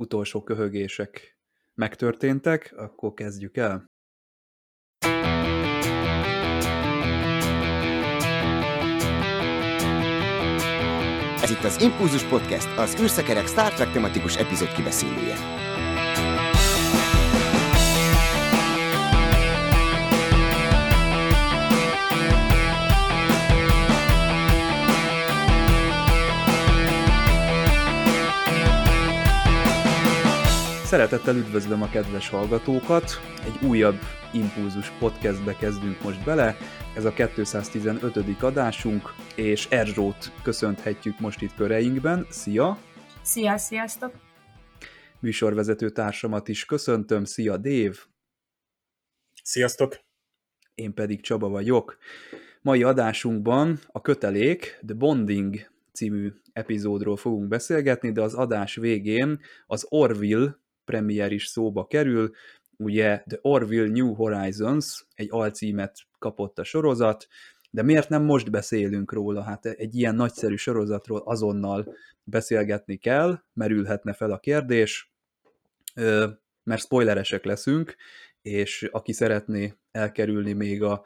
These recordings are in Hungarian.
utolsó köhögések megtörténtek, akkor kezdjük el. Ez itt az Impulzus Podcast, az űrszekerek Star Trek tematikus epizód kibeszélője. Szeretettel üdvözlöm a kedves hallgatókat, egy újabb Impulzus podcastbe kezdünk most bele, ez a 215. adásunk, és Erzsót köszönhetjük most itt köreinkben. Szia! Szia, sziasztok! Műsorvezető társamat is köszöntöm, szia Dév! Sziasztok! Én pedig Csaba vagyok. Mai adásunkban a kötelék, The Bonding című epizódról fogunk beszélgetni, de az adás végén az Orville premier is szóba kerül, ugye The Orville New Horizons, egy alcímet kapott a sorozat, de miért nem most beszélünk róla? Hát egy ilyen nagyszerű sorozatról azonnal beszélgetni kell, merülhetne fel a kérdés, mert spoileresek leszünk, és aki szeretné elkerülni még a,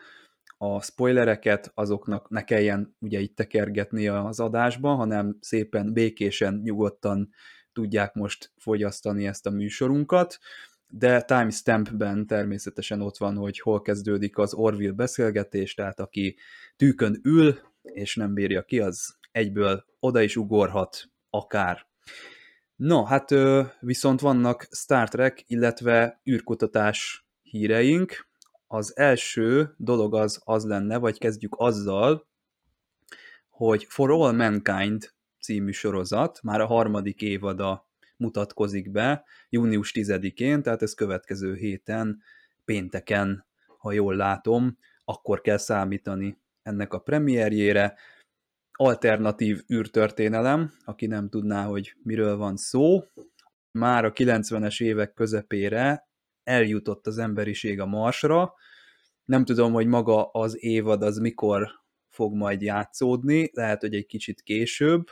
a spoilereket, azoknak ne kelljen ugye itt tekergetni az adásba, hanem szépen békésen, nyugodtan tudják most fogyasztani ezt a műsorunkat, de timestampben természetesen ott van, hogy hol kezdődik az Orville beszélgetés, tehát aki tűkön ül, és nem bírja ki, az egyből oda is ugorhat akár. No, hát viszont vannak Star Trek, illetve űrkutatás híreink. Az első dolog az az lenne, vagy kezdjük azzal, hogy For All Mankind című sorozat, már a harmadik évada mutatkozik be, június 10-én, tehát ez következő héten, pénteken, ha jól látom, akkor kell számítani ennek a premierjére. Alternatív űrtörténelem, aki nem tudná, hogy miről van szó, már a 90-es évek közepére eljutott az emberiség a Marsra, nem tudom, hogy maga az évad az mikor fog majd játszódni, lehet, hogy egy kicsit később,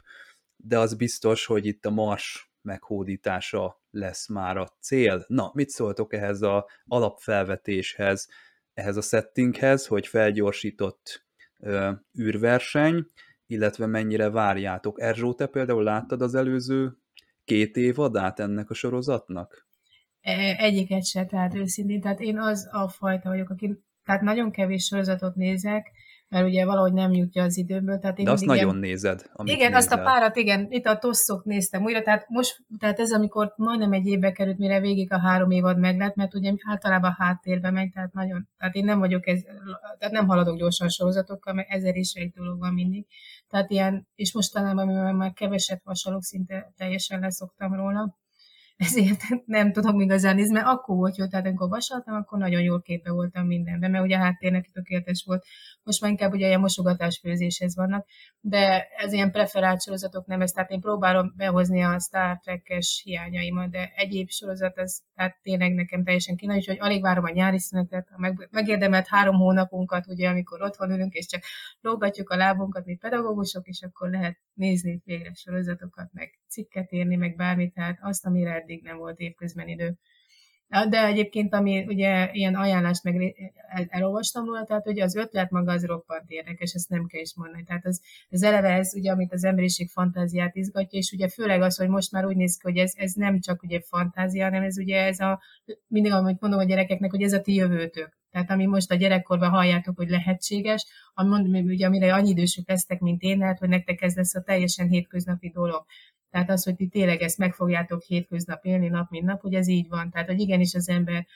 de az biztos, hogy itt a Mars meghódítása lesz már a cél. Na, mit szóltok ehhez a alapfelvetéshez, ehhez a settinghez, hogy felgyorsított ö, űrverseny, illetve mennyire várjátok. Erzsó, te például láttad az előző két évadát ennek a sorozatnak? Egyiket se, tehát őszintén. Tehát én az a fajta vagyok, aki tehát nagyon kevés sorozatot nézek, mert ugye valahogy nem jutja az időből. Tehát én De azt nagyon ilyen... nézed. Amit igen, nézel. azt a párat, igen, itt a tosszok néztem újra, tehát most, tehát ez amikor majdnem egy évbe került, mire végig a három évad meg lett, mert ugye általában háttérbe megy, tehát nagyon, tehát én nem vagyok, ez, tehát nem haladok gyorsan a sorozatokkal, mert ezer is egy dolog van mindig. Tehát ilyen, és mostanában, mivel már keveset vasalok, szinte teljesen leszoktam róla, ezért nem tudom igazán nézni, mert akkor volt jó, tehát amikor vasaltam, akkor nagyon jól képe voltam mindenben, mert ugye a háttérnek tökéletes volt. Most már inkább ugye ilyen mosogatás főzéshez vannak, de ez ilyen preferált sorozatok nem ez, tehát én próbálom behozni a Star Trek-es hiányaimat, de egyéb sorozat, az tehát tényleg nekem teljesen kínál, úgyhogy alig várom a nyári szünetet, a meg, megérdemelt három hónapunkat, ugye, amikor otthon ülünk, és csak lógatjuk a lábunkat, mint pedagógusok, és akkor lehet nézni végre sorozatokat, meg cikket írni, meg bármit, tehát azt, amire eddig nem volt évközben idő. De egyébként, ami ugye ilyen ajánlást meg el, elolvastam róla, tehát ugye az ötlet maga az roppant érdekes, ezt nem kell is mondani. Tehát az, az eleve ez, ugye, amit az emberiség fantáziát izgatja, és ugye főleg az, hogy most már úgy néz ki, hogy ez, ez nem csak ugye fantázia, hanem ez ugye ez a, mindig amit mondom a gyerekeknek, hogy ez a ti jövőtök. Tehát ami most a gyerekkorban halljátok, hogy lehetséges, ami ugye, amire annyi idősük lesztek, mint én, lehet, hogy nektek ez lesz a teljesen hétköznapi dolog. Tehát az, hogy ti tényleg ezt meg fogjátok hétköznap élni nap, mint nap, hogy ez így van. Tehát, hogy igenis az ember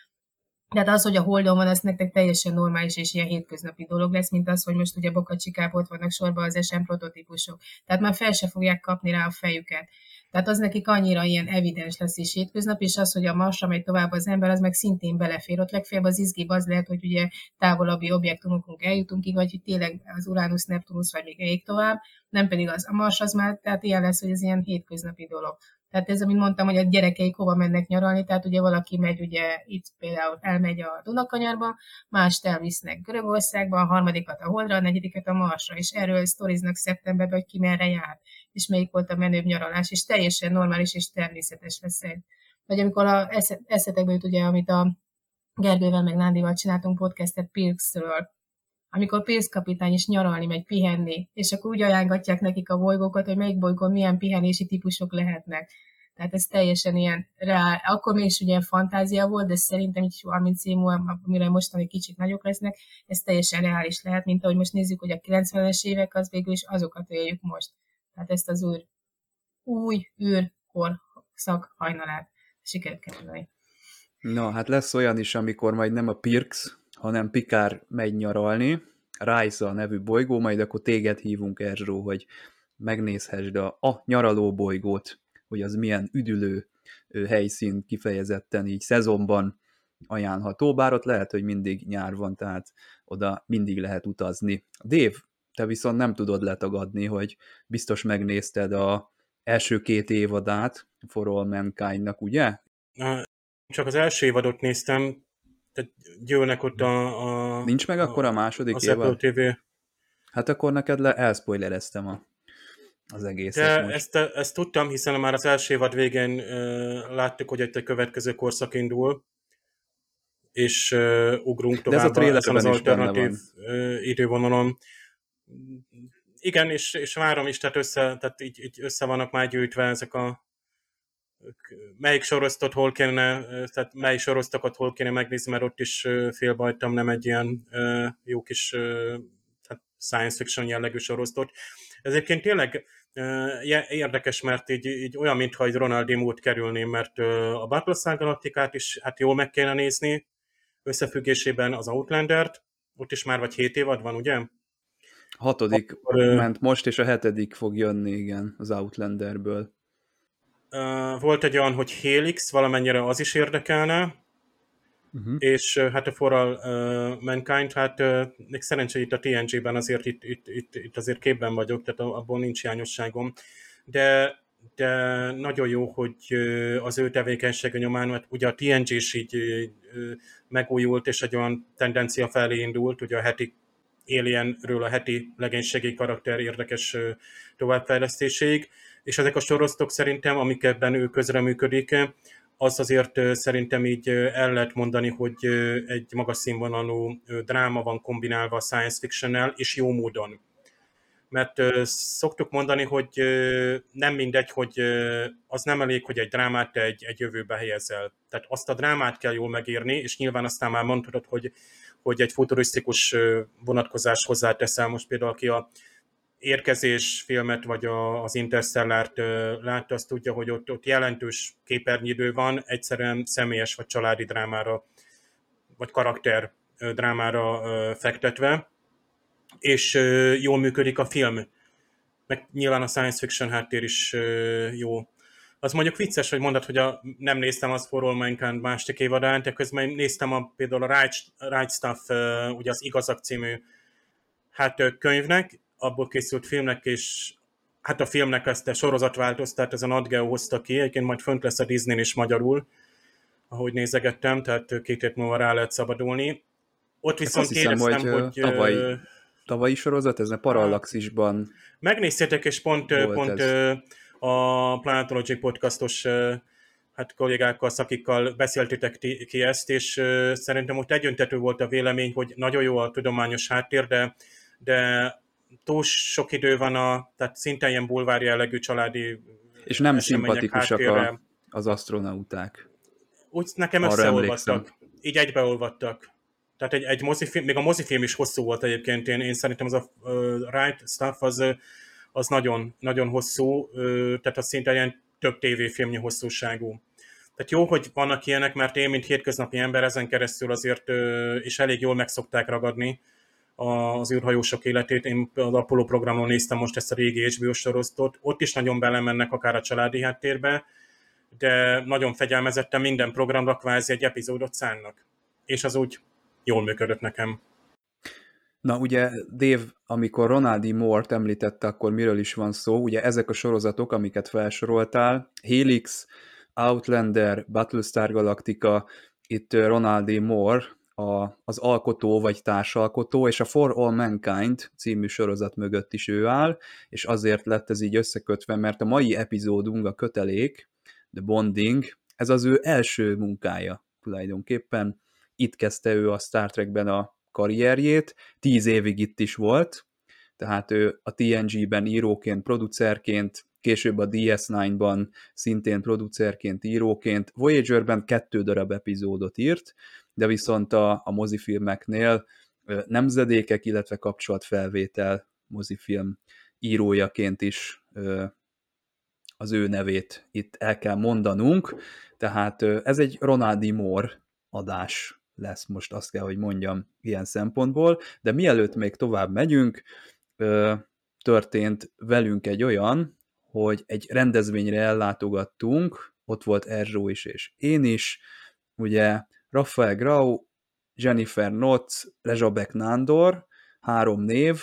tehát az, hogy a holdon van, az nektek teljesen normális és ilyen hétköznapi dolog lesz, mint az, hogy most ugye Bokacsikáp ott vannak sorban az SM prototípusok. Tehát már fel se fogják kapni rá a fejüket. Tehát az nekik annyira ilyen evidens lesz és hétköznap, és az, hogy a Marsra megy tovább az ember, az meg szintén belefér. Ott legfeljebb az izgibb az lehet, hogy ugye távolabbi objektumokunk eljutunk ki, vagy hogy tényleg az Uranus, Neptunus, vagy még ég tovább, nem pedig az a Mars, az már, tehát ilyen lesz, hogy ez ilyen hétköznapi dolog. Tehát ez, amit mondtam, hogy a gyerekeik hova mennek nyaralni, tehát ugye valaki megy, ugye itt például elmegy a Dunakanyarba, mást elvisznek Görögországba, a harmadikat a Holdra, a negyediket a Marsra, és erről sztoriznak szeptemberben, hogy ki merre jár, és melyik volt a menőbb nyaralás, és teljesen normális és természetes lesz egy. Vagy amikor a eszetekbe jut ugye, amit a Gergővel meg Nándival csináltunk podcastet Pirksről, amikor pénzkapitány is nyaralni megy, pihenni, és akkor úgy ajánlatják nekik a bolygókat, hogy melyik bolygón milyen pihenési típusok lehetnek. Tehát ez teljesen ilyen reál. Akkor még is ugye fantázia volt, de szerintem így 30 év múlva, amire mostani kicsit nagyok lesznek, ez teljesen reális lehet, mint ahogy most nézzük, hogy a 90-es évek az végül is azokat éljük most. Tehát ezt az új, új űrkor szak hajnalát sikerült kerülni. Na, hát lesz olyan is, amikor majd nem a Pirks, hanem Pikár megy nyaralni, a nevű bolygó, majd akkor téged hívunk, Erzsó, hogy megnézhessd a, a nyaraló bolygót, hogy az milyen üdülő helyszín kifejezetten így szezonban ajánlható, bár ott lehet, hogy mindig nyár van, tehát oda mindig lehet utazni. Dév, te viszont nem tudod letagadni, hogy biztos megnézted a első két évadát For All Mankind-nak, ugye? Csak az első évadot néztem, tehát győnek ott a... a Nincs meg akkor a második az évad? TV. Hát akkor neked le elspoilereztem a, az egészet. De most. Ezt, ezt tudtam, hiszen már az első évad végén uh, láttuk, hogy egy következő korszak indul, és uh, ugrunk tovább De ez a ezen az alternatív uh, idővonalon. Igen, és, és várom is, tehát, össze, tehát így, így össze vannak már gyűjtve ezek a melyik sorosztot hol kéne, tehát mely sorosztokat hol kéne megnézni, mert ott is félbajtam nem egy ilyen jó kis tehát science fiction jellegű sorosztot. Ez egyébként tényleg érdekes, mert így, így olyan, mintha egy Ronald D. kerülné, mert a Battlestar Galacticát is hát jól meg kéne nézni, összefüggésében az Outlander-t, ott is már vagy 7 évad van, ugye? Hatodik Akkor, ment most, és a hetedik fog jönni, igen, az Outlanderből volt egy olyan, hogy Helix, valamennyire az is érdekelne, uh-huh. és hát a For All uh, Mankind, hát uh, még szerencsé itt a TNG-ben azért itt, itt, itt, itt azért képben vagyok, tehát abból nincs hiányosságom, de de nagyon jó, hogy az ő tevékenysége nyomán, mert ugye a TNG is így megújult, és egy olyan tendencia felé indult, ugye a heti Alienről a heti legénységi karakter érdekes továbbfejlesztéséig, és ezek a sorosztok szerintem, amik ebben ő közreműködik, az azért szerintem így el lehet mondani, hogy egy magas színvonalú dráma van kombinálva a science fiction és jó módon. Mert szoktuk mondani, hogy nem mindegy, hogy az nem elég, hogy egy drámát egy, egy jövőbe helyezel. Tehát azt a drámát kell jól megírni, és nyilván aztán már mondhatod, hogy, hogy egy futurisztikus vonatkozás hozzáteszel. Most például, aki a érkezés filmet, vagy a, az Interstellárt látta, azt tudja, hogy ott, ott jelentős képernyidő van, egyszerűen személyes vagy családi drámára, vagy karakter drámára fektetve, és jól működik a film. Meg nyilván a science fiction háttér is jó. Az mondjuk vicces, hogy mondod, hogy a, nem néztem az For All Mankind másik évadán, de közben néztem a, például a Right, right Stuff, ugye az Igazak című hát könyvnek, abból készült filmnek, és hát a filmnek ezt a sorozatváltoztat, ez a Nat Geo hozta ki, egyébként majd fönt lesz a Disney is magyarul, ahogy nézegettem, tehát két hét múlva rá lehet szabadulni. Ott viszont hiszem, éreztem, hogy, hogy tavaly, tavalyi sorozat, ez a Parallaxisban Megnéztétek, és pont, pont ez. a Planetology podcastos hát kollégákkal, szakikkal beszéltétek ki ezt, és szerintem ott egyöntető volt a vélemény, hogy nagyon jó a tudományos háttér, de, de túl sok idő van a, tehát szinte ilyen bulvár jellegű családi És nem szimpatikusak a, az astronauták. Úgy nekem Arra összeolvadtak. Emlékszem. Így egybeolvadtak. Tehát egy, egy mozifilm, még a mozifilm is hosszú volt egyébként, én, én szerintem az a uh, Right Stuff az, az nagyon, nagyon hosszú, uh, tehát az szinte ilyen több tévéfilmnyi hosszúságú. Tehát jó, hogy vannak ilyenek, mert én, mint hétköznapi ember ezen keresztül azért uh, is elég jól megszokták ragadni az űrhajósok életét. Én az Apollo programon néztem most ezt a régi HBO sorosztot, ott is nagyon belemennek akár a családi háttérbe, de nagyon fegyelmezetten minden programra kvázi egy epizódot szánnak. És az úgy jól működött nekem. Na ugye Dave, amikor Ronaldi Moore-t említette, akkor miről is van szó? Ugye ezek a sorozatok, amiket felsoroltál, Helix, Outlander, Battlestar Galactica, itt Ronaldi Moore, a, az alkotó vagy társalkotó, és a For All Mankind című sorozat mögött is ő áll, és azért lett ez így összekötve, mert a mai epizódunk, a kötelék, The Bonding, ez az ő első munkája tulajdonképpen. Itt kezdte ő a Star Trekben a karrierjét, tíz évig itt is volt, tehát ő a TNG-ben íróként, producerként, később a DS9-ban szintén producerként, íróként, Voyager-ben kettő darab epizódot írt, de viszont a, a mozifilmeknél nemzedékek, illetve kapcsolatfelvétel mozifilm írójaként is az ő nevét itt el kell mondanunk, tehát ez egy Ronaldi Moore adás lesz most, azt kell, hogy mondjam ilyen szempontból, de mielőtt még tovább megyünk, történt velünk egy olyan, hogy egy rendezvényre ellátogattunk, ott volt Erzsó is és én is, ugye Rafael Grau, Jennifer Notz, Rezsabek Nándor, három név,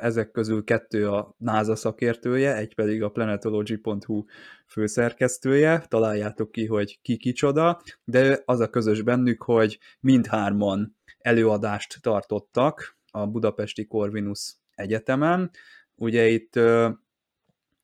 ezek közül kettő a NASA szakértője, egy pedig a planetology.hu főszerkesztője, találjátok ki, hogy ki kicsoda, de az a közös bennük, hogy mindhárman előadást tartottak a Budapesti Corvinus Egyetemen. Ugye itt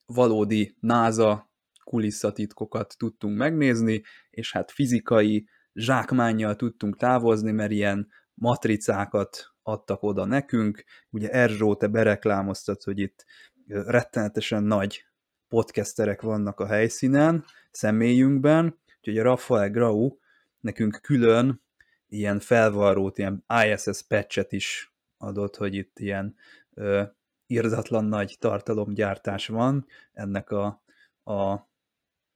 valódi NASA kulisszatitkokat tudtunk megnézni, és hát fizikai zsákmánnyal tudtunk távozni, mert ilyen matricákat adtak oda nekünk. Ugye Erzsó, te bereklámoztad, hogy itt rettenetesen nagy podcasterek vannak a helyszínen, személyünkben, úgyhogy a Rafael Grau nekünk külön ilyen felvarrót, ilyen ISS patchet is adott, hogy itt ilyen ö, irzatlan nagy tartalomgyártás van, ennek a, a,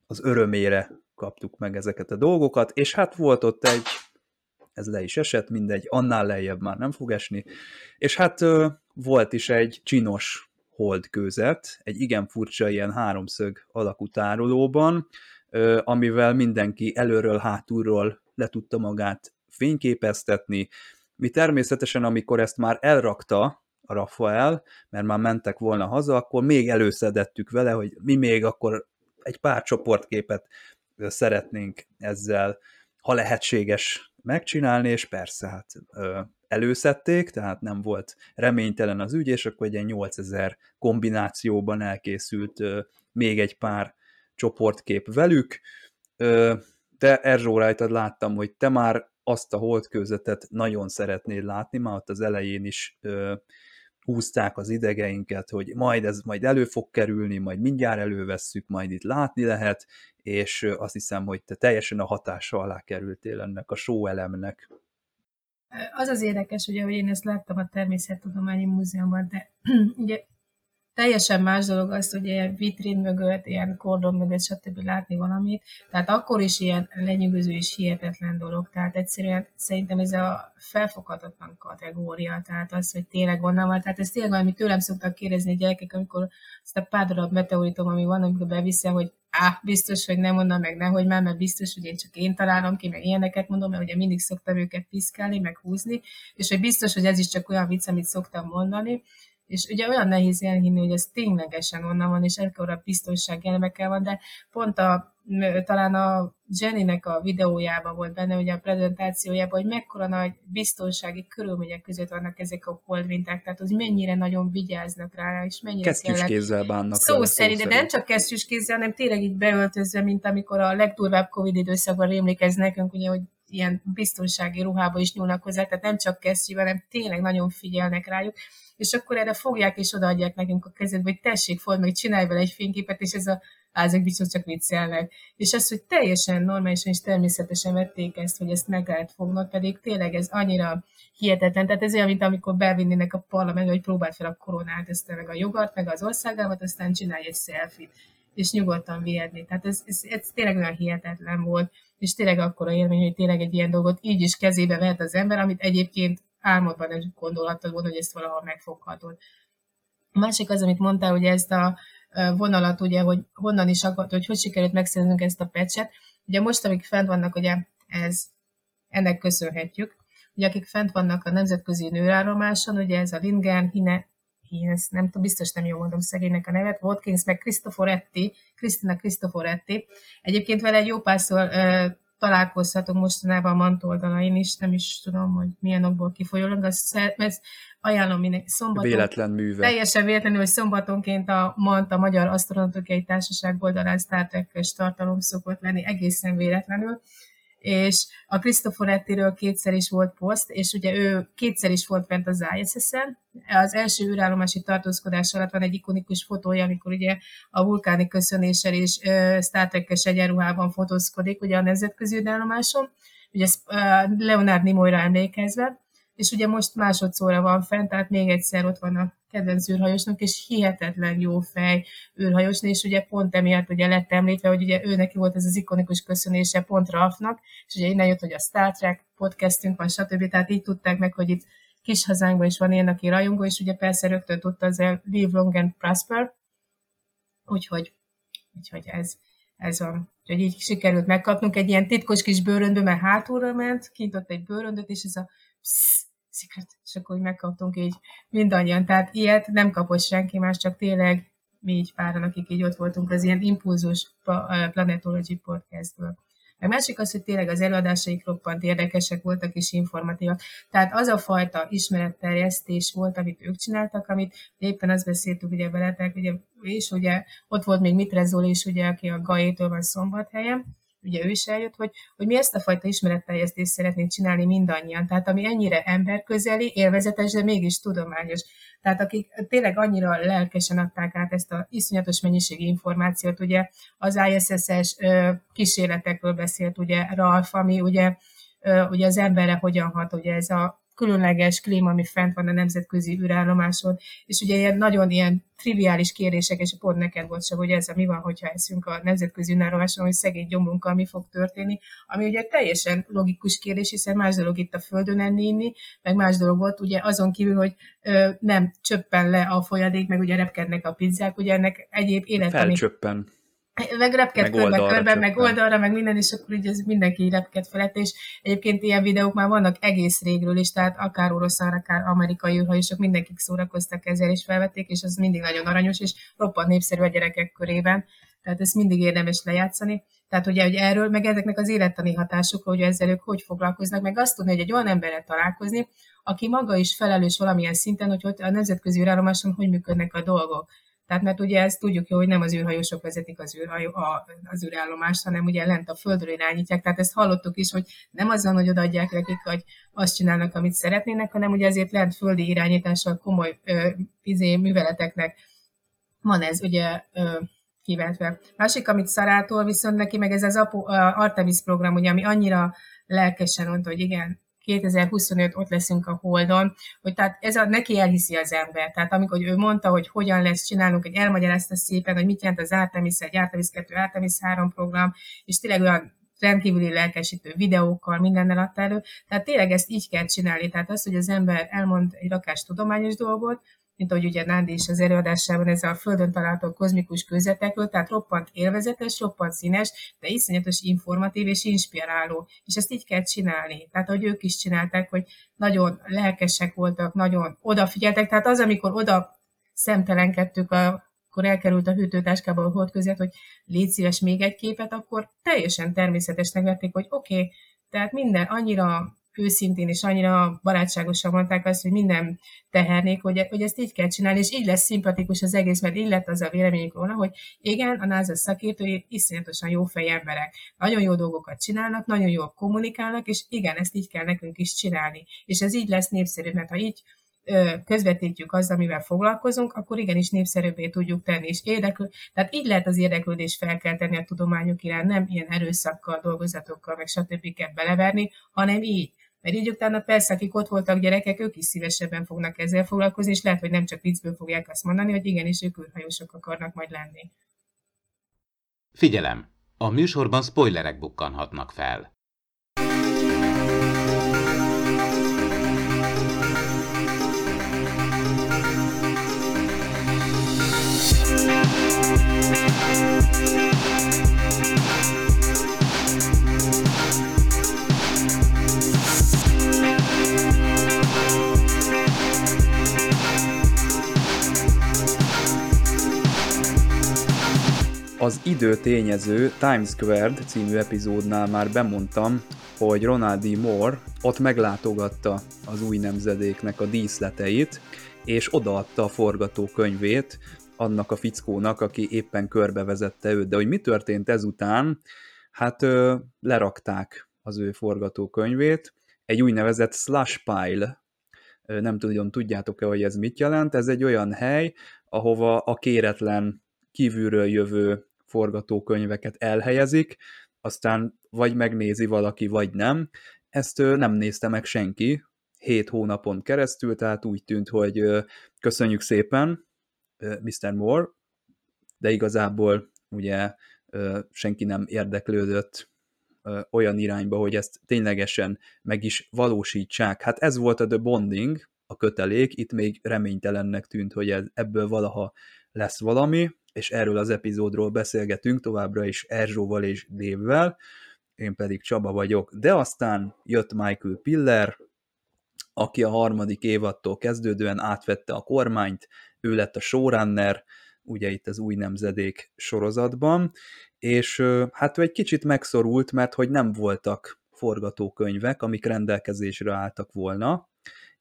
az örömére kaptuk meg ezeket a dolgokat, és hát volt ott egy, ez le is esett, mindegy, annál lejjebb már nem fog esni, és hát volt is egy csinos holdkőzet, egy igen furcsa ilyen háromszög alakú tárolóban, amivel mindenki előről, hátulról le tudta magát fényképeztetni. Mi természetesen, amikor ezt már elrakta a Rafael, mert már mentek volna haza, akkor még előszedettük vele, hogy mi még akkor egy pár csoportképet szeretnénk ezzel, ha lehetséges megcsinálni, és persze, hát előszedték, tehát nem volt reménytelen az ügy, és akkor egy 8000 kombinációban elkészült még egy pár csoportkép velük, de Erzsó rajtad láttam, hogy te már azt a holdkőzetet nagyon szeretnéd látni, már ott az elején is húzták az idegeinket, hogy majd ez majd elő fog kerülni, majd mindjárt elővesszük, majd itt látni lehet, és azt hiszem, hogy te teljesen a hatása alá kerültél ennek a show elemnek. Az az érdekes, ugye, hogy én ezt láttam a Természettudományi Múzeumban, de ugye teljesen más dolog az, hogy ilyen vitrin mögött, ilyen kordon mögött, stb. látni valamit. Tehát akkor is ilyen lenyűgöző és hihetetlen dolog. Tehát egyszerűen szerintem ez a felfoghatatlan kategória. Tehát az, hogy tényleg onnan van. Tehát ez tényleg valami tőlem szoktak kérdezni a gyerekek, amikor azt a pár darab meteoritom, ami van, amikor beviszi, hogy á, biztos, hogy nem mondom meg, nehogy már, mert biztos, hogy én csak én találom ki, meg ilyeneket mondom, mert ugye mindig szoktam őket piszkálni, meg húzni, és hogy biztos, hogy ez is csak olyan vicc, amit szoktam mondani, és ugye olyan nehéz elhinni, hogy ez ténylegesen onnan van, és ekkora biztonság elemekkel van, de pont a, talán a Jennynek a videójában volt benne, ugye a prezentációjában, hogy mekkora nagy biztonsági körülmények között vannak ezek a holdminták, tehát hogy mennyire nagyon vigyáznak rá, és mennyire Kesztyűs kézzel bánnak. Szó szerint, de nem csak kesztyűs kézzel, hanem tényleg így beöltözve, mint amikor a legdurvább Covid időszakban rémlik ez nekünk, ugye, hogy ilyen biztonsági ruhába is nyúlnak hozzá, tehát nem csak kesztyűvel, hanem tényleg nagyon figyelnek rájuk és akkor erre fogják és odaadják nekünk a kezedbe, hogy tessék, ford meg, csinálj vele egy fényképet, és ez a házak biztos csak viccelnek. És az, hogy teljesen normálisan és természetesen vették ezt, hogy ezt meg lehet fognod, pedig tényleg ez annyira hihetetlen. Tehát ez olyan, mint amikor bevinnének a parlament, hogy próbáld fel a koronát, ezt meg a jogart, meg az országámat, aztán csinálj egy selfie és nyugodtan vihetni. Tehát ez, ez, ez tényleg olyan hihetetlen volt, és tényleg akkora élmény, hogy tényleg egy ilyen dolgot így is kezébe vehet az ember, amit egyébként álmodban nem gondolhattad volna, hogy ezt valahol megfoghatod. A másik az, amit mondtál, hogy ezt a vonalat, ugye, hogy honnan is akart, hogy hogy sikerült megszerznünk ezt a pecset. Ugye most, amik fent vannak, ugye ez, ennek köszönhetjük. ugye akik fent vannak a nemzetközi nőállomáson, ugye ez a Lindgren, Hine, Hines, nem tudom, biztos nem jól mondom szegénynek a nevet, Watkins, meg Cristoforetti, Krisztina Cristoforetti. Egyébként vele egy jó párszor találkozhatunk mostanában a Mant oldalain is, nem is tudom, hogy milyen okból kifolyólag, mert ajánlom mindenki szombaton. Véletlen műve. Teljesen véletlenül, hogy szombatonként a Mant, a Magyar Asztronautikai Társaság oldalán Star Trek-es tartalom szokott lenni, egészen véletlenül és a Cristoforettiről kétszer is volt poszt, és ugye ő kétszer is volt bent az ISS-en. Az első űrállomási tartózkodás alatt van egy ikonikus fotója, amikor ugye a vulkáni köszönéssel és Star Trek-es egyenruhában fotózkodik ugye a nemzetközi űrállomáson, ugye Leonard Nimoyra emlékezve, és ugye most másodszorra van fent, tehát még egyszer ott van a kedvenc űrhajósnak, és hihetetlen jó fej űrhajós, és ugye pont emiatt ugye lett említve, hogy ugye ő neki volt ez az ikonikus köszönése pont Ralfnak, és ugye innen jött, hogy a Star Trek podcastünk van, stb. Tehát így tudták meg, hogy itt kis hazánkban is van ilyen, aki rajongó, és ugye persze rögtön tudta az el Live Long and Prosper, úgyhogy, úgyhogy ez, ez van. Úgyhogy így sikerült megkapnunk egy ilyen titkos kis bőröndbe, mert hátulra ment, kint ott egy bőröndöt, és ez a psz, secret, és akkor úgy megkaptunk így mindannyian. Tehát ilyet nem kapott senki más, csak tényleg mi így páran, akik így ott voltunk az ilyen impulzus Planetology podcastből. A másik az, hogy tényleg az előadásaik roppant érdekesek voltak és informatívak. Tehát az a fajta ismeretterjesztés volt, amit ők csináltak, amit éppen azt beszéltük ugye veletek, ugye, és ugye ott volt még Mitrezol is, ugye, aki a GAE-től van szombathelyen, ugye ő is eljött, hogy, hogy mi ezt a fajta ismeretteljesztést szeretnénk csinálni mindannyian. Tehát ami ennyire emberközeli, élvezetes, de mégis tudományos. Tehát akik tényleg annyira lelkesen adták át ezt a iszonyatos mennyiségi információt, ugye az ISS-es kísérletekről beszélt ugye Ralf, ami ugye, ugye az emberre hogyan hat, ugye ez a különleges klíma, ami fent van a nemzetközi űrállomáson, és ugye ilyen nagyon ilyen triviális kérdések, és pont neked volt sem, hogy ez a mi van, hogyha eszünk a nemzetközi űrállomáson, hogy szegény gyomrunkkal mi fog történni, ami ugye teljesen logikus kérdés, hiszen más dolog itt a Földön enni, inni, meg más dolog volt, ugye azon kívül, hogy ö, nem csöppen le a folyadék, meg ugye repkednek a pizzák, ugye ennek egyéb élettani... Felcsöppen meg repked körbe, körbe, meg oldalra, meg minden, és akkor ugye ez mindenki repked felett, és egyébként ilyen videók már vannak egész régről is, tehát akár oroszán, akár amerikai űrhajósok, mindenkik szórakoztak ezzel, és felvették, és az mindig nagyon aranyos, és roppant népszerű a gyerekek körében, tehát ezt mindig érdemes lejátszani. Tehát ugye, hogy erről, meg ezeknek az élettani hatásokról, hogy ezzel ők hogy foglalkoznak, meg azt tudni, hogy egy olyan emberrel találkozni, aki maga is felelős valamilyen szinten, hogy ott a nemzetközi űrállomáson hogy működnek a dolgok. Tehát mert ugye ezt tudjuk jó, hogy nem az űrhajósok vezetik az, űrhajó, a, az űrállomást, hanem ugye lent a földről irányítják. Tehát ezt hallottuk is, hogy nem azzal, hogy odaadják nekik, hogy azt csinálnak, amit szeretnének, hanem ugye ezért lent földi irányítással komoly ö, izé, műveleteknek van ez ugye ö, kivetve. Másik, amit Szarától viszont neki, meg ez az Artemis program, ugye, ami annyira lelkesen mondta, hogy igen, 2025 ott leszünk a Holdon, hogy tehát ez a, neki elhiszi az ember. Tehát amikor ő mondta, hogy hogyan lesz, csinálunk, hogy elmagyarázta szépen, hogy mit jelent az Artemis 1, Artemis 2, Artemis 3 program, és tényleg olyan rendkívüli lelkesítő videókkal, mindennel adta elő. Tehát tényleg ezt így kell csinálni. Tehát az, hogy az ember elmond egy rakás tudományos dolgot, mint ahogy ugye Nándi is az előadásában ez a Földön található kozmikus közvetekről, tehát roppant élvezetes, roppant színes, de iszonyatos informatív és inspiráló. És ezt így kell csinálni. Tehát, ahogy ők is csinálták, hogy nagyon lelkesek voltak, nagyon odafigyeltek. Tehát az, amikor oda szemtelenkedtük a akkor elkerült a hűtőtáskába a hold között, hogy légy szíves még egy képet, akkor teljesen természetesnek vették, hogy oké, okay, tehát minden annyira őszintén és annyira barátságosan mondták azt, hogy minden tehernék, hogy, hogy ezt így kell csinálni, és így lesz szimpatikus az egész, mert így lett az a véleményük róla, hogy igen, a NASA szakértői iszonyatosan jó fej emberek. Nagyon jó dolgokat csinálnak, nagyon jól kommunikálnak, és igen, ezt így kell nekünk is csinálni. És ez így lesz népszerű, mert ha így közvetítjük azzal, amivel foglalkozunk, akkor igenis népszerűbbé tudjuk tenni, és érdeklő, tehát így lehet az érdeklődést felkelteni a tudományok iránt, nem ilyen erőszakkal, dolgozatokkal, meg stb. kell beleverni, hanem így. Mert így utána persze, akik ott voltak gyerekek, ők is szívesebben fognak ezzel foglalkozni, és lehet, hogy nem csak viccből fogják azt mondani, hogy igenis ők űrhajósok akarnak majd lenni. Figyelem! A műsorban spoilerek bukkanhatnak fel. Időtényező Times Squared című epizódnál már bemondtam, hogy Ronald D. Moore ott meglátogatta az új nemzedéknek a díszleteit, és odaadta a forgatókönyvét annak a fickónak, aki éppen körbevezette őt. De hogy mi történt ezután? Hát ö, lerakták az ő forgatókönyvét, egy úgynevezett slush pile, nem tudom, tudjátok-e, hogy ez mit jelent, ez egy olyan hely, ahova a kéretlen kívülről jövő forgatókönyveket elhelyezik, aztán vagy megnézi valaki, vagy nem. Ezt nem nézte meg senki, hét hónapon keresztül, tehát úgy tűnt, hogy köszönjük szépen, Mr. Moore, de igazából ugye senki nem érdeklődött olyan irányba, hogy ezt ténylegesen meg is valósítsák. Hát ez volt a The Bonding, a kötelék, itt még reménytelennek tűnt, hogy ebből valaha lesz valami, és erről az epizódról beszélgetünk továbbra is Erzsóval és Dévvel, én pedig Csaba vagyok, de aztán jött Michael Piller, aki a harmadik évattól kezdődően átvette a kormányt, ő lett a showrunner, ugye itt az új nemzedék sorozatban, és hát ő egy kicsit megszorult, mert hogy nem voltak forgatókönyvek, amik rendelkezésre álltak volna,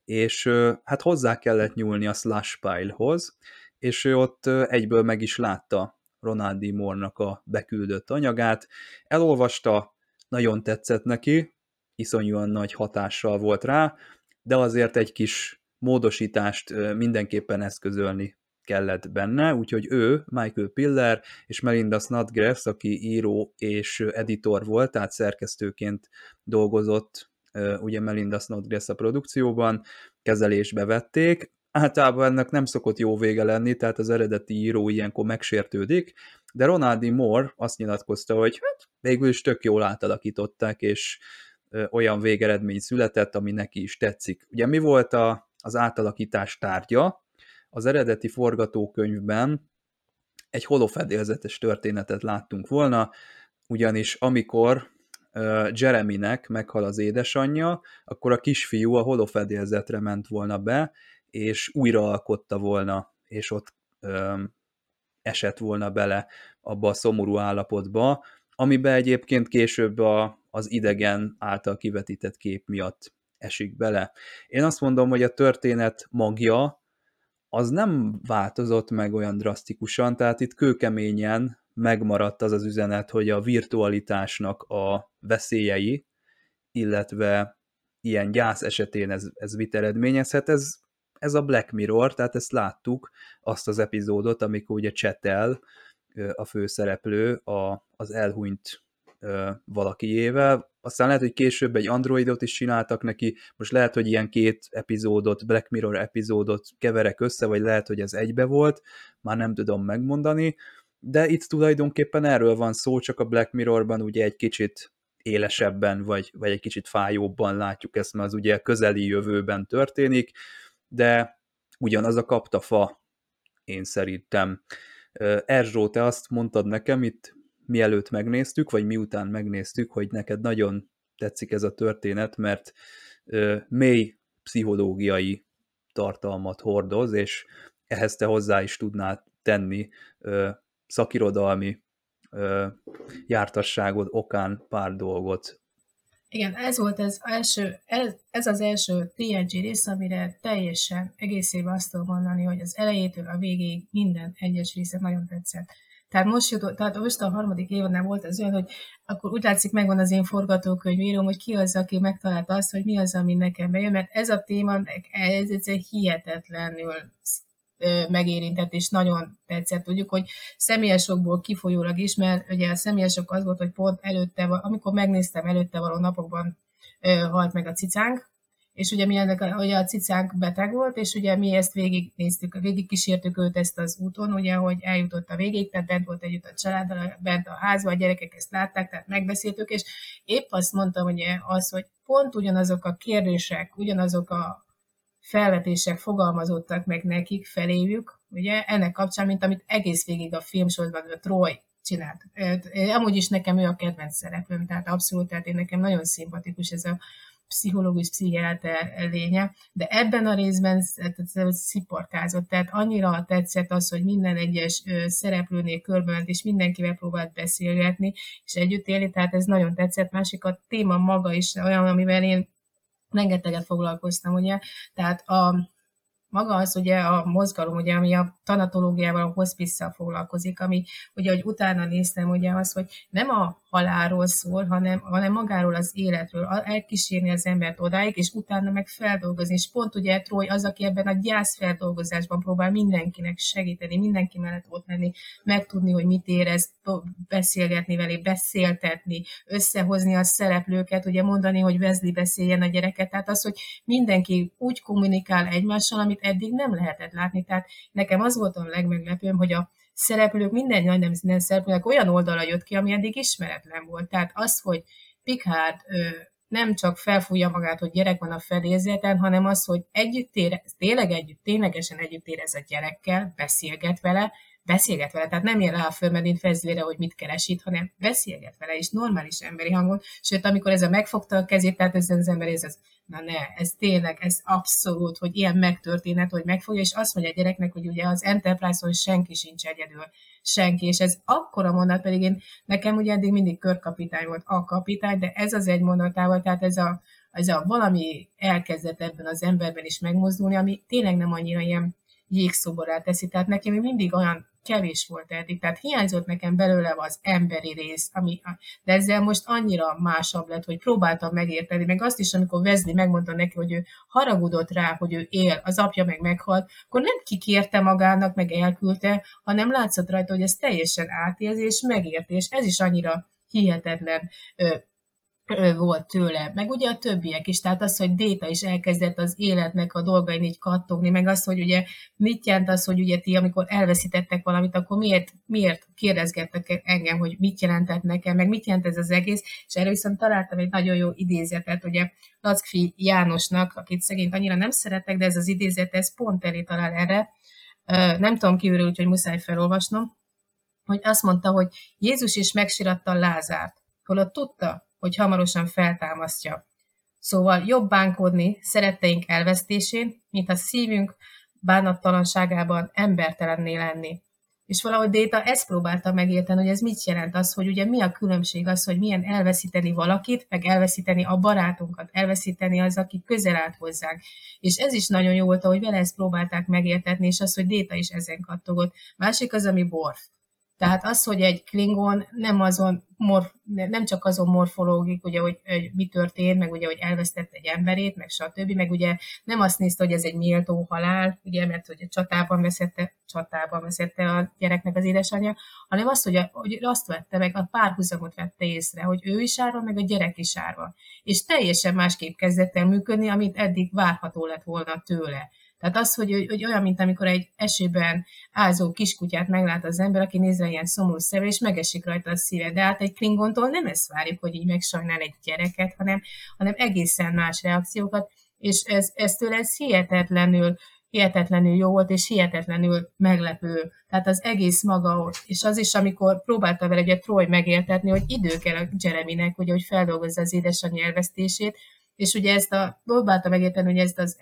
és hát hozzá kellett nyúlni a Slash Pile-hoz, és ő ott egyből meg is látta Ronald D. Moore-nak a beküldött anyagát, elolvasta, nagyon tetszett neki, iszonyúan nagy hatással volt rá, de azért egy kis módosítást mindenképpen eszközölni kellett benne, úgyhogy ő, Michael Piller és Melinda Snodgrass, aki író és editor volt, tehát szerkesztőként dolgozott ugye Melinda Snodgrass a produkcióban, kezelésbe vették, általában ennek nem szokott jó vége lenni, tehát az eredeti író ilyenkor megsértődik, de Ronaldi Moore azt nyilatkozta, hogy hát végül is tök jól átalakították, és olyan végeredmény született, ami neki is tetszik. Ugye mi volt a, az átalakítás tárgya? Az eredeti forgatókönyvben egy holofedélzetes történetet láttunk volna, ugyanis amikor Jeremynek meghal az édesanyja, akkor a kisfiú a holofedélzetre ment volna be, és újraalkotta volna, és ott ö, esett volna bele abba a szomorú állapotba, amiben egyébként később a, az idegen által kivetített kép miatt esik bele. Én azt mondom, hogy a történet magja az nem változott meg olyan drasztikusan, tehát itt kőkeményen megmaradt az az üzenet, hogy a virtualitásnak a veszélyei, illetve ilyen gyász esetén ez, ez mit eredményezhet, ez, ez a Black Mirror, tehát ezt láttuk, azt az epizódot, amikor ugye csetel a főszereplő a, az elhunyt valakiével, aztán lehet, hogy később egy androidot is csináltak neki, most lehet, hogy ilyen két epizódot, Black Mirror epizódot keverek össze, vagy lehet, hogy ez egybe volt, már nem tudom megmondani, de itt tulajdonképpen erről van szó, csak a Black Mirrorban ugye egy kicsit élesebben, vagy, vagy egy kicsit fájóbban látjuk ezt, mert az ugye közeli jövőben történik, de ugyanaz a kapta fa, én szerintem. Erzsó, te azt mondtad nekem itt, mielőtt megnéztük, vagy miután megnéztük, hogy neked nagyon tetszik ez a történet, mert mély pszichológiai tartalmat hordoz, és ehhez te hozzá is tudnál tenni szakirodalmi jártasságod okán pár dolgot. Igen, ez volt az első, ez, ez az első TNG rész, amire teljesen egészében azt tudom mondani, hogy az elejétől a végéig minden egyes része nagyon tetszett. Tehát most jutott, tehát most a harmadik évadnál volt az olyan, hogy akkor úgy látszik megvan az én forgatókönyvírom, hogy ki az, aki megtalálta azt, hogy mi az, ami nekem bejön, mert ez a téma, ez, egy hihetetlenül megérintett, és nagyon tetszett. Tudjuk, hogy személyesokból kifolyólag is, mert ugye a személyesok az volt, hogy pont előtte, amikor megnéztem előtte való napokban halt meg a cicánk, és ugye mi ennek, ugye a cicánk beteg volt, és ugye mi ezt végignéztük, végig kísértük őt ezt az úton, ugye, hogy eljutott a végig, tehát bent volt együtt a családdal, bent a házban, a gyerekek ezt látták, tehát megbeszéltük, és épp azt mondtam, hogy az, hogy pont ugyanazok a kérdések, ugyanazok a felvetések fogalmazottak meg nekik feléjük, ugye, ennek kapcsán, mint amit egész végig a filmsorban a Troy csinált. Amúgy is nekem ő a kedvenc szereplőm, tehát abszolút, tehát én nekem nagyon szimpatikus ez a pszichológus, pszichiáter lénye, de ebben a részben sziporkázott, tehát annyira tetszett az, hogy minden egyes szereplőnél körbement, és mindenkivel próbált beszélgetni, és együtt élni, tehát ez nagyon tetszett. Másik a téma maga is olyan, amivel én rengeteget foglalkoztam, ugye, tehát a, maga az ugye a mozgalom, ugye, ami a tanatológiával, a hospice foglalkozik, ami ugye, hogy utána néztem, ugye az, hogy nem a halálról szól, hanem, hanem magáról az életről, elkísérni az embert odáig, és utána meg feldolgozni. És pont ugye Troy az, aki ebben a gyászfeldolgozásban próbál mindenkinek segíteni, mindenki mellett ott lenni, megtudni, hogy mit érez, beszélgetni vele, beszéltetni, összehozni a szereplőket, ugye mondani, hogy Wesley beszéljen a gyereket. Tehát az, hogy mindenki úgy kommunikál egymással, amit eddig nem lehetett látni. Tehát nekem az volt a legmeglepőbb, hogy a szereplők, minden nagy nem szereplőnek olyan oldala jött ki, ami eddig ismeretlen volt. Tehát az, hogy Picard nem csak felfújja magát, hogy gyerek van a fedélzeten, hanem az, hogy együtt érez, tényleg együtt, ténylegesen együtt érez a gyerekkel, beszélget vele, beszélget vele, tehát nem ér rá a fölmedint fezlére, hogy mit keres itt, hanem beszélget vele, és normális emberi hangon, sőt, amikor ez a megfogta a kezét, tehát ez az ember, ez az, na ne, ez tényleg, ez abszolút, hogy ilyen megtörténhet, hogy megfogja, és azt mondja a gyereknek, hogy ugye az Enterprise-on senki sincs egyedül, senki, és ez akkora mondat, pedig én, nekem ugye eddig mindig körkapitány volt a kapitány, de ez az egy mondatával, tehát ez a, ez a valami elkezdett ebben az emberben is megmozdulni, ami tényleg nem annyira ilyen jégszoborá teszi. Tehát nekem mindig olyan kevés volt eddig. Tehát hiányzott nekem belőle az emberi rész, ami, de ezzel most annyira másabb lett, hogy próbáltam megérteni, meg azt is, amikor Vezli megmondta neki, hogy ő haragudott rá, hogy ő él, az apja meg meghalt, akkor nem kikérte magának, meg elküldte, hanem látszott rajta, hogy ez teljesen átélzi és megérti, és ez is annyira hihetetlen volt tőle, meg ugye a többiek is, tehát az, hogy Déta is elkezdett az életnek a dolgain így kattogni, meg az, hogy ugye mit jelent az, hogy ugye ti, amikor elveszítettek valamit, akkor miért, miért kérdezgettek engem, hogy mit jelentett nekem, meg mit jelent ez az egész, és erről viszont találtam egy nagyon jó idézetet, ugye Lackfi Jánosnak, akit szegényt annyira nem szeretek, de ez az idézet, ez pont elé talál erre, nem tudom kiülről, úgyhogy muszáj felolvasnom, hogy azt mondta, hogy Jézus is megsiratta Lázárt, holott tudta, hogy hamarosan feltámasztja. Szóval jobb bánkodni szeretteink elvesztésén, mint a szívünk bánattalanságában embertelenné lenni. És valahogy Déta ezt próbálta megérteni, hogy ez mit jelent az, hogy ugye mi a különbség az, hogy milyen elveszíteni valakit, meg elveszíteni a barátunkat, elveszíteni az, aki közel állt hozzánk. És ez is nagyon jó volt, hogy vele ezt próbálták megértetni, és az, hogy Déta is ezen kattogott. Másik az, ami Borf. Tehát az, hogy egy klingon nem azon morf, nem csak azon morfológik, ugye, hogy, hogy mi történt, meg ugye, hogy elvesztett egy emberét, meg stb., meg ugye nem azt nézte, hogy ez egy méltó halál, ugye, mert hogy a csatában veszette, csatában veszette a gyereknek az édesanyja, hanem azt, hogy, a, hogy azt vette meg, a párhuzamot vette észre, hogy ő is árva, meg a gyerek is árva. És teljesen másképp kezdett el működni, amit eddig várható lett volna tőle. Tehát az, hogy, hogy olyan, mint amikor egy esőben ázó kiskutyát meglát az ember, aki nézve ilyen szomorú szemre, és megesik rajta a szíve. De hát egy klingontól nem ezt várjuk, hogy így megsajnál egy gyereket, hanem, hanem egészen más reakciókat, és ez, ez tőle ez hihetetlenül hihetetlenül jó volt, és hihetetlenül meglepő. Tehát az egész maga, és az is, amikor próbálta vele ugye Troy megértetni, hogy idő kell a Jereminek, ugye, hogy feldolgozza az édesanyja elvesztését, és ugye ezt a, próbálta megérteni, hogy ezt az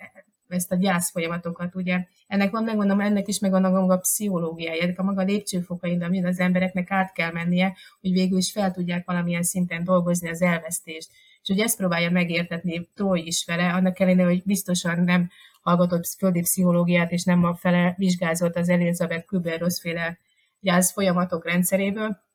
ezt a gyász folyamatokat, ugye. Ennek van, megmondom, ennek is megvan a maga pszichológiája, ennek a maga lépcsőfokain, amit az embereknek át kell mennie, hogy végül is fel tudják valamilyen szinten dolgozni az elvesztést. És hogy ezt próbálja megértetni Troy is vele, annak ellenére, hogy biztosan nem hallgatott földi pszichológiát, és nem a fele vizsgázott az Elizabeth Kübler-Ross féle gyász folyamatok rendszeréből,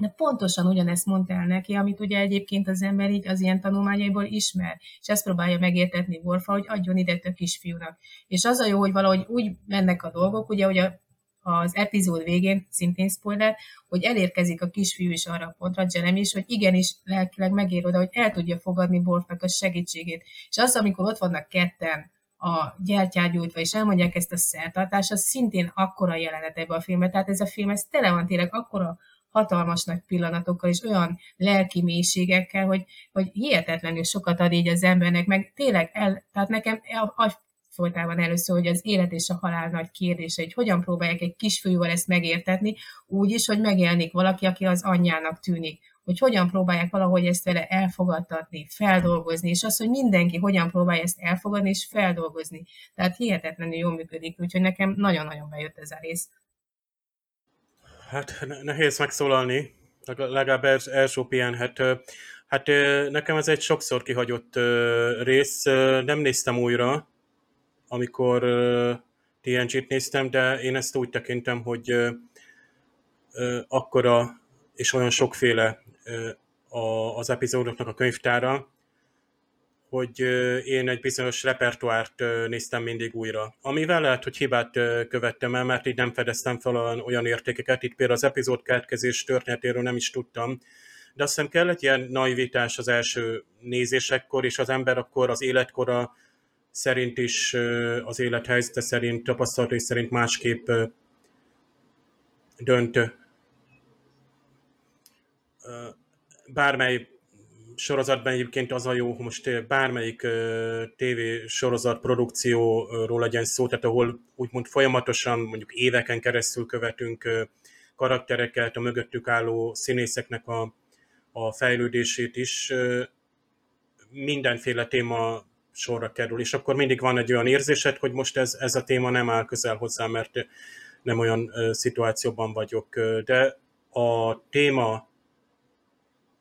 de pontosan ugyanezt mondta el neki, amit ugye egyébként az ember így az ilyen tanulmányaiból ismer, és ezt próbálja megértetni Wolfa, hogy adjon ide a kisfiúnak. És az a jó, hogy valahogy úgy mennek a dolgok, ugye, hogy a, az epizód végén, szintén spoiler, hogy elérkezik a kisfiú is arra a pontra, Jeremy is, hogy igenis lelkileg megér oda, hogy el tudja fogadni Wolfnak a segítségét. És az, amikor ott vannak ketten, a gyertyát gyújtva, és elmondják ezt a szertartást, az szintén akkora jelenet ebben a filmben. Tehát ez a film, ez tele van tényleg akkora hatalmas nagy pillanatokkal, és olyan lelki mélységekkel, hogy, hogy hihetetlenül sokat ad így az embernek, meg tényleg, el, tehát nekem a, folytában először, hogy az élet és a halál nagy kérdése, hogy hogyan próbálják egy kisfiúval ezt megértetni, úgy is, hogy megjelenik valaki, aki az anyjának tűnik, hogy hogyan próbálják valahogy ezt vele elfogadtatni, feldolgozni, és az, hogy mindenki hogyan próbálja ezt elfogadni és feldolgozni. Tehát hihetetlenül jól működik, úgyhogy nekem nagyon-nagyon bejött ez a rész. Hát nehéz megszólalni, legalább első pihenhet. Hát nekem ez egy sokszor kihagyott rész, nem néztem újra, amikor TNG-t néztem, de én ezt úgy tekintem, hogy akkora és olyan sokféle az epizódoknak a könyvtára, hogy én egy bizonyos repertoárt néztem mindig újra. Amivel lehet, hogy hibát követtem el, mert így nem fedeztem fel olyan értékeket. Itt például az epizód keletkezés történetéről nem is tudtam, de azt hiszem kell egy ilyen naivitás az első nézésekkor, és az ember akkor az életkora szerint is, az élethelyzete szerint, tapasztalatai szerint másképp dönt. Bármely sorozatban egyébként az a jó, hogy most bármelyik TV sorozat produkcióról legyen szó, tehát ahol úgymond folyamatosan, mondjuk éveken keresztül követünk karaktereket, a mögöttük álló színészeknek a, a fejlődését is, mindenféle téma sorra kerül, és akkor mindig van egy olyan érzésed, hogy most ez, ez a téma nem áll közel hozzá, mert nem olyan szituációban vagyok. De a téma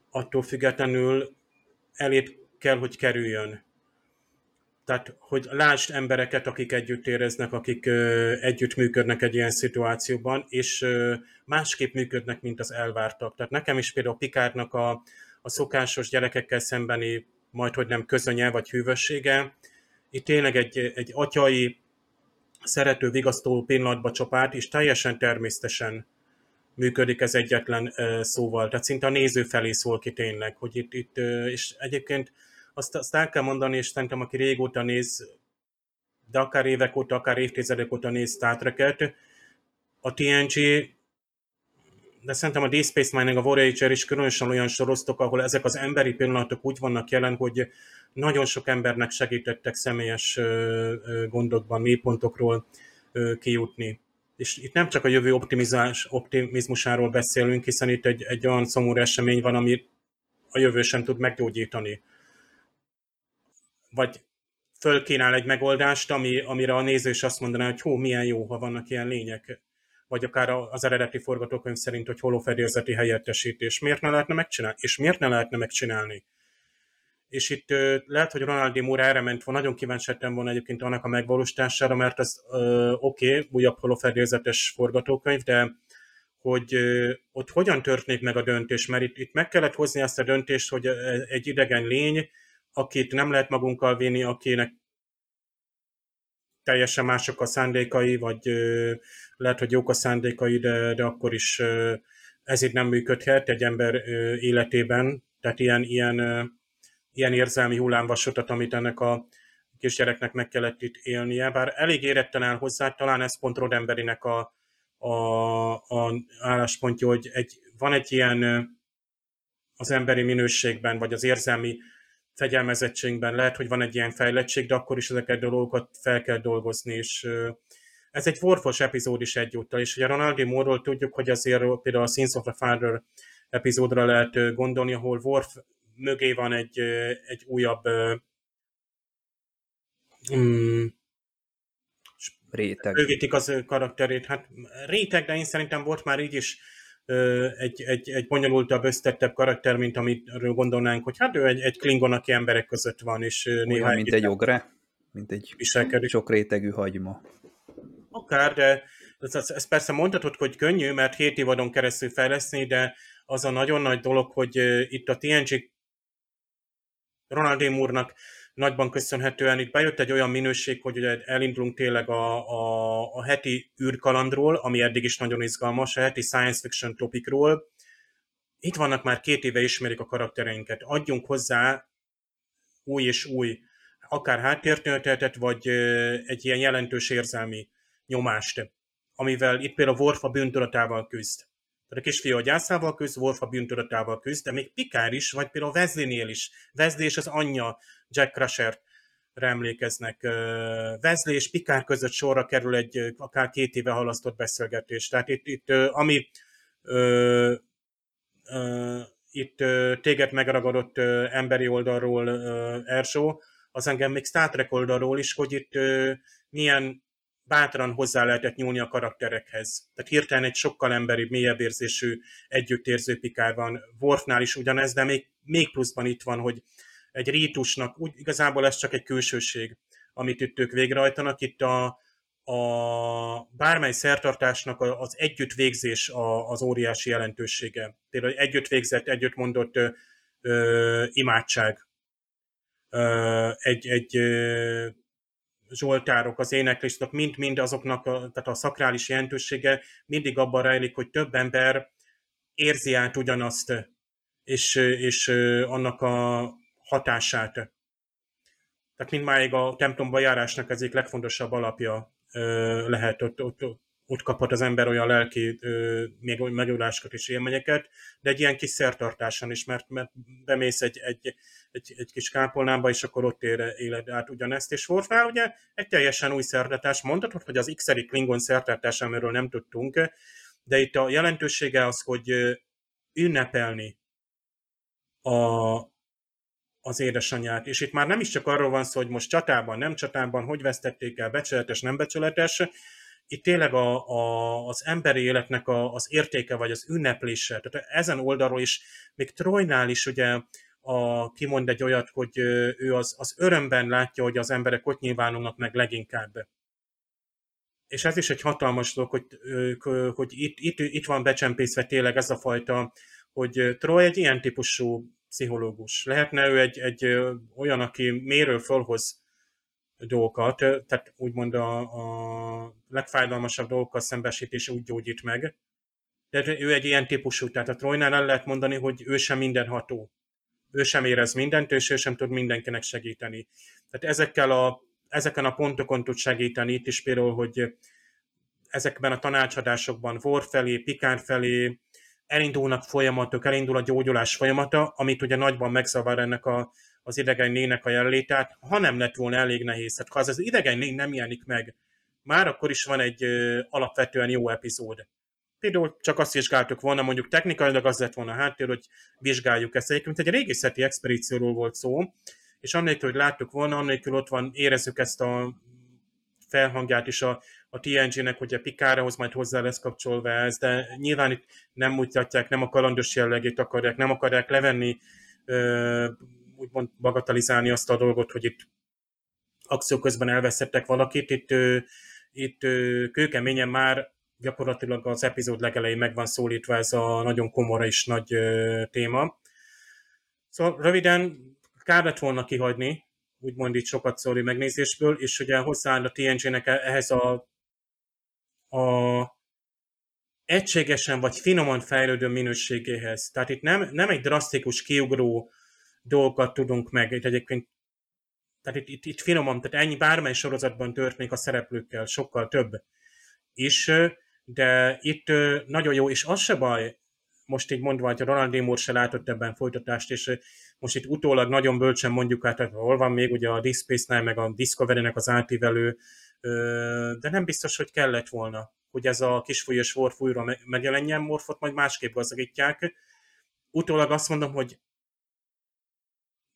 attól függetlenül elét kell, hogy kerüljön. Tehát, hogy lásd embereket, akik együtt éreznek, akik ö, együtt működnek egy ilyen szituációban, és ö, másképp működnek, mint az elvártak. Tehát nekem is például Pikárnak a, a szokásos gyerekekkel szembeni majd, hogy nem közönye vagy hűvössége, itt tényleg egy, egy atyai, szerető, vigasztó pillanatba csapát, és teljesen természetesen működik ez egyetlen szóval. Tehát szinte a néző felé szól ki tényleg, hogy itt, itt és egyébként azt, azt el kell mondani, és szerintem aki régóta néz, de akár évek óta, akár évtizedek óta néz Star Trek-et, a TNG, de szerintem a Deep Space Mining, a Voyager is különösen olyan sorosztok, ahol ezek az emberi pillanatok úgy vannak jelen, hogy nagyon sok embernek segítettek személyes gondokban, mélypontokról kijutni és itt nem csak a jövő optimizás, optimizmusáról beszélünk, hiszen itt egy, egy olyan szomorú esemény van, ami a jövő sem tud meggyógyítani. Vagy fölkínál egy megoldást, ami, amire a néző is azt mondaná, hogy hó, milyen jó, ha vannak ilyen lények. Vagy akár az eredeti forgatókönyv szerint, hogy holofedélzeti helyettesítés. Miért ne lehetne megcsinálni? És miért ne lehetne megcsinálni? És itt lehet, hogy Ronaldi Moore erre ment volna, nagyon kíváncsi lettem volna egyébként annak a megvalósítására, mert ez oké, okay, újabb holofedélzetes forgatókönyv, de hogy ott hogyan történik meg a döntés, mert itt, itt meg kellett hozni azt a döntést, hogy egy idegen lény, akit nem lehet magunkkal vinni, akinek teljesen mások a szándékai, vagy lehet, hogy jók a szándékai, de, de akkor is ö, ez itt nem működhet egy ember életében, tehát ilyen, ilyen ilyen érzelmi hullámvasutat, amit ennek a kisgyereknek meg kellett itt élnie, bár elég éretten el hozzá, talán ez pont Rodemberinek a, a, a álláspontja, hogy egy, van egy ilyen az emberi minőségben, vagy az érzelmi fegyelmezettségben lehet, hogy van egy ilyen fejlettség, de akkor is ezeket a dolgokat fel kell dolgozni, és ez egy Worfos epizód is egyúttal, és ugye Ronaldi Moore-ról tudjuk, hogy azért például a Sins of the Father epizódra lehet gondolni, ahol Worf mögé van egy, egy újabb mm, réteg. Bővítik az karakterét. Hát réteg, de én szerintem volt már így is egy, egy, egy bonyolultabb, összetettebb karakter, mint amiről gondolnánk, hogy hát ő egy, egy Klingon, aki emberek között van, és néha... mint egy ogre? Mint egy viselkedik. sok rétegű hagyma. Akár, de ez, ez persze mondhatod, hogy könnyű, mert 7 évadon keresztül fejleszteni, de az a nagyon nagy dolog, hogy itt a TNG Ronald Moore-nak nagyban köszönhetően itt bejött egy olyan minőség, hogy ugye elindulunk tényleg a, a, a heti űrkalandról, ami eddig is nagyon izgalmas, a heti science fiction topikról. Itt vannak már két éve ismerik a karaktereinket. Adjunk hozzá új és új, akár háttértörténetet, vagy egy ilyen jelentős érzelmi nyomást, amivel itt például Worf a bűntudatával küzd. Tehát a kisfiú a gyászával küzd, Wolf a bűntudatával küzd, de még Pikár is, vagy például Wesley-nél is. Wesley és az anyja Jack Crusher emlékeznek. Wesley és Pikár között sorra kerül egy akár két éve halasztott beszélgetés. Tehát itt, itt ami ö, ö, itt téged megragadott emberi oldalról Erzsó, az engem még Star Trek oldalról is, hogy itt milyen bátran hozzá lehetett nyúlni a karakterekhez. Tehát hirtelen egy sokkal emberi, mélyebb érzésű együttérző pikár van. Worfnál is ugyanez, de még, még pluszban itt van, hogy egy rítusnak, úgy igazából ez csak egy külsőség, amit itt ők végrehajtanak. Itt a, a bármely szertartásnak az együtt végzés az óriási jelentősége. Például együtt végzett, együtt mondott ö, imádság. Ö, egy, egy ö, zsoltárok, az éneklések, mind-mind azoknak, a, tehát a szakrális jelentősége mindig abban rejlik, hogy több ember érzi át ugyanazt, és, és annak a hatását. Tehát mindmáig a templomba járásnak ez egyik legfontosabb alapja lehet, ott, ott, ott kaphat az ember olyan lelki még megölásokat és élményeket, de egy ilyen kis szertartáson is, mert, mert bemész egy, egy, egy, egy kis kápolnába, és akkor ott éle, éled át ugyanezt. És Worfnál ugye egy teljesen új szertartás, mondhatod, hogy az x Klingon szertartás, amiről nem tudtunk, de itt a jelentősége az, hogy ünnepelni a, az édesanyját. És itt már nem is csak arról van szó, hogy most csatában, nem csatában, hogy vesztették el, becsületes, nem becsületes, itt tényleg a, a, az emberi életnek a, az értéke, vagy az ünneplése. Tehát ezen oldalról is, még Trojnál is ugye a, kimond egy olyat, hogy ő az, az örömben látja, hogy az emberek ott nyilvánulnak meg leginkább. És ez is egy hatalmas dolog, hogy, hogy itt, itt, itt van becsempészve tényleg ez a fajta, hogy Troy egy ilyen típusú pszichológus. Lehetne ő egy, egy olyan, aki méről fölhoz dolgokat, tehát úgymond a, a legfájdalmasabb dolgokkal szembesítés úgy gyógyít meg. De ő egy ilyen típusú, tehát a Trojnál el lehet mondani, hogy ő sem mindenható. Ő sem érez mindent, és ő sem tud mindenkinek segíteni. Tehát ezekkel a, ezeken a pontokon tud segíteni itt is például, hogy ezekben a tanácsadásokban Vor felé, Pikár felé elindulnak folyamatok, elindul a gyógyulás folyamata, amit ugye nagyban megzavar ennek a, az idegen nének a jelenlétát, ha nem lett volna elég nehéz. Hát ha az, az idegen né nem jelenik meg, már akkor is van egy ö, alapvetően jó epizód. Például csak azt vizsgáltuk volna, mondjuk technikailag az lett volna háttér, hogy vizsgáljuk ezt. Egyébként egy régészeti expedícióról volt szó, és annélkül, hogy láttuk volna, annélkül ott van, érezzük ezt a felhangját is a, a TNG-nek, hogy a Pikárahoz majd hozzá lesz kapcsolva ez, de nyilván itt nem mutatják, nem a kalandos jellegét akarják, nem akarják levenni ö, úgymond bagatelizálni azt a dolgot, hogy itt akció közben elveszettek valakit, itt, itt kőkeményen már gyakorlatilag az epizód legelején meg van szólítva ez a nagyon komora és nagy téma. Szóval röviden kár lett volna kihagyni, úgymond itt sokat szóli megnézésből, és ugye hozzááll a TNG-nek e-, ehhez a, a egységesen vagy finoman fejlődő minőségéhez. Tehát itt nem, nem egy drasztikus, kiugró dolgokat tudunk meg. Itt egyébként tehát itt, itt, itt finoman, tehát ennyi bármely sorozatban történik a szereplőkkel, sokkal több is, de itt nagyon jó, és az se baj, most így mondva, hogy a Ronald D. Moore se látott ebben folytatást, és most itt utólag nagyon bölcsen mondjuk át, hogy hol van még ugye a Deep Space-nál, meg a Discovery-nek az átívelő, de nem biztos, hogy kellett volna, hogy ez a kisfolyós Worf újra megjelenjen, Morfot majd másképp gazdagítják. Utólag azt mondom, hogy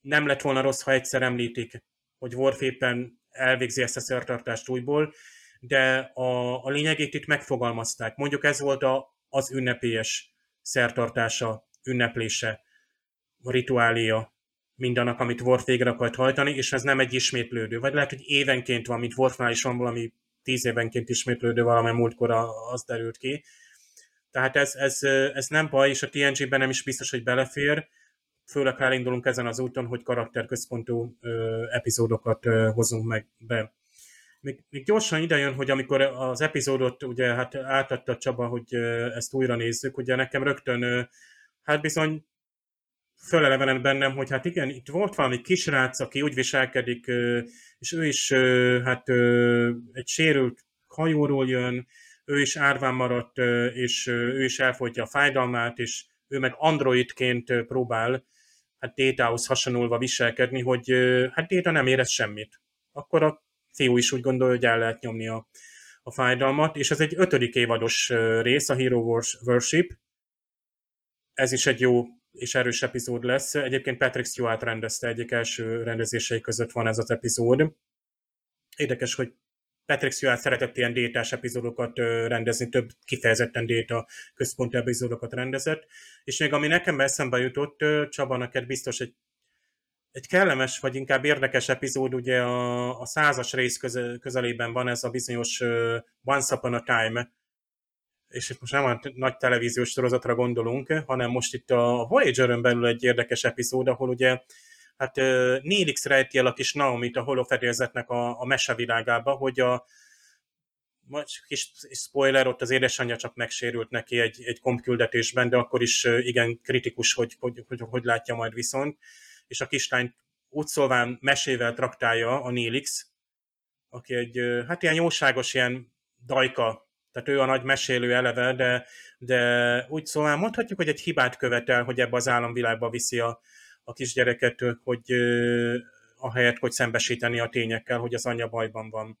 nem lett volna rossz, ha egyszer említik, hogy Worf éppen elvégzi ezt a szertartást újból, de a, a lényegét itt megfogalmazták. Mondjuk ez volt a, az ünnepélyes szertartása, ünneplése, a rituália mindannak, amit Worf végre akart hajtani, és ez nem egy ismétlődő. Vagy lehet, hogy évenként van, mint Worfnál is van valami tíz évenként ismétlődő valami múltkor az derült ki. Tehát ez, ez, ez nem baj, és a TNG-ben nem is biztos, hogy belefér, főleg ha elindulunk ezen az úton, hogy karakterközpontú epizódokat hozunk meg be. Még, még gyorsan idejön, hogy amikor az epizódot ugye hát átadta Csaba, hogy ezt újra nézzük, ugye nekem rögtön hát bizony fölelevened bennem, hogy hát igen, itt volt valami kisrác, aki úgy viselkedik, és ő is hát egy sérült hajóról jön, ő is árván maradt, és ő is elfolytja a fájdalmát, és ő meg androidként próbál hát Détához hasonlóan viselkedni, hogy hát Déta nem érez semmit. Akkor a fiú is úgy gondolja, hogy el lehet nyomni a, a fájdalmat, és ez egy ötödik évados rész, a Hero Worship. Ez is egy jó és erős epizód lesz. Egyébként Patrick Stewart rendezte, egyik első rendezései között van ez az epizód. Érdekes, hogy Patrick Stewart szeretett ilyen détás epizódokat rendezni, több kifejezetten déta központi epizódokat rendezett, és még ami nekem eszembe jutott, Csaba, neked biztos egy, egy kellemes, vagy inkább érdekes epizód, ugye a, a százas rész köze, közelében van ez a bizonyos Once Upon a Time, és itt most nem a nagy televíziós sorozatra gondolunk, hanem most itt a Voyager-ön belül egy érdekes epizód, ahol ugye hát Nélix rejti el a kis Naomit a holofedélzetnek a, a mesevilágába, hogy a kis spoiler, ott az édesanyja csak megsérült neki egy, egy kompküldetésben, de akkor is igen kritikus, hogy hogy, hogy hogy látja majd viszont, és a kislány úgy szólván mesével traktálja a Nélix, aki egy hát ilyen jóságos ilyen dajka, tehát ő a nagy mesélő eleve, de, de úgy szóval mondhatjuk, hogy egy hibát követel, hogy ebbe az államvilágba viszi a, a kisgyereket, hogy ahelyett, hogy szembesíteni a tényekkel, hogy az anyja bajban van.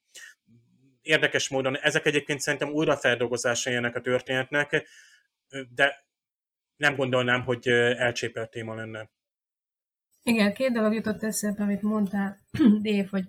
Érdekes módon, ezek egyébként szerintem újrafeldolgozása ennek a történetnek, de nem gondolnám, hogy elcsépelt téma lenne. Igen, két dolog jutott eszembe, amit mondtál, Dév, hogy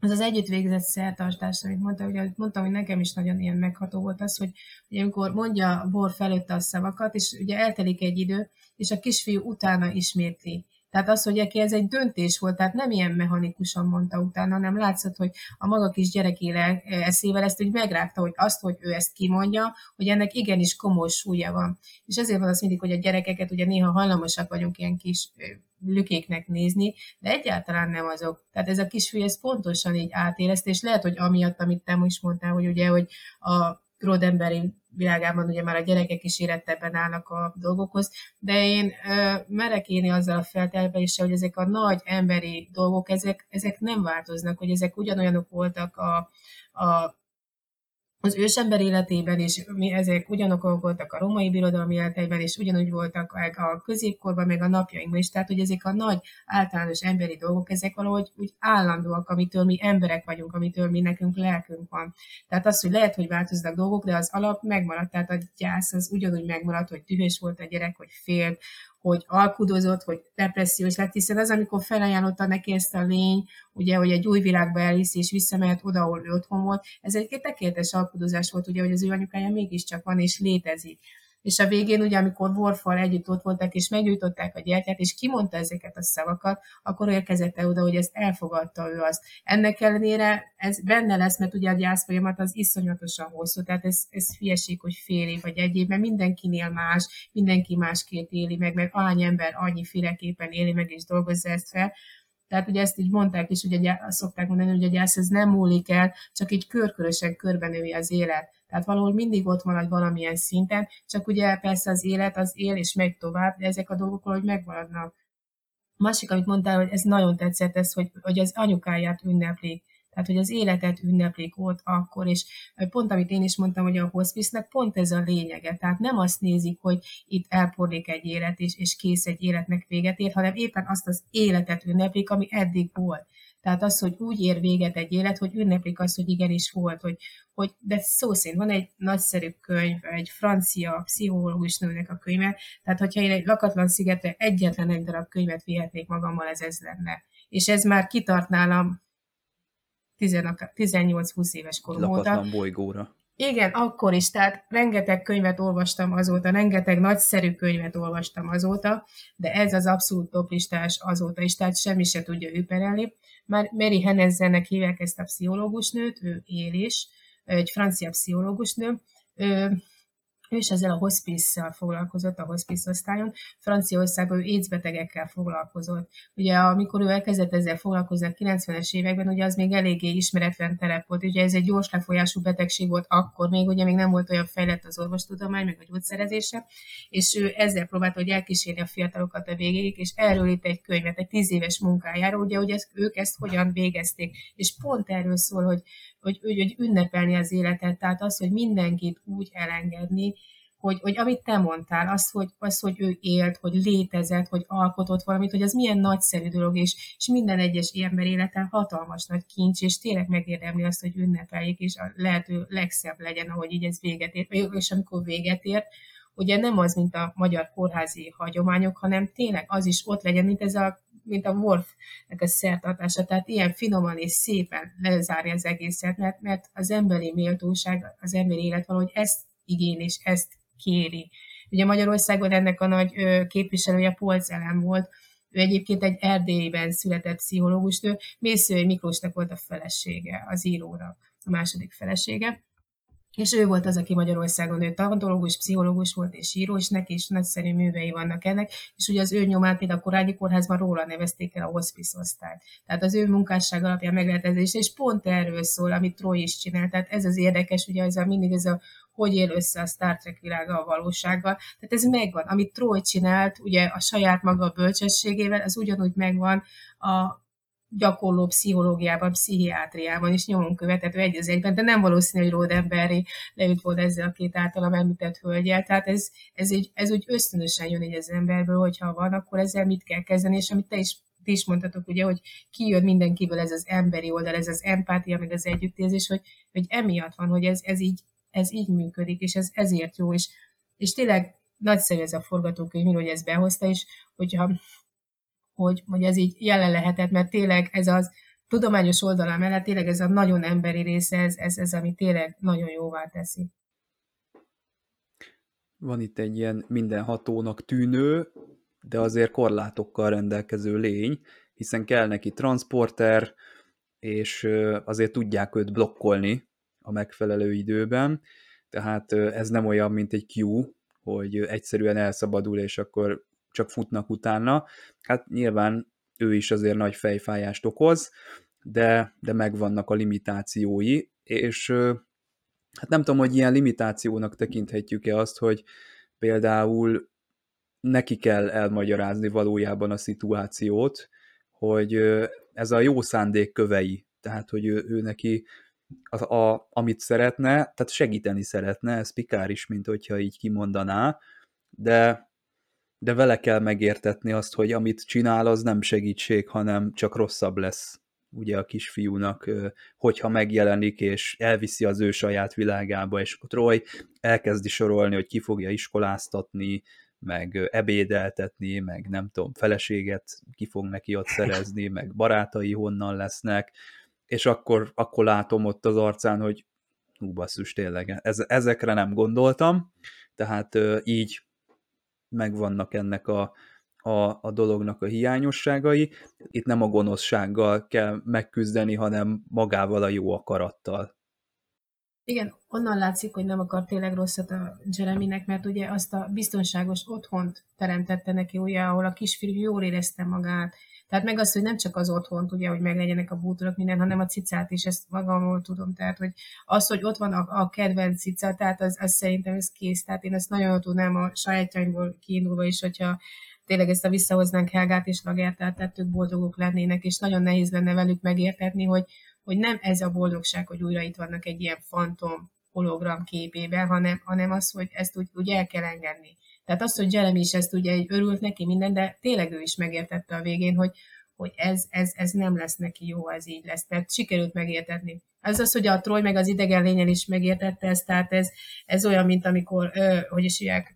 az az együtt végzett szertartás, amit mondta, ugye mondtam, hogy nekem is nagyon ilyen megható volt az, hogy, hogy amikor mondja Bor felőtte a szavakat, és ugye eltelik egy idő, és a kisfiú utána ismétli. Tehát az, hogy neki ez egy döntés volt, tehát nem ilyen mechanikusan mondta utána, hanem látszott, hogy a maga kis gyerekéle eszével ezt úgy megrágta, hogy azt, hogy ő ezt kimondja, hogy ennek igenis komoly súlya van. És ezért van az mindig, hogy a gyerekeket ugye néha hajlamosak vagyunk ilyen kis lükéknek nézni, de egyáltalán nem azok. Tehát ez a kisfiú ez pontosan így átérezte, és lehet, hogy amiatt, amit te is mondtál, hogy ugye, hogy a Rodemberi világában ugye már a gyerekek is érettebben állnak a dolgokhoz, de én ö, merek élni azzal a feltelpeléssel, hogy ezek a nagy emberi dolgok, ezek, ezek nem változnak, hogy ezek ugyanolyanok voltak a, a az ősember életében is mi ezek ugyanok voltak a római birodalmi életeiben, és ugyanúgy voltak a középkorban, meg a napjainkban is. Tehát, hogy ezek a nagy általános emberi dolgok, ezek valahogy úgy állandóak, amitől mi emberek vagyunk, amitől mi nekünk lelkünk van. Tehát az, hogy lehet, hogy változnak dolgok, de az alap megmaradt. Tehát a gyász az ugyanúgy megmaradt, hogy dühös volt a gyerek, hogy fél, hogy alkudozott, hogy depressziós lett, hiszen az, amikor felajánlotta neki ezt a lény, ugye, hogy egy új világba elvisz és visszamehet oda, ahol ő otthon volt, ez egy tekéletes alkudozás volt, ugye, hogy az ő anyukája mégiscsak van és létezik és a végén ugye, amikor Worfal együtt ott voltak, és meggyújtották a gyertyát, és kimondta ezeket a szavakat, akkor érkezett el oda, hogy ezt elfogadta ő azt. Ennek ellenére ez benne lesz, mert ugye a gyász folyamat az iszonyatosan hosszú, tehát ez, ez fieség, hogy fél év vagy egy év, mert mindenkinél más, mindenki másként éli meg, meg annyi ember annyi féleképpen éli meg és dolgozza ezt fel, tehát ugye ezt így mondták is, ugye szokták mondani, hogy a gyász ez nem múlik el, csak így körkörösen körbenövi az élet. Tehát valahol mindig ott marad valamilyen szinten, csak ugye persze az élet az él és megy tovább, de ezek a dolgok valahogy megmaradnak. Másik, amit mondtál, hogy ez nagyon tetszett, ez, hogy, hogy az anyukáját ünneplik. Tehát, hogy az életet ünneplik ott akkor, és pont amit én is mondtam, hogy a hospice pont ez a lényege. Tehát nem azt nézik, hogy itt elporlik egy élet, és, és kész egy életnek véget ér, hanem éppen azt az életet ünneplik, ami eddig volt. Tehát az, hogy úgy ér véget egy élet, hogy ünneplik azt, hogy igenis volt, hogy, hogy de szó szerint van egy nagyszerű könyv, egy francia pszichológus nőnek a könyve, tehát hogyha én egy lakatlan szigetre egyetlen egy darab könyvet vihetnék magammal, ez ez lenne. És ez már kitart nálam 18-20 éves korom Lakatlan óta. bolygóra. Igen, akkor is, tehát rengeteg könyvet olvastam azóta, rengeteg nagyszerű könyvet olvastam azóta, de ez az abszolút toplistás azóta is, tehát semmi se tudja überelni. Már Mary Henezzennek hívják ezt a pszichológusnőt, ő él is, egy francia pszichológusnő, ő is ezzel a hospice foglalkozott, a hospice osztályon. Franciaországban ő AIDS betegekkel foglalkozott. Ugye amikor ő elkezdett ezzel foglalkozni a 90-es években, ugye az még eléggé ismeretlen terep volt. Ugye ez egy gyors lefolyású betegség volt akkor, még ugye még nem volt olyan fejlett az orvostudomány, meg a gyógyszerezése, és ő ezzel próbálta, hogy elkísérni a fiatalokat a végéig, és erről itt egy könyvet, egy tíz éves munkájáról, ugye, hogy ezt, ők ezt hogyan végezték. És pont erről szól, hogy hogy, hogy, hogy ünnepelni az életet, tehát az, hogy mindenkit úgy elengedni, hogy, hogy amit te mondtál, az hogy, az, hogy ő élt, hogy létezett, hogy alkotott valamit, hogy az milyen nagyszerű dolog, és, és minden egyes ember életen hatalmas nagy kincs, és tényleg megérdemli azt, hogy ünnepeljék, és a lehető legszebb legyen, ahogy így ez véget ért, és amikor véget ért, ugye nem az, mint a magyar kórházi hagyományok, hanem tényleg az is ott legyen, mint ez a mint a Worf-nek a szertartása, tehát ilyen finoman és szépen lezárja az egészet, mert, mert az emberi méltóság, az emberi élet valahogy ezt igény és ezt kéri. Ugye Magyarországon ennek a nagy képviselője Polc Ellen volt, ő egyébként egy Erdélyben született pszichológus nő, Mészői Miklósnak volt a felesége, az írónak a második felesége, és ő volt az, aki Magyarországon ő tautológus, pszichológus volt és író, és neki is nagyszerű művei vannak ennek, és ugye az ő nyomát például a korábbi kórházban róla nevezték el a hospice osztályt. Tehát az ő munkásság alapján meg lehet ez, és pont erről szól, amit Troy is csinál. Tehát ez az érdekes, ugye ez a, mindig ez a hogy él össze a Star Trek világa a valósággal. Tehát ez megvan. Amit Troy csinált, ugye a saját maga bölcsességével, az ugyanúgy megvan a gyakorló pszichológiában, pszichiátriában is nyomon követhető egy az egyben, de nem valószínű, hogy Roddenberry leült volna ezzel a két általam említett hölgyel. Tehát ez, ez, egy, ez úgy ösztönösen jön egy az emberből, hogyha van, akkor ezzel mit kell kezdeni, és amit te is ti is mondtatok, ugye, hogy kijön mindenkiből ez az emberi oldal, ez az empátia, meg az együttérzés, hogy, hogy emiatt van, hogy ez, ez, így, ez így működik, és ez ezért jó, és, és tényleg nagyszerű ez a forgatókönyv, hogy ezt behozta, és hogyha hogy, hogy ez így jelen lehetett, mert tényleg ez az tudományos oldala mellett tényleg ez a nagyon emberi része, ez, ez, ez ami tényleg nagyon jóvá teszi. Van itt egy ilyen mindenhatónak tűnő, de azért korlátokkal rendelkező lény, hiszen kell neki transporter, és azért tudják őt blokkolni a megfelelő időben, tehát ez nem olyan, mint egy Q, hogy egyszerűen elszabadul, és akkor csak futnak utána. Hát nyilván ő is azért nagy fejfájást okoz, de, de megvannak a limitációi, és hát nem tudom, hogy ilyen limitációnak tekinthetjük-e azt, hogy például neki kell elmagyarázni valójában a szituációt, hogy ez a jó szándék kövei, tehát hogy ő, ő neki a, a, amit szeretne, tehát segíteni szeretne, ez Pikár is, mint hogyha így kimondaná, de de vele kell megértetni azt, hogy amit csinál, az nem segítség, hanem csak rosszabb lesz ugye a kisfiúnak, hogyha megjelenik, és elviszi az ő saját világába, és akkor Troy elkezdi sorolni, hogy ki fogja iskoláztatni, meg ebédeltetni, meg nem tudom, feleséget ki fog neki ott szerezni, meg barátai honnan lesznek, és akkor, akkor látom ott az arcán, hogy hú basszus, tényleg, ez, ezekre nem gondoltam, tehát így megvannak ennek a, a, a dolognak a hiányosságai. Itt nem a gonoszsággal kell megküzdeni, hanem magával a jó akarattal. Igen, onnan látszik, hogy nem akar tényleg rosszat a Jeremynek, mert ugye azt a biztonságos otthont teremtette neki, ugye, ahol a kisfiú jól érezte magát, tehát meg az, hogy nem csak az otthont, ugye, hogy meglegyenek a bútorok, minden, hanem a cicát is, ezt magamról tudom. Tehát, hogy az, hogy ott van a, a kedvenc cica, tehát az, az szerintem ez kész. Tehát én ezt nagyon tudnám a sajátjaimból kiindulva is, hogyha tényleg ezt a visszahoznánk Helgát és Lagertát, tehát ők boldogok lennének, és nagyon nehéz lenne velük megértetni, hogy, hogy nem ez a boldogság, hogy újra itt vannak egy ilyen fantom hologram képében, hanem, hanem az, hogy ezt úgy, úgy el kell engedni. Tehát az, hogy Jeremy is ezt ugye örült neki minden, de tényleg ő is megértette a végén, hogy, hogy ez, ez, ez nem lesz neki jó, ez így lesz. Tehát sikerült megértetni. Ez az, hogy a Troy meg az idegen lényen is megértette ezt, tehát ez, ez olyan, mint amikor, ö, hogy is hívják,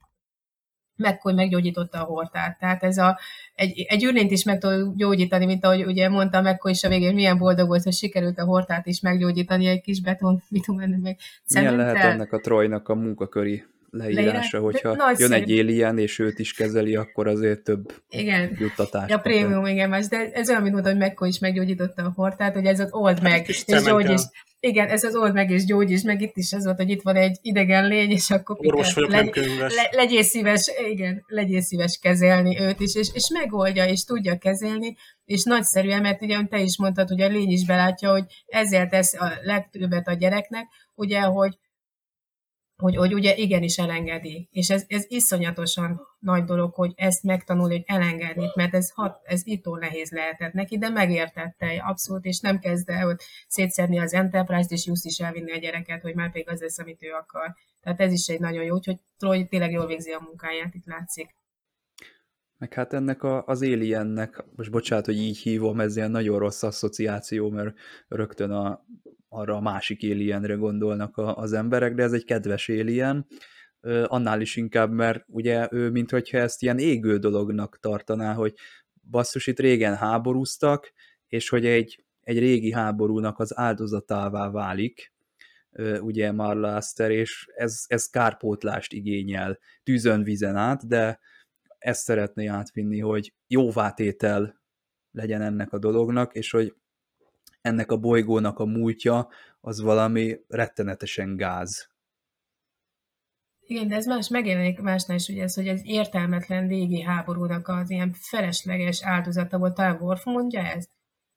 McCoy meggyógyította a hortát. Tehát ez a, egy, egy űrlényt is meg tud gyógyítani, mint ahogy ugye mondta McCoy is a végén, milyen boldog volt, hogy sikerült a hortát is meggyógyítani egy kis beton, mit tudom, meg Milyen lehet ennek a Trojnak a munkaköri leírása, hogyha de jön egy alien, és őt is kezeli, akkor azért több igen. juttatás. Ja, prémium, igen, más, de ez olyan, mint mondta, hogy McCoy is meggyógyította a hortát, hogy ez az old meg, és gyógyis. Igen, ez az old meg és gyógyis, meg itt is ez volt, hogy itt van egy idegen lény, és akkor Orvos vagyok, legy, le, legyél szíves, igen, legyél szíves kezelni őt is, és, és megoldja, és tudja kezelni, és nagyszerűen, mert ugye te is mondtad, hogy a lény is belátja, hogy ezért tesz a legtöbbet a gyereknek, ugye, hogy hogy, hogy ugye igenis elengedi. És ez, ez iszonyatosan nagy dolog, hogy ezt megtanulni, hogy elengedni, mert ez, hat, ez itó nehéz lehetett neki, de megértette abszolút, és nem kezd el hogy szétszedni az Enterprise-t, és Jussz is elvinni a gyereket, hogy már pedig az lesz, amit ő akar. Tehát ez is egy nagyon jó, úgyhogy Troy tényleg jól végzi a munkáját, itt látszik. Meg hát ennek a, az Aliennek, most bocsánat, hogy így hívom, ez ilyen nagyon rossz asszociáció, mert rögtön a arra a másik alienre gondolnak a, az emberek, de ez egy kedves alien, annál is inkább, mert ugye ő, mintha ezt ilyen égő dolognak tartaná, hogy basszus, itt régen háborúztak, és hogy egy, egy régi háborúnak az áldozatává válik, ugye Marlaster, és ez, ez kárpótlást igényel tűzön, vizen át, de ezt szeretné átvinni, hogy jóvátétel legyen ennek a dolognak, és hogy ennek a bolygónak a múltja az valami rettenetesen gáz. Igen, de ez más megjelenik másnál is, ugye ez, hogy egy értelmetlen régi háborúnak az ilyen felesleges áldozata volt, talán Worf mondja ezt?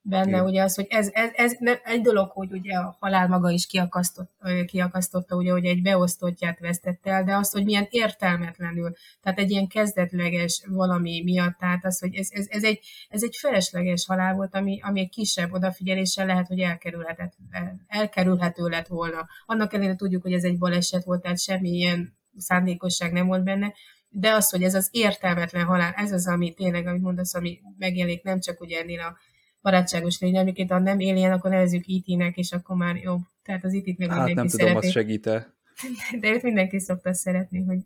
Benne, ugye az, hogy ez, ez, ez egy dolog, hogy ugye a halál maga is kiakasztott, kiakasztotta, ugye, hogy egy beosztottját vesztette el, de az, hogy milyen értelmetlenül, tehát egy ilyen kezdetleges valami miatt, tehát az, hogy ez, ez, ez, egy, ez egy felesleges halál volt, ami, ami egy kisebb odafigyeléssel lehet, hogy elkerülhetett, elkerülhető lett volna. Annak ellenére tudjuk, hogy ez egy baleset volt, tehát semmi ilyen szándékosság nem volt benne, de az, hogy ez az értelmetlen halál, ez az, ami tényleg, amit mondasz, ami megjelenik nem csak ugye ennél a barátságos lény, amiket ha nem éljen, akkor nevezzük IT-nek, és akkor már jobb. Tehát az IT-t még hát mindenki nem tudom, szereti. az segít De őt mindenki szokta szeretni, hogy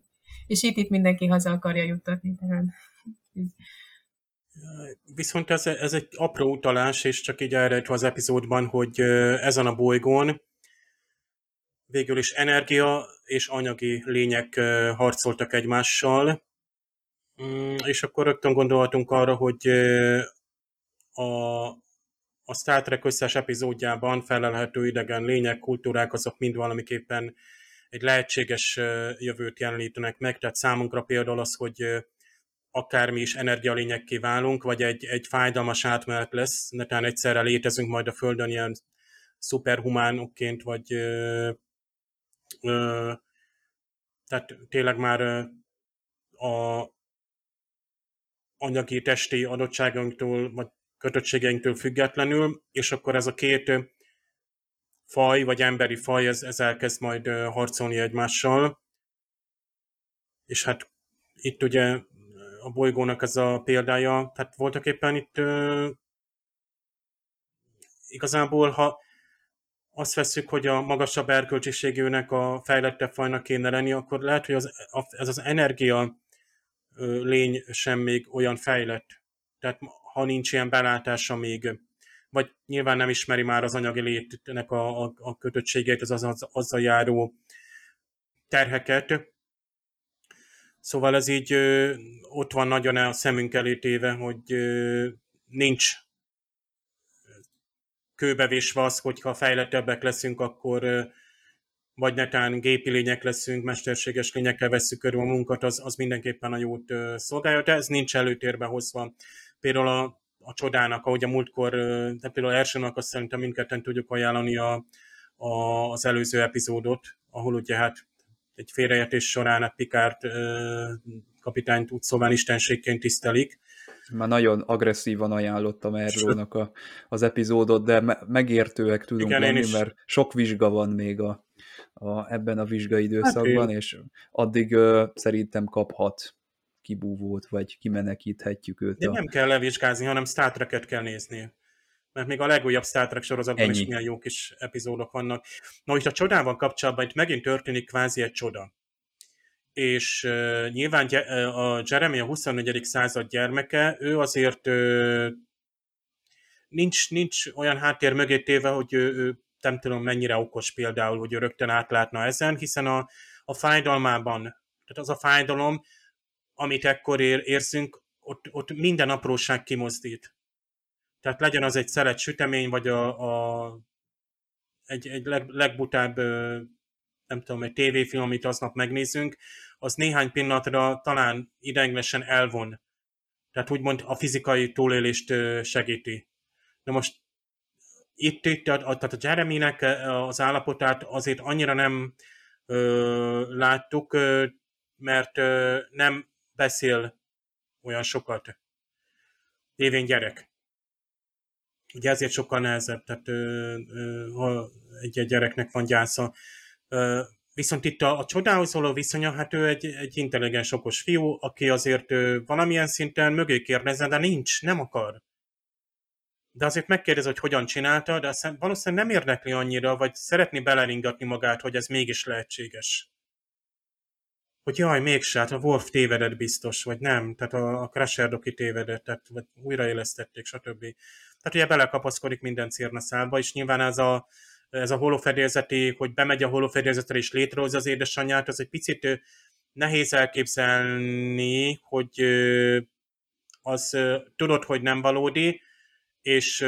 és itt, itt mindenki haza akarja juttatni. Tehát... Viszont ez, ez egy apró utalás, és csak így elrejtve az epizódban, hogy ezen a bolygón végül is energia és anyagi lények harcoltak egymással, mm, és akkor rögtön gondolhatunk arra, hogy a, a Star Trek összes epizódjában felelhető idegen lények, kultúrák, azok mind valamiképpen egy lehetséges jövőt jelenítenek meg, tehát számunkra például az, hogy akármi is energialényekké válunk, vagy egy, egy fájdalmas átmenet lesz, netán egyszerre létezünk majd a Földön ilyen szuperhumánokként, vagy ö, ö, tehát tényleg már a anyagi, testi adottságunktól, vagy kötöttségeinktől függetlenül, és akkor ez a két faj, vagy emberi faj, ez, ez elkezd majd harcolni egymással. És hát itt ugye a bolygónak ez a példája, tehát voltak éppen itt uh, igazából, ha azt veszük, hogy a magasabb erkölcsiségűnek a fejlettebb fajnak kéne lenni, akkor lehet, hogy az, ez az energia lény sem még olyan fejlett. Tehát ha nincs ilyen belátása még, vagy nyilván nem ismeri már az anyagi létnek a, a, a kötöttségeit, az, az, azzal járó terheket. Szóval ez így ö, ott van nagyon a szemünk elé téve, hogy ö, nincs kőbevésve az, hogyha fejlettebbek leszünk, akkor ö, vagy netán gépi lények leszünk, mesterséges lényekkel veszük körül a munkat, az, az mindenképpen a jót szolgálja, de ez nincs előtérbe hozva például a, a csodának, ahogy a múltkor, de például elsőnek azt szerintem mindketten tudjuk ajánlani a, a, az előző epizódot, ahol ugye hát egy félreértés során a Pikárt kapitányt úgy szóval istenségként tisztelik. Már nagyon agresszívan ajánlottam Errónak a, az epizódot, de me- megértőek tudunk Igen, lenni, mert sok vizsga van még a, a, ebben a vizsgai időszakban, hát és addig ö, szerintem kaphat kibúvót, vagy kimenekíthetjük őt. De a... nem kell levizsgázni, hanem Star Trek-et kell nézni. Mert még a legújabb Star Trek sorozatban Ennyi. is milyen jó kis epizódok vannak. Na, itt a csodával kapcsolatban itt megint történik kvázi egy csoda. És uh, nyilván a Jeremy a 24. század gyermeke, ő azért uh, nincs, nincs olyan háttér mögé téve, hogy ő, ő nem tudom mennyire okos például, hogy ő rögtön átlátna ezen, hiszen a, a fájdalmában, tehát az a fájdalom, amit ekkor ér, érzünk, ott, ott minden apróság kimozdít. Tehát legyen az egy szelet sütemény, vagy a, a, egy, egy leg, legbutább, nem tudom, egy tévéfilm, amit aznap megnézünk, az néhány pillanatra talán ideiglenesen elvon. Tehát úgymond a fizikai túlélést segíti. De most itt, itt a, a, tehát a Jeremy-nek az állapotát azért annyira nem ö, láttuk, ö, mert ö, nem beszél olyan sokat. Évén gyerek. Ugye ezért sokkal nehezebb, tehát ha egy, gyereknek van gyásza. Viszont itt a, a csodához való viszonya, hát ő egy, egy intelligens, okos fiú, aki azért ö, valamilyen szinten mögé kérdezze, de nincs, nem akar. De azért megkérdez, hogy hogyan csinálta, de aztán valószínűleg nem érdekli annyira, vagy szeretné beleringatni magát, hogy ez mégis lehetséges. Hogy jaj, mégse, hát a Wolf tévedett biztos, vagy nem, tehát a, a Crusher doki tévedett, tehát, vagy újraélesztették, stb. Tehát ugye belekapaszkodik minden szálba, és nyilván ez a, ez a holofedélzeti, hogy bemegy a holofedélzetre és létrehozza az édesanyját, az egy picit nehéz elképzelni, hogy az tudod, hogy nem valódi, és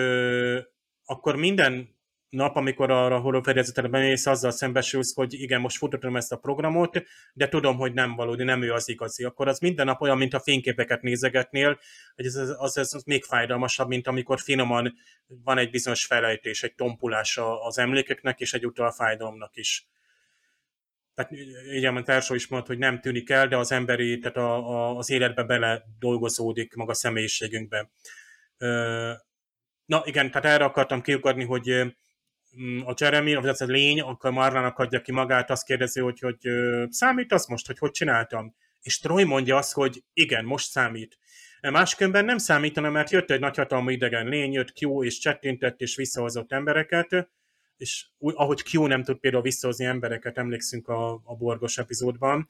akkor minden nap, amikor arra a horrorfedezetre bemész, azzal szembesülsz, hogy igen, most futottam ezt a programot, de tudom, hogy nem valódi, nem ő az igazi. Akkor az minden nap olyan, mint a fényképeket nézegetnél, hogy ez, az, az, még fájdalmasabb, mint amikor finoman van egy bizonyos felejtés, egy tompulás az emlékeknek, és egyúttal a fájdalomnak is. Tehát igen, a társó is mondta, hogy nem tűnik el, de az emberi, tehát a, a, az életbe bele dolgozódik maga a személyiségünkbe. Na igen, tehát erre akartam kiukadni, hogy a Jeremy, vagy az a lény, akkor Marlának adja ki magát, azt kérdezi, hogy, hogy számít az most, hogy hogy csináltam? És Troy mondja azt, hogy igen, most számít. Máskönben nem számítana, mert jött egy nagyhatalmú idegen lény, jött Q és csettintett és visszahozott embereket, és ahogy Q nem tud például visszahozni embereket, emlékszünk a, a borgos epizódban,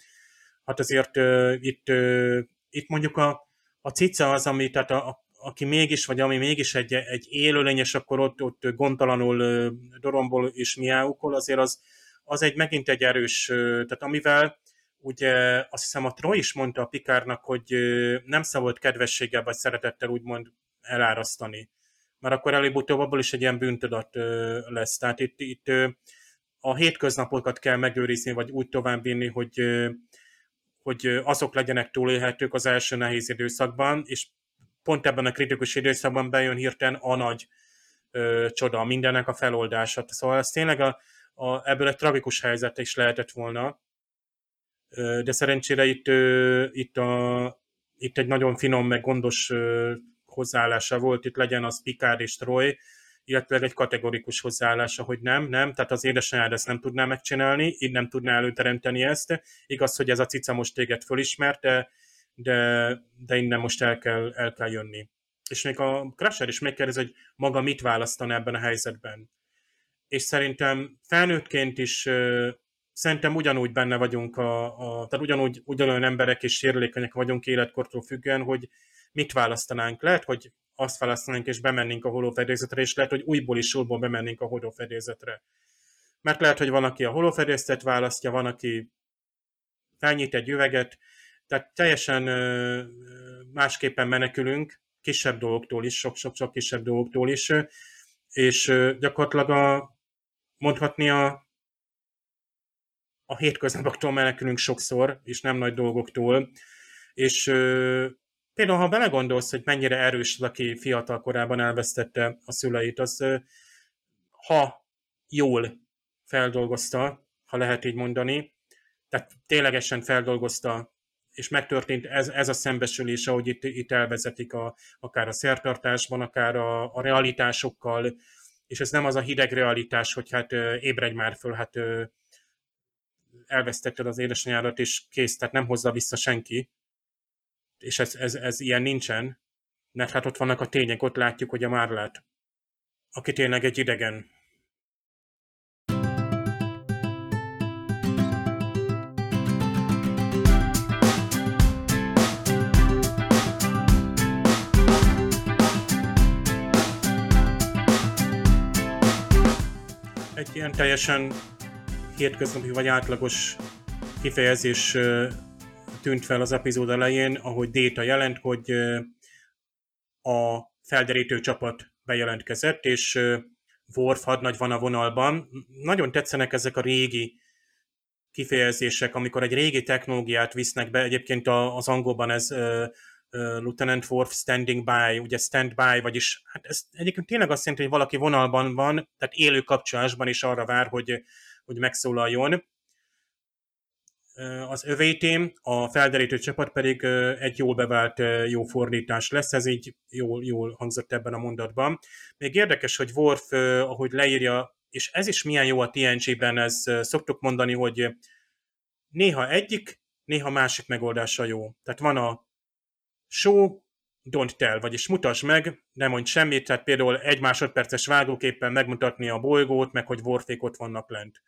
hát azért uh, itt, uh, itt mondjuk a, a cica az, ami, tehát a, a aki mégis, vagy ami mégis egy, egy élőlény, és akkor ott, ott gondtalanul dorombol és miáukol, azért az, az egy megint egy erős, tehát amivel ugye azt hiszem a Troy is mondta a Pikárnak, hogy nem szabad kedvességgel vagy szeretettel úgymond elárasztani. Mert akkor előbb-utóbb abból is egy ilyen bűntudat lesz. Tehát itt, itt a hétköznapokat kell megőrizni, vagy úgy továbbvinni, hogy, hogy azok legyenek túlélhetők az első nehéz időszakban, és pont ebben a kritikus időszakban bejön hirtelen a nagy ö, csoda, mindennek a feloldása. Szóval ez tényleg a, a, ebből egy tragikus helyzet is lehetett volna, ö, de szerencsére itt, ö, itt, a, itt egy nagyon finom, meg gondos ö, hozzáállása volt, itt legyen az Picard és Troy, illetve egy kategorikus hozzáállása, hogy nem, nem, tehát az édesanyád ezt nem tudná megcsinálni, így nem tudná előteremteni ezt. Igaz, hogy ez a cica most téged fölismert, de de, de innen most el kell, el kell jönni. És még a Crusher is megkérdez, hogy maga mit választana ebben a helyzetben. És szerintem felnőttként is szerintem ugyanúgy benne vagyunk, a, a, tehát ugyanúgy, ugyanolyan emberek és sérülékenyek vagyunk életkortól függően, hogy mit választanánk. Lehet, hogy azt választanánk, és bemennénk a holófedélzetre, és lehet, hogy újból is újból bemennénk a holófedélzetre. Mert lehet, hogy van, aki a holófedélzetet választja, van, aki felnyit egy üveget, tehát teljesen másképpen menekülünk, kisebb dolgoktól is, sok-sok-sok kisebb dolgoktól is, és gyakorlatilag a, mondhatni a, a hétköznapoktól menekülünk sokszor, és nem nagy dolgoktól, és például ha belegondolsz, hogy mennyire erős az, aki fiatal korában elvesztette a szüleit, az ha jól feldolgozta, ha lehet így mondani, tehát ténylegesen feldolgozta és megtörtént ez, ez a szembesülés, ahogy itt, itt elvezetik a, akár a szertartásban, akár a, a realitásokkal, és ez nem az a hideg realitás, hogy hát ébredj már föl, hát elvesztetted az édesanyádat, és kész, tehát nem hozza vissza senki, és ez, ez, ez ilyen nincsen, mert hát ott vannak a tények, ott látjuk, hogy a Márlát, aki tényleg egy idegen, egy ilyen teljesen hétköznapi vagy átlagos kifejezés tűnt fel az epizód elején, ahogy Déta jelent, hogy a felderítő csapat bejelentkezett, és Worf hadnagy van a vonalban. Nagyon tetszenek ezek a régi kifejezések, amikor egy régi technológiát visznek be, egyébként az angolban ez Lieutenant Worf standing by, ugye stand by, vagyis hát ez egyébként tényleg azt jelenti, hogy valaki vonalban van, tehát élő kapcsolásban is arra vár, hogy, hogy megszólaljon. Az övétém, a felderítő csapat pedig egy jól bevált jó fordítás lesz, ez így jól, jól hangzott ebben a mondatban. Még érdekes, hogy Worf, ahogy leírja, és ez is milyen jó a TNG-ben, ez szoktuk mondani, hogy néha egyik, néha másik megoldása jó. Tehát van a show, don't tell, vagyis mutasd meg, nem mondj semmit, tehát például egy másodperces vágóképpen megmutatni a bolygót, meg hogy Warfék ott vannak lent.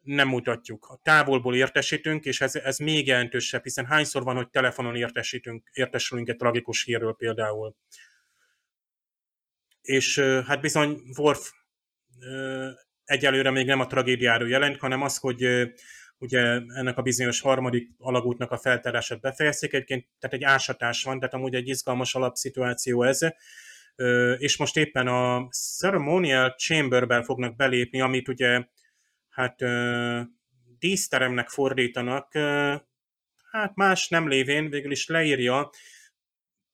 nem mutatjuk. A távolból értesítünk, és ez, ez még jelentősebb, hiszen hányszor van, hogy telefonon értesítünk, értesülünk egy tragikus hírről például. És hát bizony Worf egyelőre még nem a tragédiáról jelent, hanem az, hogy ugye ennek a bizonyos harmadik alagútnak a feltárását befejezték, egyébként tehát egy ásatás van, tehát amúgy egy izgalmas alapszituáció ez, és most éppen a Ceremonial Chamberben fognak belépni, amit ugye hát díszteremnek fordítanak, hát más nem lévén végül is leírja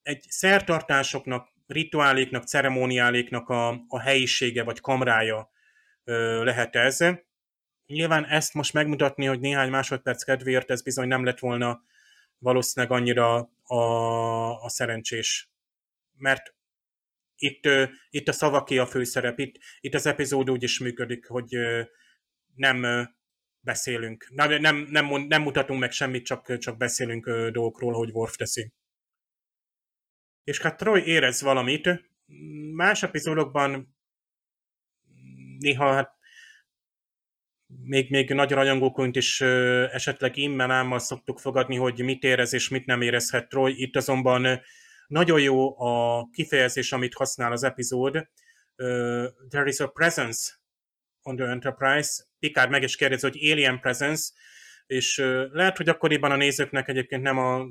egy szertartásoknak, rituáléknak, ceremóniáléknak a, a helyisége vagy kamrája lehet ez. Nyilván ezt most megmutatni, hogy néhány másodperc kedvéért ez bizony nem lett volna valószínűleg annyira a, a szerencsés. Mert itt, itt a szavaké a főszerep, itt, itt az epizód úgy is működik, hogy nem beszélünk, nem, nem, nem, nem mutatunk meg semmit, csak, csak beszélünk dolgokról, hogy Worf teszi. És hát Troy érez valamit. Más epizódokban néha hát még, még nagy rajongóként is esetleg immenámmal szoktuk fogadni, hogy mit érez és mit nem érezhet Troy. Itt azonban nagyon jó a kifejezés, amit használ az epizód. Uh, there is a presence on the Enterprise. Picard meg is kérdezi, hogy Alien Presence, és uh, lehet, hogy akkoriban a nézőknek egyébként nem a,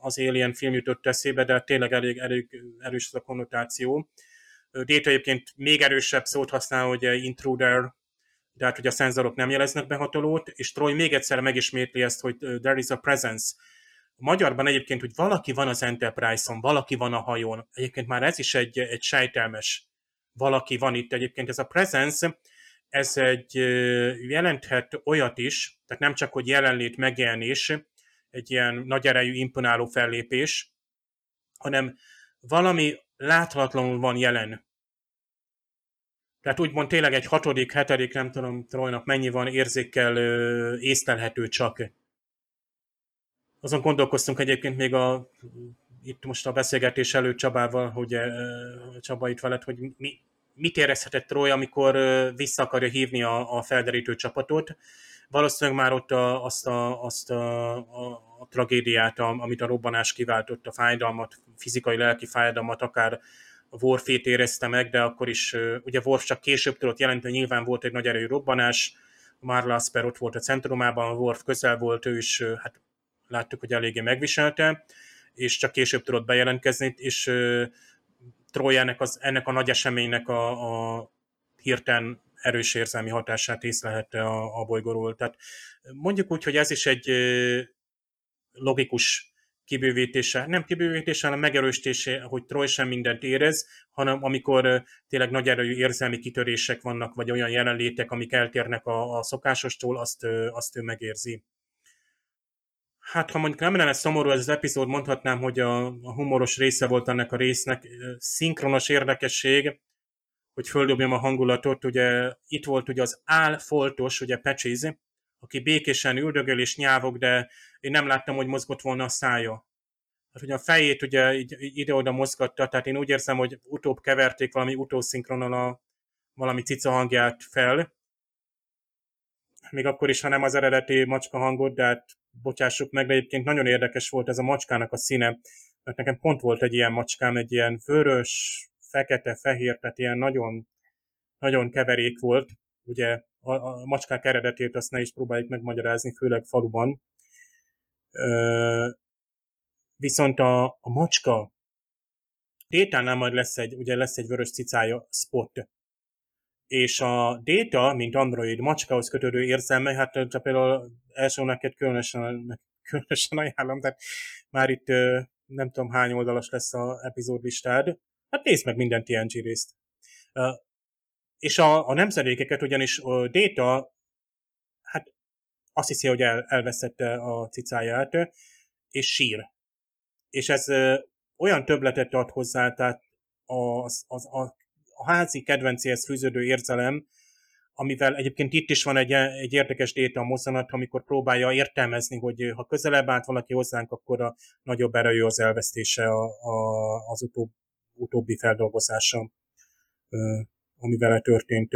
az Alien film jutott eszébe, de tényleg elég, elég erős az a konnotáció. Data egyébként még erősebb szót használ, hogy intruder, de hát hogy a szenzorok nem jeleznek behatolót, és Troy még egyszer megismétli ezt, hogy there is a presence. Magyarban egyébként, hogy valaki van az Enterprise-on, valaki van a hajón, egyébként már ez is egy, egy sejtelmes valaki van itt egyébként. Ez a presence, ez egy jelenthet olyat is, tehát nem csak, hogy jelenlét, megjelenés, egy ilyen nagy erejű, imponáló fellépés, hanem valami láthatatlanul van jelen. Tehát úgymond tényleg egy hatodik, hetedik, nem tudom, Trojnak mennyi van érzékkel észlelhető csak. Azon gondolkoztunk egyébként még a, itt most a beszélgetés előtt Csabával, hogy Csaba itt veled, hogy mi, mit érezhetett Troy, amikor vissza akarja hívni a, a felderítő csapatot. Valószínűleg már ott a, azt, a, azt a, a, a tragédiát, amit a robbanás kiváltott, a fájdalmat, fizikai, lelki fájdalmat, akár Worfét érezte meg, de akkor is, ugye Worf csak később tudott jelenteni, nyilván volt egy nagy erős robbanás, Marla Asper ott volt a centrumában, a Worf közel volt, ő is, hát láttuk, hogy eléggé megviselte, és csak később tudott bejelentkezni, és Troy ennek, az, ennek a nagy eseménynek a, a hirtelen erős érzelmi hatását észlelhette a, a bolygóról. Tehát mondjuk úgy, hogy ez is egy logikus kibővítése, nem kibővítése, hanem megerősítése, hogy Troy sem mindent érez, hanem amikor tényleg nagy erőjű érzelmi kitörések vannak, vagy olyan jelenlétek, amik eltérnek a, a szokásostól, azt, azt ő megérzi. Hát, ha mondjuk nem lenne szomorú ez az epizód, mondhatnám, hogy a, a humoros része volt ennek a résznek. Szinkronos érdekesség, hogy földobjam a hangulatot, ugye itt volt ugye az álfoltos, ugye Patches, aki békésen üldögöl és nyávog, de én nem láttam, hogy mozgott volna a szája. Hát, hogy a fejét ugye ide-oda mozgatta, tehát én úgy érzem, hogy utóbb keverték valami utószinkronon a valami cica hangját fel, még akkor is, ha nem az eredeti macska hangot, de hát bocsássuk meg, de egyébként nagyon érdekes volt ez a macskának a színe, mert nekem pont volt egy ilyen macskám, egy ilyen vörös, fekete, fehér, tehát ilyen nagyon, nagyon keverék volt. Ugye a, a macskák eredetét azt ne is próbáljuk megmagyarázni, főleg faluban. Ö, viszont a, a macska Détánál majd lesz egy, ugye lesz egy vörös cicája, Spot és a Data, mint Android macskához kötődő érzelme, hát például első neked különösen, különösen ajánlom, tehát már itt nem tudom hány oldalas lesz a epizódlistád, hát nézd meg minden TNG részt. És a, a nemzedékeket ugyanis a Data, hát azt hiszi, hogy el, elveszette a cicáját, és sír. És ez olyan többletet ad hozzá, tehát az, az, a a házi kedvencéhez fűződő érzelem, amivel egyébként itt is van egy, egy érdekes déta a mozzanat, amikor próbálja értelmezni, hogy ha közelebb állt valaki hozzánk, akkor a nagyobb erejű az elvesztése a, a, az utóbb, utóbbi feldolgozása, ami vele történt.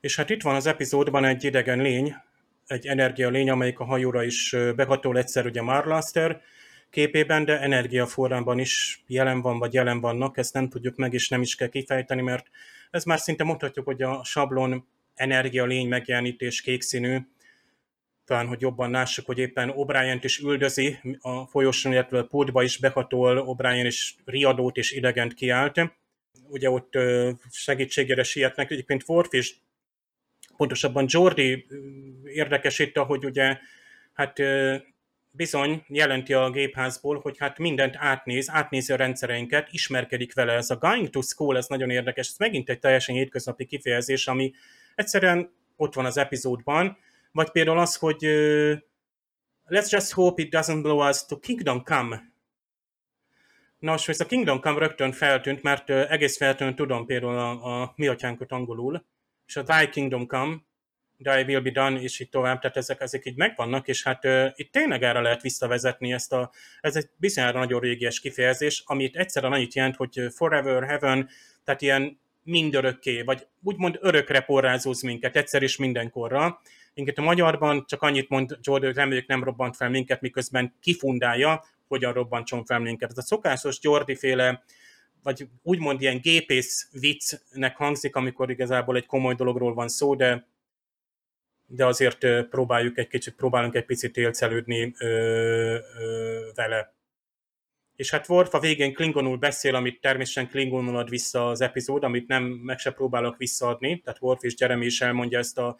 És hát itt van az epizódban egy idegen lény, egy energia lény, amelyik a hajóra is behatol egyszer ugye Marlaster képében, de energiaforrában is jelen van, vagy jelen vannak, ezt nem tudjuk meg, és nem is kell kifejteni, mert ez már szinte mondhatjuk, hogy a sablon energia lény megjelenítés kék színű, talán, hogy jobban lássuk, hogy éppen obrien is üldözi a folyosón, illetve a pultba is behatol, O'Brien is riadót és idegent kiállt. Ugye ott segítségére sietnek, egyébként Worf és pontosabban Jordi érdekesítte, hogy ugye hát bizony jelenti a gépházból, hogy hát mindent átnéz, átnézi a rendszereinket, ismerkedik vele. Ez a going to school, ez nagyon érdekes, ez megint egy teljesen hétköznapi kifejezés, ami egyszerűen ott van az epizódban, vagy például az, hogy let's just hope it doesn't blow us to Kingdom Come. Nos, ez a Kingdom Come rögtön feltűnt, mert egész feltűnt tudom például a, a mi atyánkot angolul, és a Thy Kingdom Come, Thy Will Be Done, és így tovább, tehát ezek, ezek így megvannak, és hát uh, itt tényleg erre lehet visszavezetni ezt a, ez egy bizonyára nagyon régies kifejezés, amit egyszerűen annyit jelent, hogy Forever, Heaven, tehát ilyen mindörökké, vagy úgymond örökre porrázóz minket, egyszer és mindenkorra. Minket a magyarban csak annyit mond Jordan, reméljük nem robbant fel minket, miközben kifundálja, hogyan robbantson fel minket. Ez a szokásos Jordi féle vagy úgymond ilyen gépész viccnek hangzik, amikor igazából egy komoly dologról van szó, de de azért próbáljuk egy kicsit, próbálunk egy picit élcelődni ö, ö, vele. És hát Worf a végén klingonul beszél, amit természetesen klingonul ad vissza az epizód, amit nem meg se próbálok visszaadni, tehát Worf és Jeremy is elmondja ezt a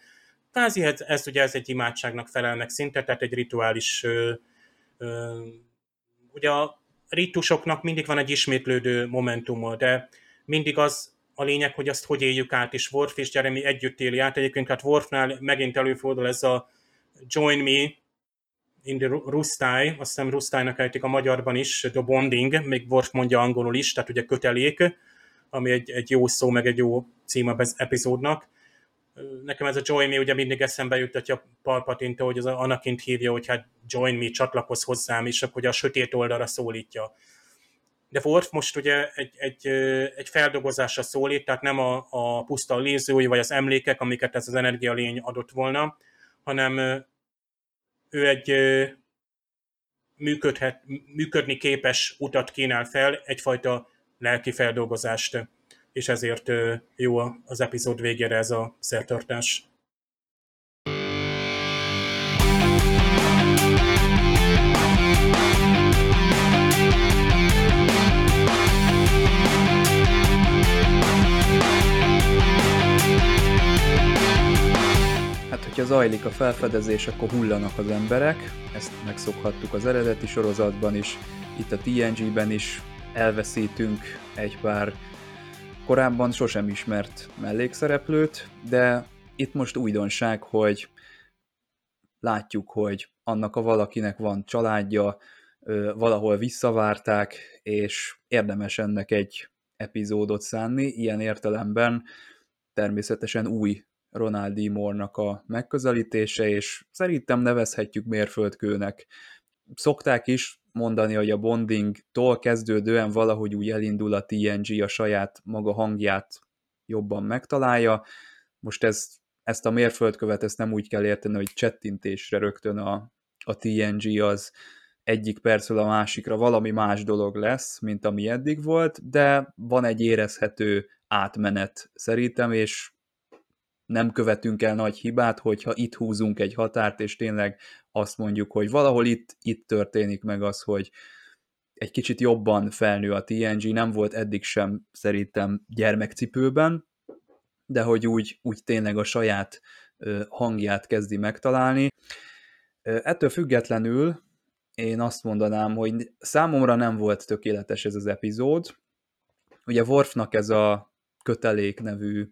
Kázi, ez, ez ugye ez egy imádságnak felelnek szinte, tehát egy rituális ö, ö, ugye a ritusoknak mindig van egy ismétlődő momentuma, de mindig az a lényeg, hogy azt hogy éljük át, és Worf és Jeremy együtt éli át. Egyébként hát Worfnál megint előfordul ez a Join Me in the Rustai, azt hiszem Rustájnak ejtik a magyarban is, The Bonding, még Worf mondja angolul is, tehát ugye kötelék, ami egy, egy jó szó, meg egy jó cím az epizódnak. Nekem ez a Join Me ugye mindig eszembe juttatja Palpatint, hogy az Anakint hívja, hogy hát Join Me, csatlakozz hozzám, és akkor a sötét oldalra szólítja. De Worf most ugye egy, egy, egy feldolgozásra szólít, tehát nem a, a puszta lézői vagy az emlékek, amiket ez az energialény adott volna, hanem ő egy működhet, működni képes utat kínál fel, egyfajta lelki feldolgozást, és ezért jó az epizód végére ez a szertartás. hogyha zajlik a felfedezés, akkor hullanak az emberek, ezt megszokhattuk az eredeti sorozatban is, itt a TNG-ben is elveszítünk egy pár korábban sosem ismert mellékszereplőt, de itt most újdonság, hogy látjuk, hogy annak a valakinek van családja, valahol visszavárták, és érdemes ennek egy epizódot szánni, ilyen értelemben természetesen új Ronald D. Moore-nak a megközelítése, és szerintem nevezhetjük mérföldkőnek. Szokták is mondani, hogy a bondingtól kezdődően valahogy úgy elindul a TNG a saját maga hangját jobban megtalálja. Most ez, ezt a mérföldkövet ezt nem úgy kell érteni, hogy csettintésre rögtön a, a TNG az egyik percről a másikra valami más dolog lesz, mint ami eddig volt, de van egy érezhető átmenet szerintem, és nem követünk el nagy hibát, hogyha itt húzunk egy határt, és tényleg azt mondjuk, hogy valahol itt, itt történik meg az, hogy egy kicsit jobban felnő a TNG, nem volt eddig sem szerintem gyermekcipőben, de hogy úgy, úgy tényleg a saját hangját kezdi megtalálni. Ettől függetlenül én azt mondanám, hogy számomra nem volt tökéletes ez az epizód. Ugye Worfnak ez a kötelék nevű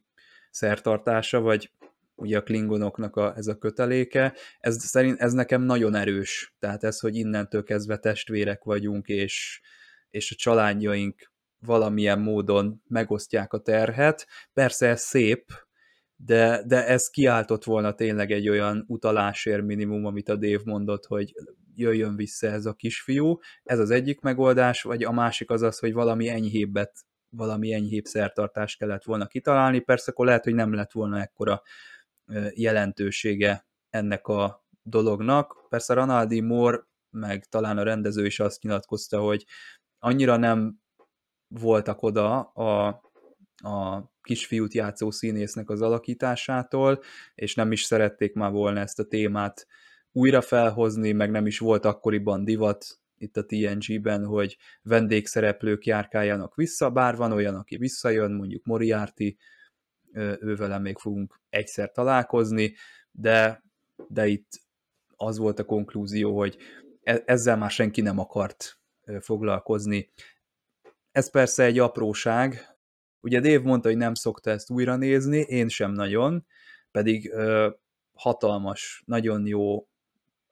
szertartása, vagy ugye a klingonoknak a, ez a köteléke, ez, szerint, ez nekem nagyon erős. Tehát ez, hogy innentől kezdve testvérek vagyunk, és, és a családjaink valamilyen módon megosztják a terhet. Persze ez szép, de, de ez kiáltott volna tényleg egy olyan utalásért minimum, amit a Dave mondott, hogy jöjjön vissza ez a kisfiú. Ez az egyik megoldás, vagy a másik az az, hogy valami enyhébbet valami enyhébb szertartást kellett volna kitalálni, persze akkor lehet, hogy nem lett volna ekkora jelentősége ennek a dolognak. Persze Ronaldi Moore, meg talán a rendező is azt nyilatkozta, hogy annyira nem voltak oda a, a kisfiút játszó színésznek az alakításától, és nem is szerették már volna ezt a témát újra felhozni, meg nem is volt akkoriban divat itt a TNG-ben, hogy vendégszereplők járkáljanak vissza, bár van olyan, aki visszajön, mondjuk Moriarty, ővele még fogunk egyszer találkozni, de, de itt az volt a konklúzió, hogy e, ezzel már senki nem akart foglalkozni. Ez persze egy apróság. Ugye Dave mondta, hogy nem szokta ezt újra nézni, én sem nagyon, pedig ö, hatalmas, nagyon jó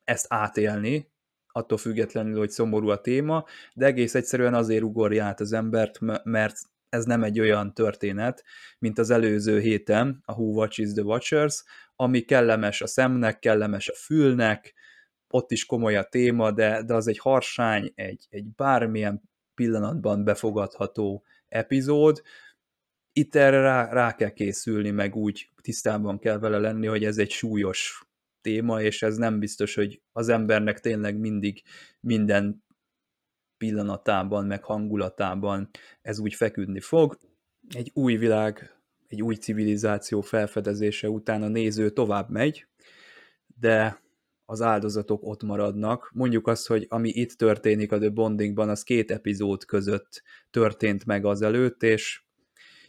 ezt átélni, attól függetlenül, hogy szomorú a téma, de egész egyszerűen azért ugorja át az embert, mert ez nem egy olyan történet, mint az előző héten, a Who Watches the Watchers, ami kellemes a szemnek, kellemes a fülnek, ott is komoly a téma, de, de az egy harsány, egy, egy bármilyen pillanatban befogadható epizód. Itt erre rá, rá kell készülni, meg úgy tisztában kell vele lenni, hogy ez egy súlyos téma, és ez nem biztos, hogy az embernek tényleg mindig minden pillanatában, meg hangulatában ez úgy feküdni fog. Egy új világ, egy új civilizáció felfedezése után a néző tovább megy, de az áldozatok ott maradnak. Mondjuk azt, hogy ami itt történik a The Bondingban, az két epizód között történt meg azelőtt, és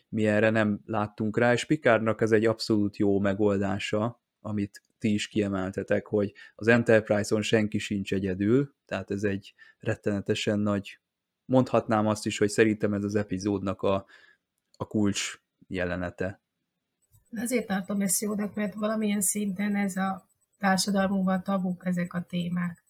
mi erre nem láttunk rá, és Pikárnak ez egy abszolút jó megoldása, amit ti is kiemeltetek, hogy az Enterprise-on senki sincs egyedül, tehát ez egy rettenetesen nagy, mondhatnám azt is, hogy szerintem ez az epizódnak a, a kulcs jelenete. Azért tartom ezt jónak, mert valamilyen szinten ez a társadalmunkban tabuk ezek a témák.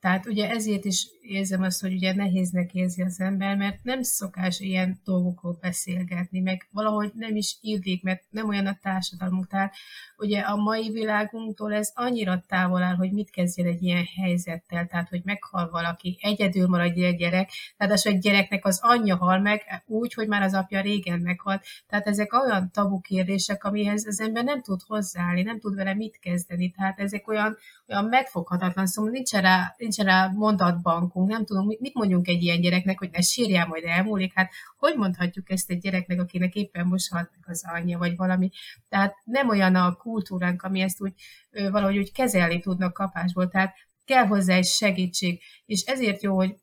Tehát ugye ezért is érzem azt, hogy ugye nehéznek érzi az ember, mert nem szokás ilyen dolgokról beszélgetni, meg valahogy nem is illik, mert nem olyan a társadalmunk. Tehát ugye a mai világunktól ez annyira távol áll, hogy mit kezdjen egy ilyen helyzettel, tehát hogy meghal valaki, egyedül marad egy gyerek, tehát az, egy gyereknek az anyja hal meg úgy, hogy már az apja régen meghalt. Tehát ezek olyan tabu kérdések, amihez az ember nem tud hozzáállni, nem tud vele mit kezdeni. Tehát ezek olyan, olyan megfoghatatlan, szóval nincs rá, nincs rá mondatbankunk, nem tudunk, mit mondjunk egy ilyen gyereknek, hogy ne sírjál, majd elmúlik. Hát hogy mondhatjuk ezt egy gyereknek, akinek éppen most halt meg az anyja, vagy valami. Tehát nem olyan a kultúránk, ami ezt úgy valahogy úgy kezelni tudnak kapásból. Tehát kell hozzá egy segítség. És ezért jó, hogy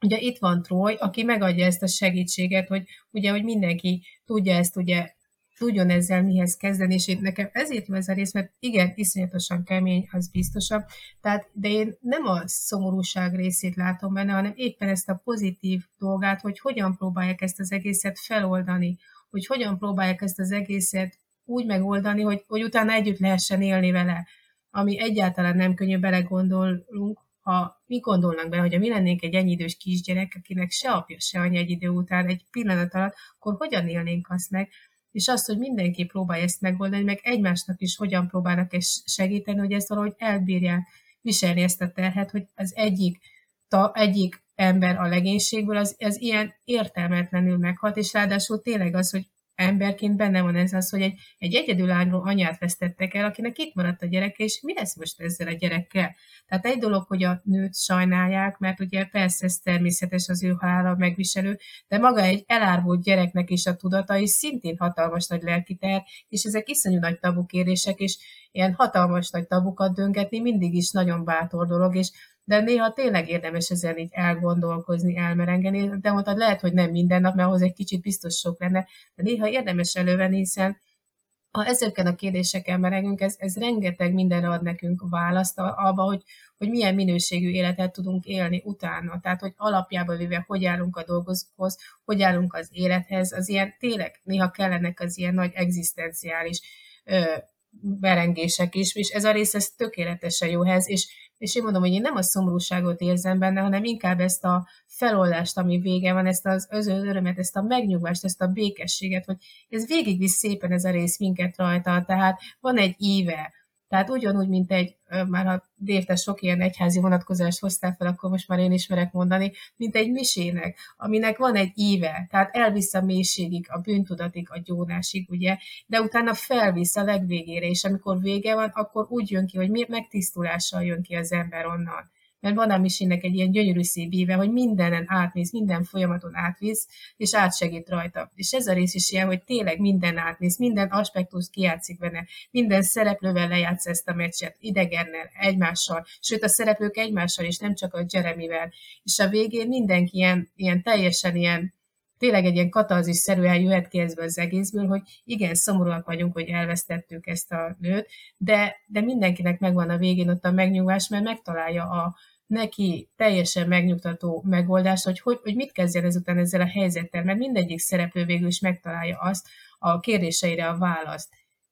ugye itt van Troy, aki megadja ezt a segítséget, hogy ugye, hogy mindenki tudja ezt ugye tudjon ezzel mihez kezdeni, és én nekem ezért jó ez a rész, mert igen, iszonyatosan kemény, az biztosabb, tehát, de én nem a szomorúság részét látom benne, hanem éppen ezt a pozitív dolgát, hogy hogyan próbálják ezt az egészet feloldani, hogy hogyan próbálják ezt az egészet úgy megoldani, hogy, hogy utána együtt lehessen élni vele, ami egyáltalán nem könnyű belegondolunk, ha mi gondolnánk bele, hogy ha mi lennénk egy ennyi idős kisgyerek, akinek se apja, se anya egy idő után, egy pillanat alatt, akkor hogyan élnénk azt meg? És azt, hogy mindenki próbálja ezt megoldani, meg egymásnak is hogyan próbálnak ezt segíteni, hogy ezt valahogy elbírják viselni ezt a terhet, hogy az egyik, ta, egyik ember a legénységből, az, az ilyen értelmetlenül meghalt, és ráadásul tényleg az, hogy emberként benne van ez az, hogy egy, egy egyedülálló anyát vesztettek el, akinek itt maradt a gyereke, és mi lesz most ezzel a gyerekkel? Tehát egy dolog, hogy a nőt sajnálják, mert ugye persze ez természetes az ő halála megviselő, de maga egy elárvult gyereknek is a tudata is szintén hatalmas nagy lelki ter, és ezek iszonyú nagy tabukérések, és ilyen hatalmas nagy tabukat döngetni mindig is nagyon bátor dolog, és de néha tényleg érdemes ezen így elgondolkozni, elmerengeni, de mondtad, lehet, hogy nem minden nap, mert ahhoz egy kicsit biztos sok lenne, de néha érdemes elővenni, hiszen ha ezeken a kérdéseken merengünk, ez, ez rengeteg mindenre ad nekünk választ abba, hogy, hogy milyen minőségű életet tudunk élni utána. Tehát, hogy alapjában véve, hogy állunk a dolgozóhoz, hogy állunk az élethez, az ilyen tényleg néha kellenek az ilyen nagy egzisztenciális ö, berengések is, és ez a rész ez tökéletesen jó hez, és és én mondom, hogy én nem a szomorúságot érzem benne, hanem inkább ezt a feloldást, ami vége van, ezt az öző örömet, ezt a megnyugvást, ezt a békességet, hogy ez végigvisz szépen ez a rész minket rajta, tehát van egy íve, Tehát ugyanúgy, mint egy, már ha Dave, sok ilyen egyházi vonatkozást hoztál fel, akkor most már én ismerek mondani, mint egy misének, aminek van egy íve, tehát elvisz a mélységig, a bűntudatig, a gyónásig, ugye, de utána felvisz a legvégére, és amikor vége van, akkor úgy jön ki, hogy megtisztulással jön ki az ember onnan mert van a misének egy ilyen gyönyörű szép íve, hogy mindenen átnéz, minden folyamaton átvisz, és átsegít rajta. És ez a rész is ilyen, hogy tényleg minden átnéz, minden aspektus kiátszik benne, minden szereplővel lejátsz ezt a meccset, idegennel, egymással, sőt a szereplők egymással is, nem csak a Jeremivel. És a végén mindenki ilyen, ilyen teljesen ilyen tényleg egy ilyen katalzis szerűen jöhet ki ezből az egészből, hogy igen, szomorúak vagyunk, hogy elvesztettük ezt a nőt, de, de mindenkinek megvan a végén ott a megnyugvás, mert megtalálja a, neki teljesen megnyugtató megoldás, hogy, hogy, hogy mit kezdjen ezután ezzel a helyzettel, mert mindegyik szereplő végül is megtalálja azt, a kérdéseire a választ.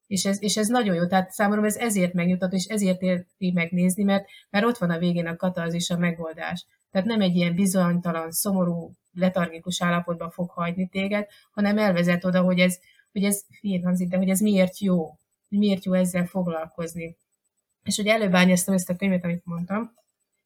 És ez, és ez nagyon jó, tehát számomra ez ezért megnyugtató, és ezért érti megnézni, mert, mert ott van a végén a katarzis, a megoldás. Tehát nem egy ilyen bizonytalan, szomorú, letargikus állapotban fog hagyni téged, hanem elvezet oda, hogy ez, hogy ez hangzik, de hogy ez miért jó, miért jó ezzel foglalkozni. És hogy előbb ezt a könyvet, amit mondtam,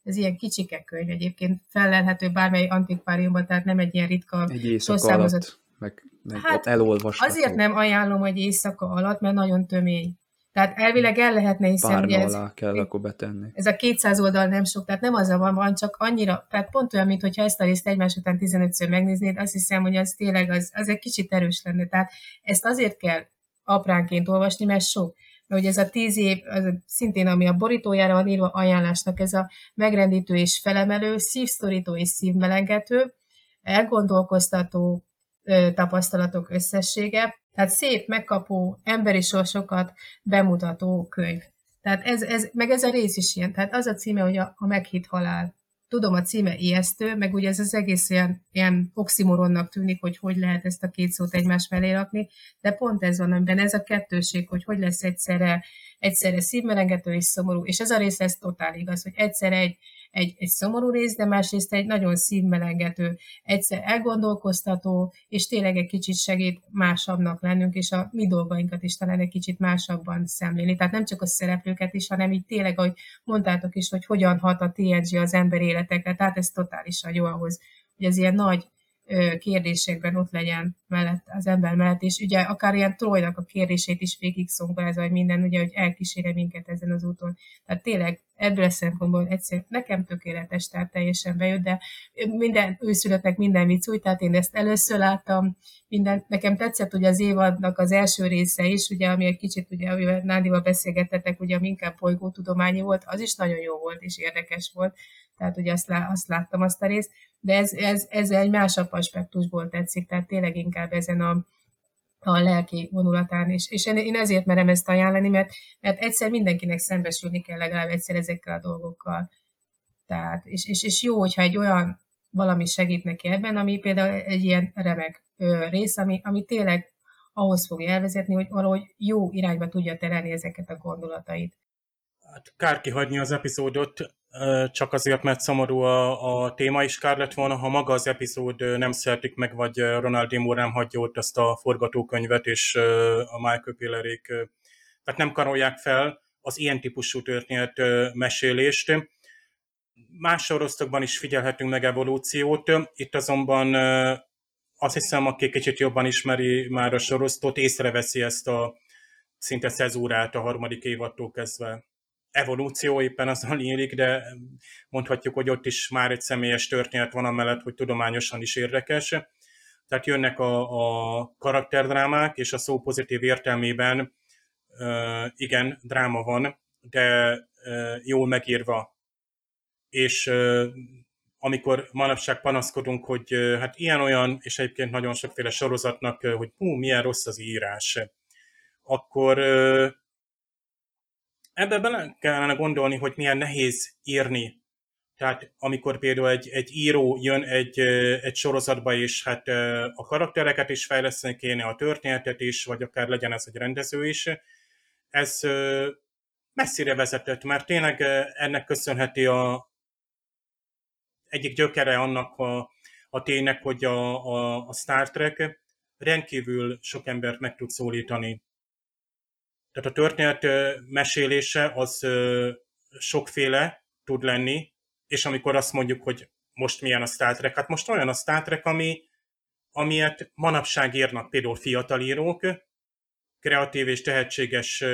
ez ilyen kicsike könyv egyébként, fellelhető bármely antikváriumban, tehát nem egy ilyen ritka Egy alatt, meg, meg hát elolvasható. Azért nem ajánlom, hogy éjszaka alatt, mert nagyon tömény. Tehát elvileg el lehetne, hiszen Párna ugye ez, alá kell akkor betenni. Ez a 200 oldal nem sok, tehát nem az van, van, csak annyira, tehát pont olyan, mint hogyha ezt a részt egymás után 15-ször megnéznéd, azt hiszem, hogy az tényleg az, az egy kicsit erős lenne. Tehát ezt azért kell apránként olvasni, mert sok hogy ez a tíz év, az szintén ami a borítójára van írva ajánlásnak, ez a megrendítő és felemelő, szívszorító és szívmelengető, elgondolkoztató tapasztalatok összessége, tehát szép, megkapó, emberi sorsokat bemutató könyv. Tehát ez, ez, meg ez a rész is ilyen. Tehát az a címe, hogy a, a meghitt halál tudom, a címe ijesztő, meg ugye ez az egész ilyen, ilyen oximoronnak tűnik, hogy hogy lehet ezt a két szót egymás mellé rakni, de pont ez van, amiben ez a kettőség, hogy hogy lesz egyszerre, egyszerre szívmelengető és szomorú, és ez a rész, ez totál igaz, hogy egyszerre egy, egy, egy szomorú rész, de másrészt egy nagyon szívmelengető, egyszer elgondolkoztató, és tényleg egy kicsit segít másabbnak lennünk, és a mi dolgainkat is talán egy kicsit másabban szemlélni. Tehát nem csak a szereplőket is, hanem így tényleg, ahogy mondtátok is, hogy hogyan hat a TNG az ember életekre, tehát ez totálisan jó ahhoz, hogy ez ilyen nagy kérdésekben ott legyen mellett, az ember mellett, és ugye akár ilyen Trojnak a kérdését is végig ez vagy minden, ugye, hogy elkísére minket ezen az úton. Tehát tényleg ebből a szempontból egyszer nekem tökéletes, tehát teljesen bejött, de minden őszülöttek minden vicc új, tehát én ezt először láttam, minden, nekem tetszett ugye az évadnak az első része is, ugye, ami egy kicsit, ugye, amivel Nándival beszélgettetek, ugye, ami inkább bolygótudományi volt, az is nagyon jó volt és érdekes volt, tehát ugye azt, lá, azt láttam azt a részt, de ez, ez, ez egy másabb aspektusból tetszik, tehát tényleg inkább ezen a, a lelki vonulatán, és, és én ezért merem ezt ajánlani, mert, mert egyszer mindenkinek szembesülni kell legalább egyszer ezekkel a dolgokkal. Tehát, és, és, és jó, hogyha egy olyan valami segít neki ebben, ami például egy ilyen remek ö, rész, ami, ami tényleg ahhoz fogja elvezetni, hogy valahogy jó irányba tudja terelni ezeket a gondolatait. Hát kár kihagyni az epizódot, csak azért, mert szomorú a, a téma is kár lett volna, ha maga az epizód nem szeretik meg, vagy Ronaldinho nem hagyja ott azt a forgatókönyvet, és a Michael Pillerék, tehát nem karolják fel az ilyen típusú történet mesélést. Más sorosztokban is figyelhetünk meg evolúciót, itt azonban azt hiszem, aki kicsit jobban ismeri már a sorosztot, észreveszi ezt a szinte szezúrát a harmadik évattól kezdve evolúció éppen azon érik, de mondhatjuk, hogy ott is már egy személyes történet van amellett, hogy tudományosan is érdekes. Tehát jönnek a, a karakterdrámák, és a szó pozitív értelmében igen, dráma van, de jól megírva. És amikor manapság panaszkodunk, hogy hát ilyen-olyan, és egyébként nagyon sokféle sorozatnak, hogy hú, milyen rossz az írás, akkor ebbe bele kellene gondolni, hogy milyen nehéz írni. Tehát amikor például egy, egy író jön egy, egy sorozatba, és hát a karaktereket is fejleszteni kéne, a történetet is, vagy akár legyen ez egy rendező is, ez messzire vezetett, mert tényleg ennek köszönheti a egyik gyökere annak a, a ténynek, hogy a, a, a Star Trek rendkívül sok embert meg tud szólítani Tehát a történet mesélése az sokféle tud lenni, és amikor azt mondjuk, hogy most milyen a Star Trek, hát most olyan a Star Trek, ami, amilyet manapság írnak például fiatal írók, kreatív és tehetséges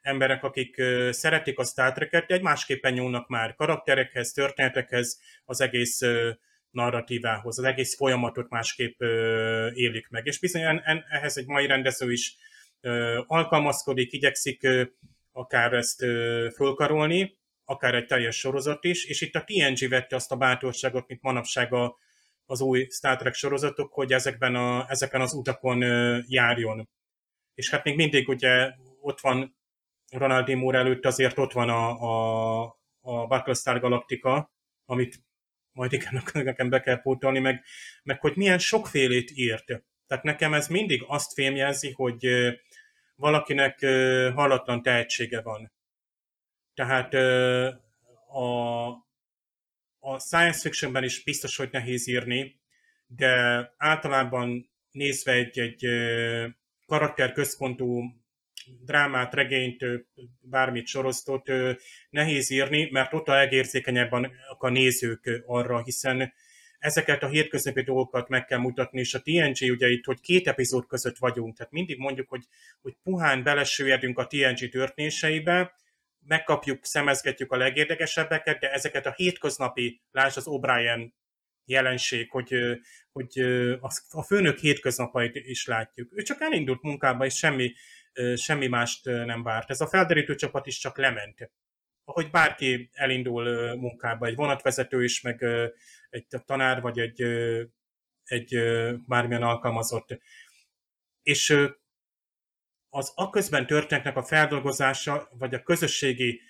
emberek, akik szeretik a Star Trek-et, de egy másképpen nyúlnak már karakterekhez, történetekhez, az egész narratívához, az egész folyamatot másképp élik meg. És bizony ehhez egy mai rendező is alkalmazkodik, igyekszik akár ezt fölkarolni, akár egy teljes sorozat is, és itt a TNG vette azt a bátorságot, mint manapság a, az új Star Trek sorozatok, hogy ezekben a, ezeken az utakon járjon. És hát még mindig ugye ott van Ronald D. Moore előtt azért ott van a, a, a Battlestar Galactica, amit majd igen, nekem be kell pótolni, meg, meg hogy milyen sokfélét írt. Tehát nekem ez mindig azt fémjelzi, hogy valakinek hallatlan tehetsége van. Tehát a, a science fictionben is biztos, hogy nehéz írni, de általában nézve egy, egy karakterközpontú drámát, regényt, bármit sorosztot nehéz írni, mert ott a legérzékenyebben a nézők arra, hiszen ezeket a hétköznapi dolgokat meg kell mutatni, és a TNG ugye itt, hogy két epizód között vagyunk, tehát mindig mondjuk, hogy, hogy puhán belesüljedünk a TNG történéseibe, megkapjuk, szemezgetjük a legérdekesebbeket, de ezeket a hétköznapi, lásd az O'Brien jelenség, hogy, hogy a főnök hétköznapait is látjuk. Ő csak elindult munkába, és semmi, semmi mást nem várt. Ez a felderítő csapat is csak lement. Ahogy bárki elindul munkába, egy vonatvezető is, meg egy tanár, vagy egy, egy bármilyen alkalmazott. És az aközben történetnek a feldolgozása, vagy a közösségi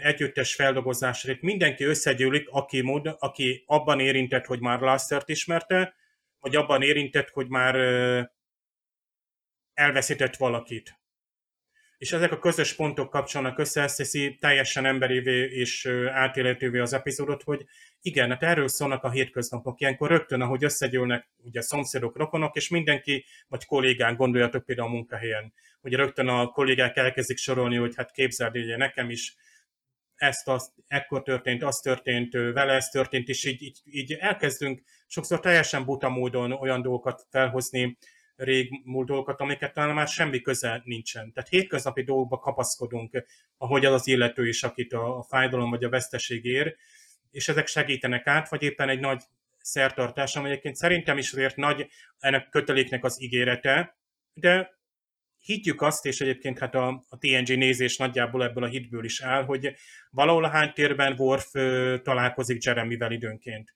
együttes feldolgozásra itt mindenki összegyűlik, aki, mód, aki abban érintett, hogy már Lastert ismerte, vagy abban érintett, hogy már elveszített valakit. És ezek a közös pontok kapcsolnak össze, ezt teszi teljesen emberévé és átélhetővé az epizódot, hogy igen, hát erről szólnak a hétköznapok. Ilyenkor rögtön, ahogy összegyűlnek ugye szomszédok, rokonok, és mindenki, vagy kollégán, gondoljatok például a munkahelyen, hogy rögtön a kollégák elkezdik sorolni, hogy hát képzeld, ugye nekem is ezt, azt, ekkor történt, az történt, vele ez történt, és így, így, így elkezdünk sokszor teljesen buta módon olyan dolgokat felhozni, régmúlt dolgokat, amiket talán már semmi köze nincsen. Tehát hétköznapi dolgokba kapaszkodunk, ahogy az az illető is, akit a, fájdalom vagy a veszteség ér, és ezek segítenek át, vagy éppen egy nagy szertartás, ami egyébként szerintem is azért nagy ennek köteléknek az ígérete, de higgyük azt, és egyébként hát a, a TNG nézés nagyjából ebből a hitből is áll, hogy valahol a háttérben Worf találkozik Jeremyvel időnként.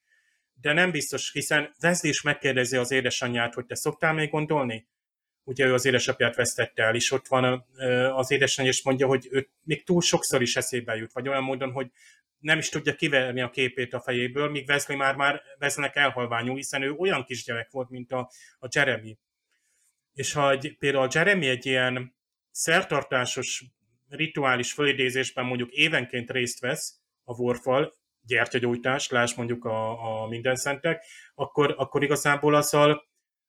De nem biztos, hiszen Wesley is megkérdezi az édesanyját, hogy te szoktál még gondolni? Ugye ő az édesapját vesztette el, és ott van az édesanyja, és mondja, hogy ő még túl sokszor is eszébe jut, vagy olyan módon, hogy nem is tudja kiverni a képét a fejéből, míg Wesley már, már Wesleynek elhalványul, hiszen ő olyan kisgyerek volt, mint a, a Jeremy és ha egy, például a Jeremy egy ilyen szertartásos rituális fölidézésben mondjuk évenként részt vesz a vorfal, gyertyagyújtás, láss mondjuk a, a minden szentek, akkor, akkor igazából azzal,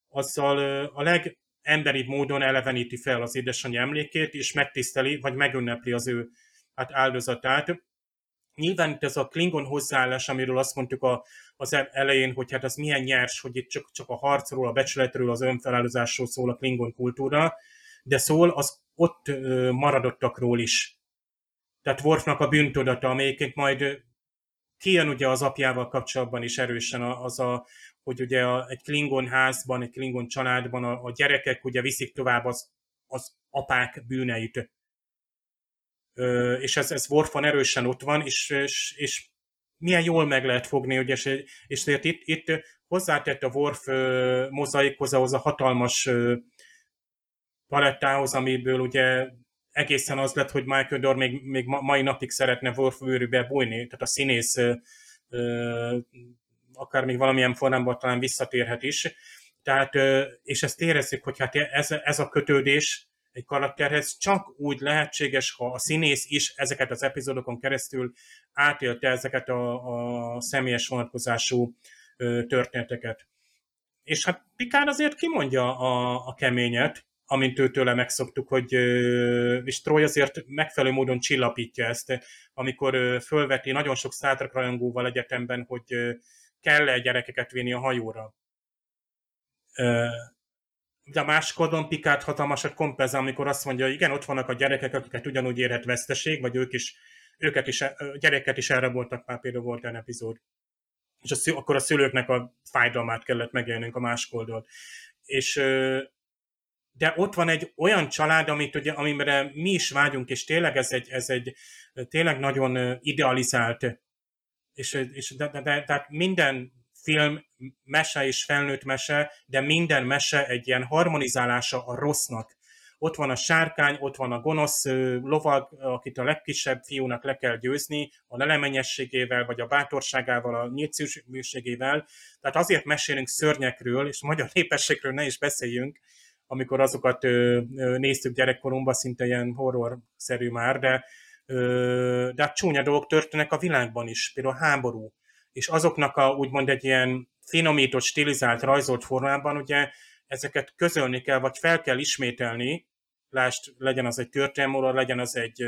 azzal a legemberibb módon eleveníti fel az édesanyja emlékét, és megtiszteli, vagy megünnepli az ő hát áldozatát. Nyilván itt ez a Klingon hozzáállás, amiről azt mondtuk a, az e- elején, hogy hát az milyen nyers, hogy itt csak, csak a harcról, a becsületről, az önfeláldozásról szól a Klingon kultúra, de szól az ott maradottakról is. Tehát Worfnak a bűntudata, amelyiként majd kijön ugye az apjával kapcsolatban is erősen az a, hogy ugye egy Klingon házban, egy Klingon családban a, a gyerekek ugye viszik tovább az, az apák bűneit. És ez, ez Worfon erősen ott van, és, és, és milyen jól meg lehet fogni, ugye, és, és itt, itt hozzátett a Worf mozaikhoz, ahhoz a hatalmas palettához, amiből ugye egészen az lett, hogy Michael Dorr még, még mai napig szeretne Worf bőrűbe bújni, tehát a színész akár még valamilyen formában talán visszatérhet is. Tehát, és ezt érezzük, hogy hát ez, ez a kötődés, egy karakterhez csak úgy lehetséges, ha a színész is ezeket az epizódokon keresztül átélte ezeket a, a személyes vonatkozású történeteket. És hát Pikár azért kimondja a, a keményet, amint őtőle megszoktuk, hogy és Troy azért megfelelő módon csillapítja ezt, amikor fölveti nagyon sok Star rajongóval egyetemben, hogy kell-e gyerekeket vinni a hajóra. De a másik oldalon Pikát hatalmasat kompenzál, amikor azt mondja, hogy igen, ott vannak a gyerekek, akiket ugyanúgy érhet veszteség, vagy ők is, őket is, gyereket is elraboltak, már például volt egy epizód. És a, akkor a szülőknek a fájdalmát kellett megélnünk a másik oldalt. És de ott van egy olyan család, amit ugye, amire mi is vágyunk, és tényleg ez egy, ez egy tényleg nagyon idealizált, és, és de, de, de, tehát minden film mese és felnőtt mese, de minden mese egy ilyen harmonizálása a rossznak. Ott van a sárkány, ott van a gonosz lovag, akit a legkisebb fiúnak le kell győzni, a lelemenyességével, vagy a bátorságával, a nyílcűségével. Tehát azért mesélünk szörnyekről, és magyar népességről ne is beszéljünk, amikor azokat néztük gyerekkorunkban, szinte ilyen horror-szerű már, de, de hát csúnya dolgok történnek a világban is, például a háború, és azoknak a úgymond egy ilyen finomított, stilizált, rajzolt formában, ugye ezeket közölni kell, vagy fel kell ismételni, lást, legyen az egy történelmóra, legyen az egy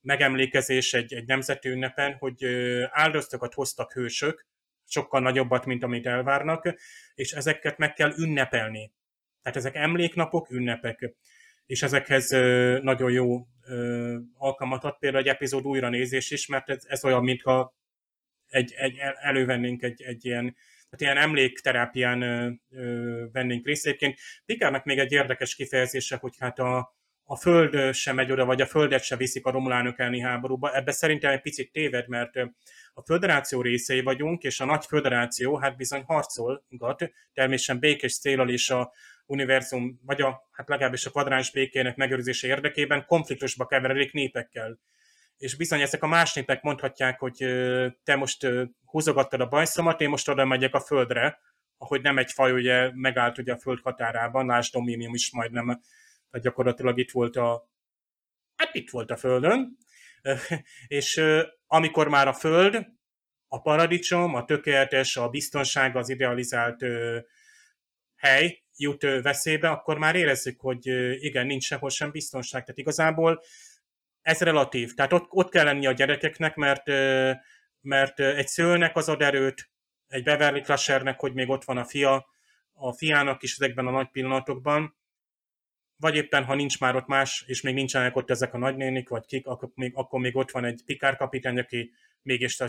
megemlékezés egy, egy nemzeti ünnepen, hogy áldozatokat hoztak hősök, sokkal nagyobbat, mint amit elvárnak, és ezeket meg kell ünnepelni. Tehát ezek emléknapok, ünnepek, és ezekhez nagyon jó alkalmat ad például egy epizód újranézés is, mert ez, ez olyan, mintha egy, egy, elővennénk egy, egy ilyen, tehát ilyen emlékterápián ö, ö, vennénk részt. Egyébként Pikárnak még egy érdekes kifejezése, hogy hát a, a föld sem megy oda, vagy a földet sem viszik a romulánok elleni háborúba. Ebbe szerintem egy picit téved, mert a föderáció részei vagyunk, és a nagy föderáció hát bizony harcolgat, természetesen békés célal is a, univerzum, vagy a, hát legalábbis a kvadráns békének megőrzése érdekében konfliktusba keveredik népekkel. És bizony ezek a más népek mondhatják, hogy te most húzogattad a bajszomat, én most oda megyek a földre, ahogy nem egy faj ugye megállt ugye a föld határában, Lásd Dominium is majdnem, tehát gyakorlatilag itt volt a, hát itt volt a földön, és amikor már a föld, a paradicsom, a tökéletes, a biztonság, az idealizált hely jut veszélybe, akkor már érezzük, hogy igen, nincs sehol sem biztonság. Tehát igazából ez relatív. Tehát ott, ott kell lenni a gyerekeknek, mert, mert egy szülőnek az ad erőt, egy Beverly Crushernek, hogy még ott van a fia, a fiának is ezekben a nagy pillanatokban, vagy éppen, ha nincs már ott más, és még nincsenek ott ezek a nagynénik, vagy kik, akkor még, akkor még ott van egy Pikár kapitány, aki mégis,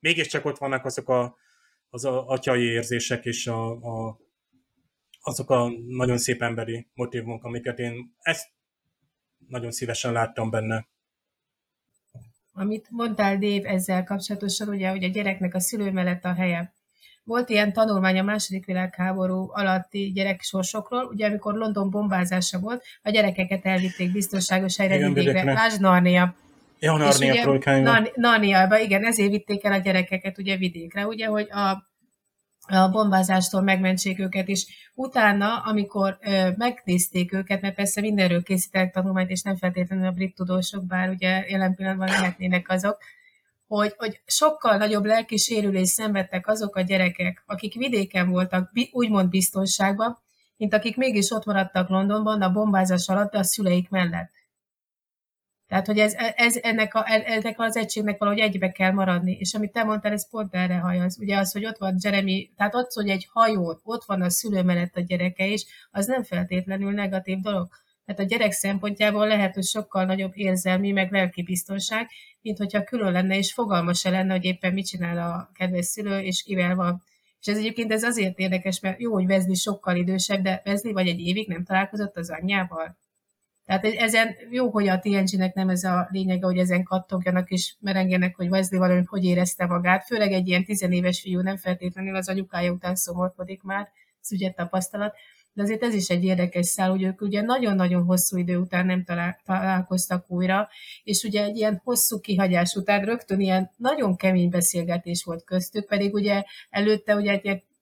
mégiscsak ott vannak azok a, az a atyai érzések és a, a azok a nagyon szép emberi motivumok, amiket én ezt nagyon szívesen láttam benne. Amit mondtál, Dave, ezzel kapcsolatosan, ugye, hogy a gyereknek a szülő mellett a helye. Volt ilyen tanulmány a második világháború alatti gyereksorsokról, ugye amikor London bombázása volt, a gyerekeket elvitték biztonságos helyre vidékre. Lásd Narnia. Ja, Narnia Narnia, igen, ezért vitték el a gyerekeket ugye vidékre, ugye, hogy a a bombázástól megmentsék őket, és utána, amikor ö, megnézték őket, mert persze mindenről készítettek tanulmányt, és nem feltétlenül a brit tudósok, bár ugye jelen pillanatban lehetnének azok, hogy, hogy sokkal nagyobb lelki sérülés szenvedtek azok a gyerekek, akik vidéken voltak, úgymond biztonságban, mint akik mégis ott maradtak Londonban a bombázás alatt, de a szüleik mellett. Tehát, hogy ez, ez, ennek, a, ennek az egységnek valahogy egybe kell maradni. És amit te mondtál, ez pont erre hajaz. Ugye az, hogy ott van Jeremy, tehát ott, hogy egy hajón, ott van a szülő mellett a gyereke is, az nem feltétlenül negatív dolog. Tehát a gyerek szempontjából lehet, hogy sokkal nagyobb érzelmi, meg lelki biztonság, mint hogyha külön lenne, és fogalma se lenne, hogy éppen mit csinál a kedves szülő, és kivel van. És ez egyébként ez azért érdekes, mert jó, hogy Vezli sokkal idősebb, de Vezli vagy egy évig nem találkozott az anyjával. Tehát ezen jó, hogy a TNG-nek nem ez a lényege, hogy ezen kattogjanak és merengenek, hogy Wesley valami hogy érezte magát. Főleg egy ilyen tizenéves fiú nem feltétlenül az anyukája után szomorkodik már, ez ugye tapasztalat. De azért ez is egy érdekes szál, hogy ők ugye nagyon-nagyon hosszú idő után nem talál, találkoztak újra, és ugye egy ilyen hosszú kihagyás után rögtön ilyen nagyon kemény beszélgetés volt köztük, pedig ugye előtte ugye,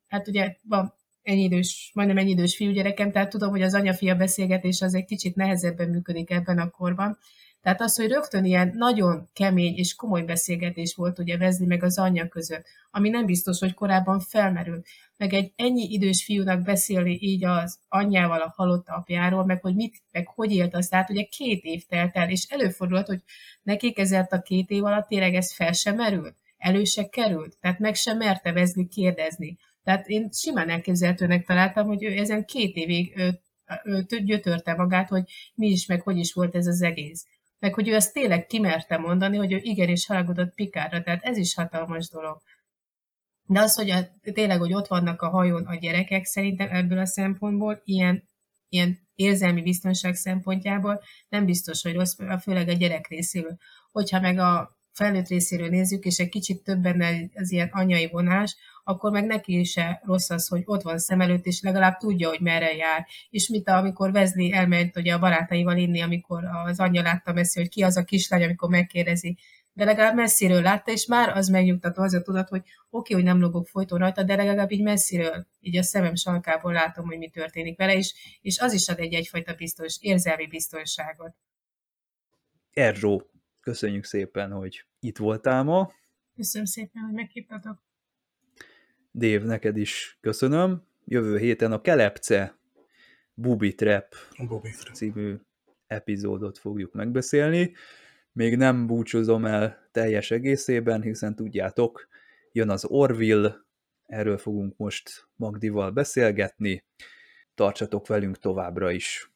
hát ugye van ennyi idős, majdnem ennyi idős fiúgyerekem, tehát tudom, hogy az anya-fia beszélgetés az egy kicsit nehezebben működik ebben a korban, Tehát az, hogy rögtön ilyen nagyon kemény és komoly beszélgetés volt ugye Vezli meg az anyja között, ami nem biztos, hogy korábban felmerül. Meg egy ennyi idős fiúnak beszélni így az anyjával, a halott apjáról, meg hogy mit, meg hogy élt azt át, ugye két év telt el, és előfordulhat, hogy nekik ezért a két év alatt tényleg ez fel sem merült, elő se került, tehát meg sem merte Vezli kérdezni. Tehát én simán elképzelhetőnek találtam, hogy ő ezen két évig ő, ő gyötörte magát, hogy mi is, meg hogy is volt ez az egész meg hogy ő ezt tényleg kimerte mondani, hogy ő igenis haragudott Pikárra, tehát ez is hatalmas dolog. De az, hogy a, tényleg, hogy ott vannak a hajón a gyerekek, szerintem ebből a szempontból ilyen, ilyen érzelmi biztonság szempontjából nem biztos, hogy rossz, főleg a gyerek részéről. Hogyha meg a felnőtt részéről nézzük, és egy kicsit többen az ilyen anyai vonás, akkor meg neki is rossz az, hogy ott van szem előtt, és legalább tudja, hogy merre jár. És mit amikor Vezli elment ugye a barátaival inni, amikor az anyja látta messzi, hogy ki az a kislány, amikor megkérdezi, de legalább messziről látta, és már az megnyugtató az a tudat, hogy oké, okay, hogy nem logok folyton rajta, de legalább így messziről, így a szemem salkából látom, hogy mi történik vele, és, és az is ad egy egyfajta biztos, érzelmi biztonságot. Erzsó, köszönjük szépen, hogy itt voltál ma. Köszönöm szépen, hogy meghívtatok. Dév, neked is köszönöm. Jövő héten a Kelepce Bubi Trap című epizódot fogjuk megbeszélni. Még nem búcsúzom el teljes egészében, hiszen tudjátok, jön az Orville, erről fogunk most Magdival beszélgetni. Tartsatok velünk továbbra is!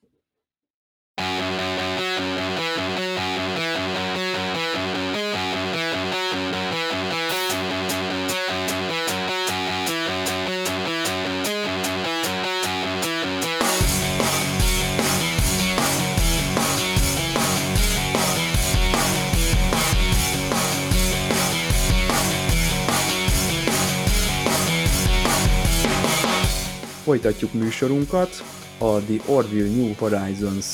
Folytatjuk műsorunkat, a The Orville New Horizons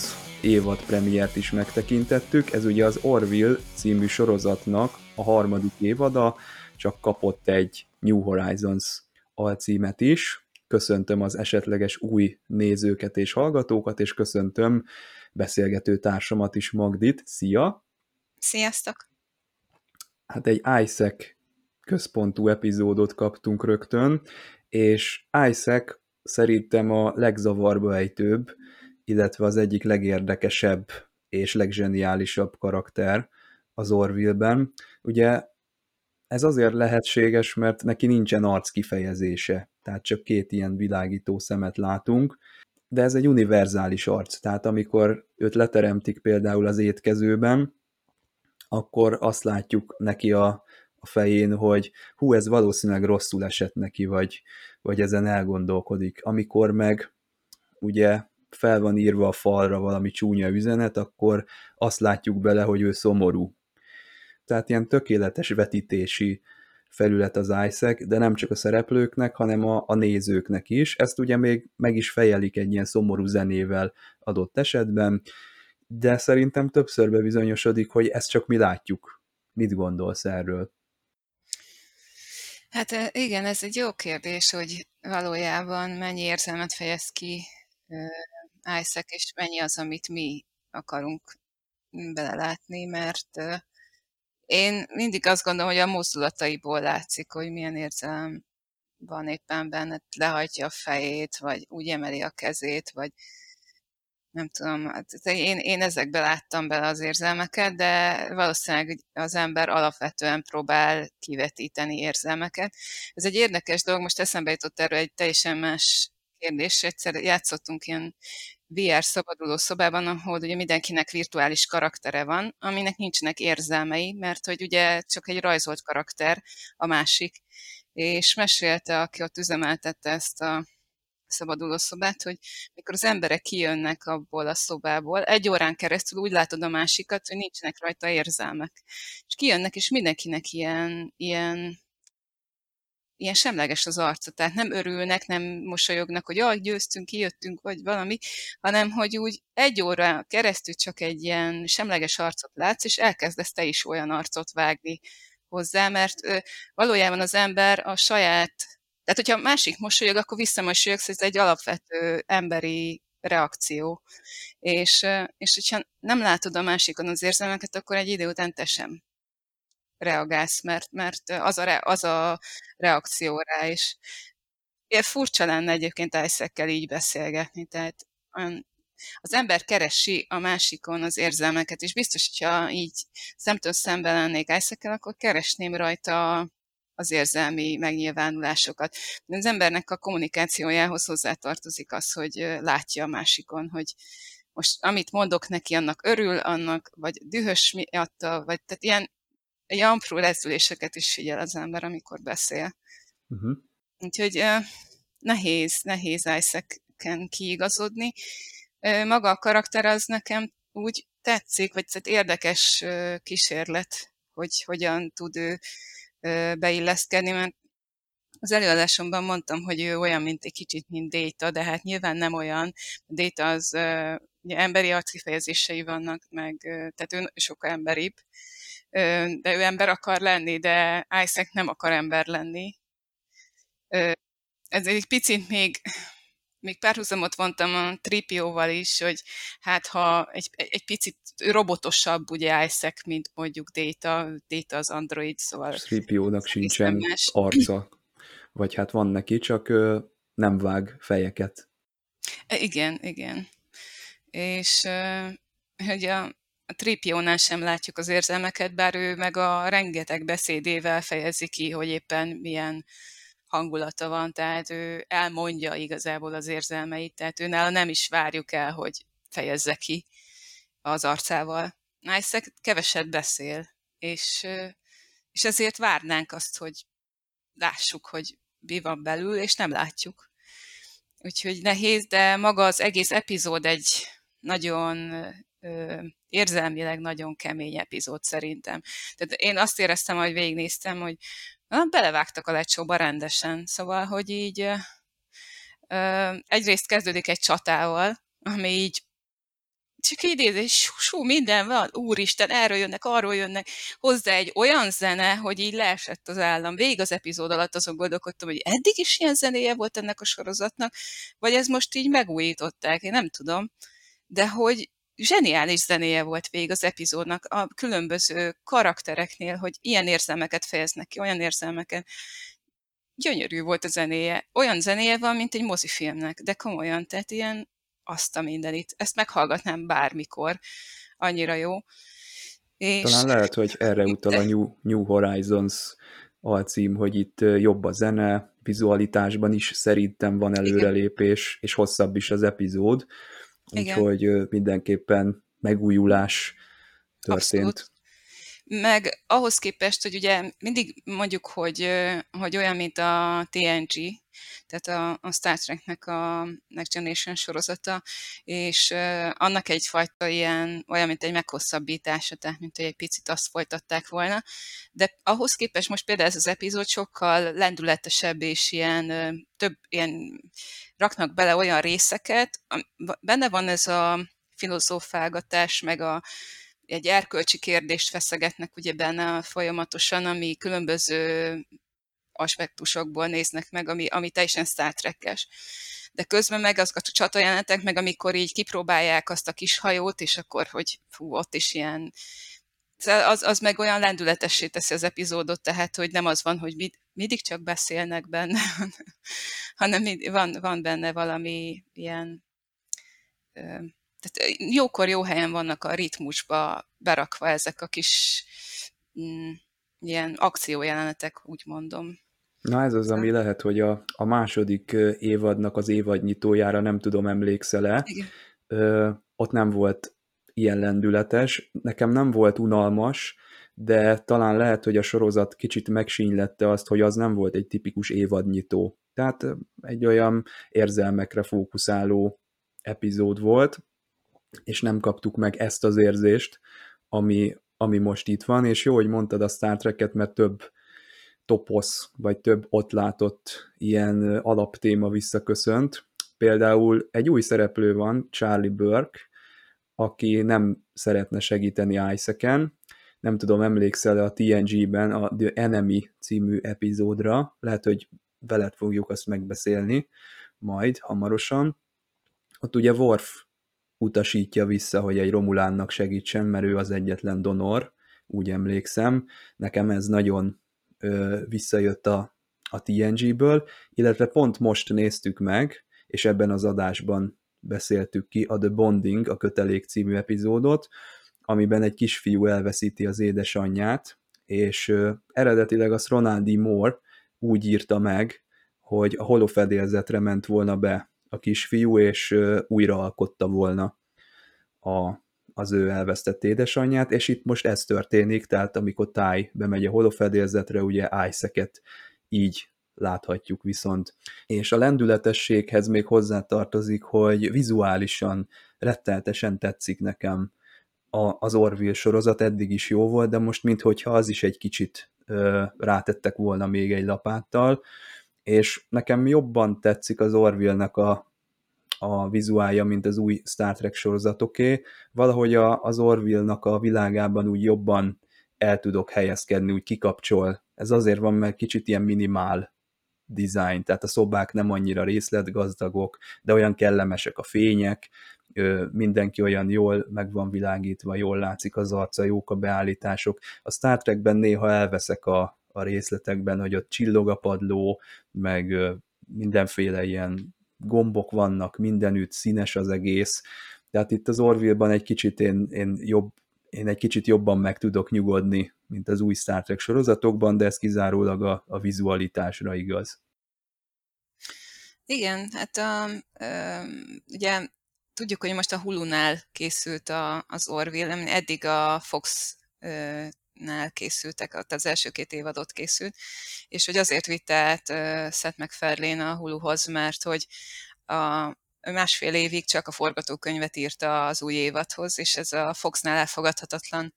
évad premiért is megtekintettük, ez ugye az Orville című sorozatnak a harmadik évada, csak kapott egy New Horizons alcímet is. Köszöntöm az esetleges új nézőket és hallgatókat, és köszöntöm beszélgető társamat is, Magdit. Szia! Sziasztok! Hát egy Isaac központú epizódot kaptunk rögtön, és Isaac szerintem a legzavarba ejtőbb, illetve az egyik legérdekesebb és legzseniálisabb karakter az Orville-ben. Ugye ez azért lehetséges, mert neki nincsen arc kifejezése, tehát csak két ilyen világító szemet látunk, de ez egy univerzális arc, tehát amikor őt leteremtik például az étkezőben, akkor azt látjuk neki a, fején, hogy hú, ez valószínűleg rosszul esett neki, vagy, vagy ezen elgondolkodik. Amikor meg ugye fel van írva a falra valami csúnya üzenet, akkor azt látjuk bele, hogy ő szomorú. Tehát ilyen tökéletes vetítési felület az Isaac, de nem csak a szereplőknek, hanem a, a nézőknek is. Ezt ugye még meg is fejelik egy ilyen szomorú zenével adott esetben, de szerintem többször bebizonyosodik, hogy ezt csak mi látjuk. Mit gondolsz erről? Hát igen, ez egy jó kérdés, hogy valójában mennyi érzelmet fejez ki Isaac, és mennyi az, amit mi akarunk belelátni, mert én mindig azt gondolom, hogy a mozdulataiból látszik, hogy milyen érzelem van éppen benne, lehajtja a fejét, vagy úgy emeli a kezét, vagy nem tudom, hát én, én ezekbe láttam bele az érzelmeket, de valószínűleg az ember alapvetően próbál kivetíteni érzelmeket. Ez egy érdekes dolog, most eszembe jutott erről egy teljesen más kérdés. Egyszer játszottunk ilyen VR szabaduló szobában, ahol ugye mindenkinek virtuális karaktere van, aminek nincsenek érzelmei, mert hogy ugye csak egy rajzolt karakter a másik. És mesélte, aki ott üzemeltette ezt a szabaduló szobát, hogy mikor az emberek kijönnek abból a szobából, egy órán keresztül úgy látod a másikat, hogy nincsenek rajta érzelmek. És kijönnek, és mindenkinek ilyen, ilyen, ilyen semleges az arca, tehát nem örülnek, nem mosolyognak, hogy jaj, győztünk, kijöttünk, vagy valami, hanem hogy úgy egy óra keresztül csak egy ilyen semleges arcot látsz, és elkezdesz te is olyan arcot vágni hozzá, mert valójában az ember a saját tehát, hogyha a másik mosolyog, akkor visszamosolyogsz, ez egy alapvető emberi reakció. És, és hogyha nem látod a másikon az érzelmeket, akkor egy idő után te sem reagálsz, mert, mert az, a re, az a reakció rá is. Ilyen furcsa lenne egyébként Isaac-kel így beszélgetni, tehát az ember keresi a másikon az érzelmeket, és biztos, hogyha így szemtől szemben lennék Isaac-kel, akkor keresném rajta az érzelmi megnyilvánulásokat. De az embernek a kommunikációjához hozzátartozik az, hogy látja a másikon, hogy most amit mondok neki, annak örül, annak, vagy dühös miatta, vagy tehát ilyen, ilyen apró lezüléseket is figyel az ember, amikor beszél. Uh-huh. Úgyhogy nehéz, nehéz Isaac-ken kiigazodni. Maga a karakter az nekem úgy tetszik, vagy tehát érdekes kísérlet, hogy hogyan tud ő beilleszkedni, mert az előadásomban mondtam, hogy ő olyan, mint egy kicsit, mint Data, de hát nyilván nem olyan. Data az ugye emberi arckifejezései vannak, meg tehát ő sokkal emberibb, de ő ember akar lenni, de Isaac nem akar ember lenni. Ez egy picit még még párhuzamot vontam a Tripióval is, hogy hát ha egy, egy picit robotosabb ugye Isaac, mint mondjuk Data, Data az Android, szóval... Tripiónak sincsen arca, vagy hát van neki, csak nem vág fejeket. E, igen, igen. És hogy a, a Tripiónál sem látjuk az érzelmeket, bár ő meg a rengeteg beszédével fejezi ki, hogy éppen milyen hangulata van, tehát ő elmondja igazából az érzelmeit, tehát őnála nem is várjuk el, hogy fejezze ki az arcával. Isaac keveset beszél, és, és ezért várnánk azt, hogy lássuk, hogy mi van belül, és nem látjuk. Úgyhogy nehéz, de maga az egész epizód egy nagyon ö, érzelmileg nagyon kemény epizód szerintem. Tehát én azt éreztem, hogy végignéztem, hogy belevágtak a lecsóba rendesen, szóval, hogy így egyrészt kezdődik egy csatával, ami így csak idéz, és sú, minden van, úristen, erről jönnek, arról jönnek, hozzá egy olyan zene, hogy így leesett az állam. Végig az epizód alatt azon gondolkodtam, hogy eddig is ilyen zenéje volt ennek a sorozatnak, vagy ez most így megújították, én nem tudom. De hogy zseniális zenéje volt végig az epizódnak a különböző karaktereknél, hogy ilyen érzelmeket fejeznek ki, olyan érzelmeket. Gyönyörű volt a zenéje. Olyan zenéje van, mint egy mozifilmnek, de komolyan, tehát ilyen azt a mindenit. Ezt meghallgatnám bármikor. Annyira jó. És... Talán lehet, hogy erre utal a New, New Horizons alcím, hogy itt jobb a zene, vizualitásban is szerintem van előrelépés, és hosszabb is az epizód úgyhogy mindenképpen megújulás történt. Abszolút. Meg ahhoz képest, hogy ugye mindig mondjuk, hogy, hogy olyan, mint a TNG, tehát a, a Star Treknek a Next Generation sorozata, és annak egyfajta ilyen, olyan, mint egy meghosszabbítása, tehát mint hogy egy picit azt folytatták volna, de ahhoz képest most például ez az epizód sokkal lendületesebb, és ilyen több ilyen raknak bele olyan részeket, benne van ez a filozófálgatás, meg a, egy erkölcsi kérdést feszegetnek ugye benne folyamatosan, ami különböző aspektusokból néznek meg, ami, ami teljesen Star. De közben meg az a csatajelenetek, meg amikor így kipróbálják azt a kis hajót, és akkor, hogy fú, ott is ilyen szóval az, az meg olyan lendületessé teszi az epizódot, tehát, hogy nem az van, hogy mid, mindig csak beszélnek benne, hanem van, van benne valami ilyen tehát jókor jó helyen vannak a ritmusba berakva ezek a kis mm, ilyen akciójelenetek, úgy mondom. Na ez az, ami lehet, hogy a, a második évadnak az évadnyitójára nem tudom, emlékszel-e. Ö, ott nem volt ilyen lendületes. Nekem nem volt unalmas, de talán lehet, hogy a sorozat kicsit megsínylette azt, hogy az nem volt egy tipikus évadnyitó. Tehát egy olyan érzelmekre fókuszáló epizód volt, és nem kaptuk meg ezt az érzést, ami, ami most itt van, és jó, hogy mondtad a Star Trek-et, mert több toposz, vagy több ott látott ilyen alaptéma visszaköszönt. Például egy új szereplő van, Charlie Burke, aki nem szeretne segíteni Isaac-en. Nem tudom, emlékszel a TNG-ben a The Enemy című epizódra, lehet, hogy veled fogjuk azt megbeszélni majd hamarosan. ott ugye Worf utasítja vissza, hogy egy Romulánnak segítsen, mert ő az egyetlen donor, úgy emlékszem. Nekem ez nagyon ö, visszajött a, a TNG-ből, illetve pont most néztük meg, és ebben az adásban beszéltük ki a The Bonding, a Kötelék című epizódot, amiben egy kisfiú elveszíti az édesanyját, és ö, eredetileg azt Ronald D. Moore úgy írta meg, hogy a holofedélzetre ment volna be a kisfiú, és ö, újra alkotta volna a, az ő elvesztett édesanyját, és itt most ez történik, tehát amikor Táj bemegy a holofedélzetre, ugye Isaac-et így láthatjuk viszont. És a lendületességhez még hozzátartozik, hogy vizuálisan retteltesen tetszik nekem a, az Orville sorozat, eddig is jó volt, de most minthogyha az is egy kicsit ö, rátettek volna még egy lapáttal, és nekem jobban tetszik az Orville-nek a, a vizuálja, mint az új Star Trek sorozatoké. Valahogy a, az Orville-nak a világában úgy jobban el tudok helyezkedni, úgy kikapcsol. Ez azért van, mert kicsit ilyen minimál design, tehát a szobák nem annyira részletgazdagok, de olyan kellemesek a fények, mindenki olyan jól meg van világítva, jól látszik az arca, jók a beállítások. A Star Trekben néha elveszek a, a részletekben, hogy ott csillog a padló, meg mindenféle ilyen gombok vannak, mindenütt színes az egész, tehát itt az Orville-ban egy kicsit én, én, jobb, én egy kicsit jobban meg tudok nyugodni, mint az új Star Trek sorozatokban, de ez kizárólag a, a vizualitásra igaz. Igen, hát a, ugye tudjuk, hogy most a Hulu-nál készült a, az Orville, eddig a Fox nál készültek, ott az első két évadot készült, és hogy azért vitte át uh, Seth MacFarlane a Huluhoz, mert hogy a, másfél évig csak a forgatókönyvet írta az új évadhoz, és ez a Foxnál elfogadhatatlan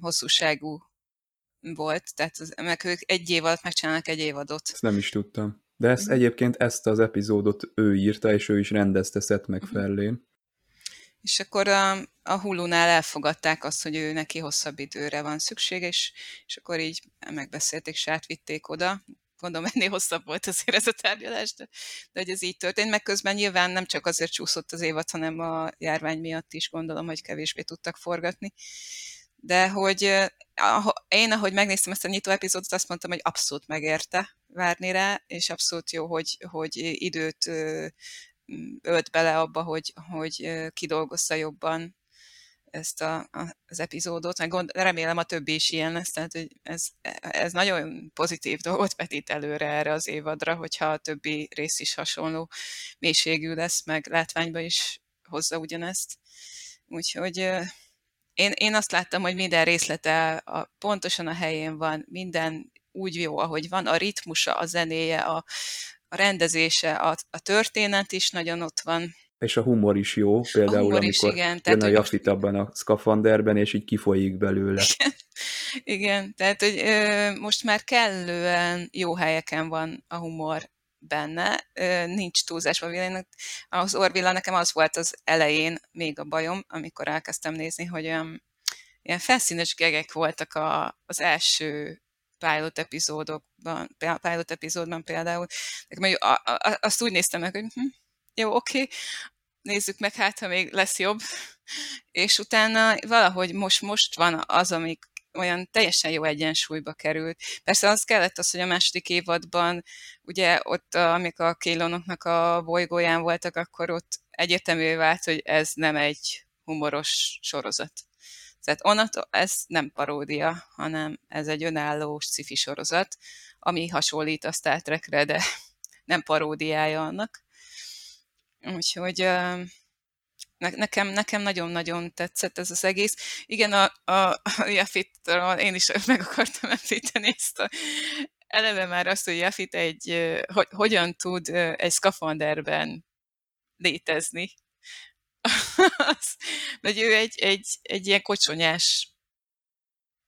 hosszúságú volt, tehát az, meg ők egy év alatt megcsinálnak egy évadot. Ezt nem is tudtam. De ezt, mm. egyébként ezt az epizódot ő írta, és ő is rendezte Seth MacFarlane. És akkor a, a Hulu-nál elfogadták azt, hogy ő neki hosszabb időre van szüksége, és, és akkor így megbeszélték, és átvitték oda. Gondolom, ennél hosszabb volt azért ez a tárgyalás, de, de hogy ez így történt. Meg közben nyilván nem csak azért csúszott az évad, hanem a járvány miatt is gondolom, hogy kevésbé tudtak forgatni. De hogy én, ahogy megnéztem ezt a nyitó epizódot, azt mondtam, hogy abszolút megérte várni rá, és abszolút jó, hogy, hogy időt ölt bele abba, hogy, hogy kidolgozza jobban ezt a, a, az epizódot, meg gond, remélem a többi is ilyen lesz, tehát hogy ez, ez nagyon pozitív dolgot vetít előre erre az évadra, hogyha a többi rész is hasonló mélységű lesz, meg látványba is hozza ugyanezt. Úgyhogy én, én azt láttam, hogy minden részlete a, pontosan a helyén van, minden úgy jó, ahogy van, a ritmusa, a zenéje, a, a rendezése, a, a történet is nagyon ott van. És a humor is jó, például humor amikor is, igen, jön a Jafit abban a szkafanderben, és így kifolyik belőle. Igen, igen tehát hogy ö, most már kellően jó helyeken van a humor benne, ö, nincs túlzásban véleménynek. Az Orvilla nekem az volt az elején még a bajom, amikor elkezdtem nézni, hogy olyan ilyen felszínes gegek voltak a, az első pilot epizódokban, pilot epizódban például. A, azt úgy néztem meg, hogy hm, jó, oké, nézzük meg, hát ha még lesz jobb. És utána valahogy most, most van az, amik olyan teljesen jó egyensúlyba került. Persze az kellett az, hogy a második évadban, ugye ott, amik a Kélonoknak a bolygóján voltak, akkor ott egyértelművé vált, hogy ez nem egy humoros sorozat. Tehát onnantól ez nem paródia, hanem ez egy önálló sci sorozat, ami hasonlít a Star Trekre, de nem paródiája annak. Úgyhogy nekem, nekem nagyon-nagyon tetszett ez az egész. Igen, a, a, a Jafitról én is meg akartam említeni ezt a, eleve már azt, hogy Jafit egy, hogy, hogyan tud egy szkafanderben létezni, hogy ő egy, egy, egy ilyen kocsonyás,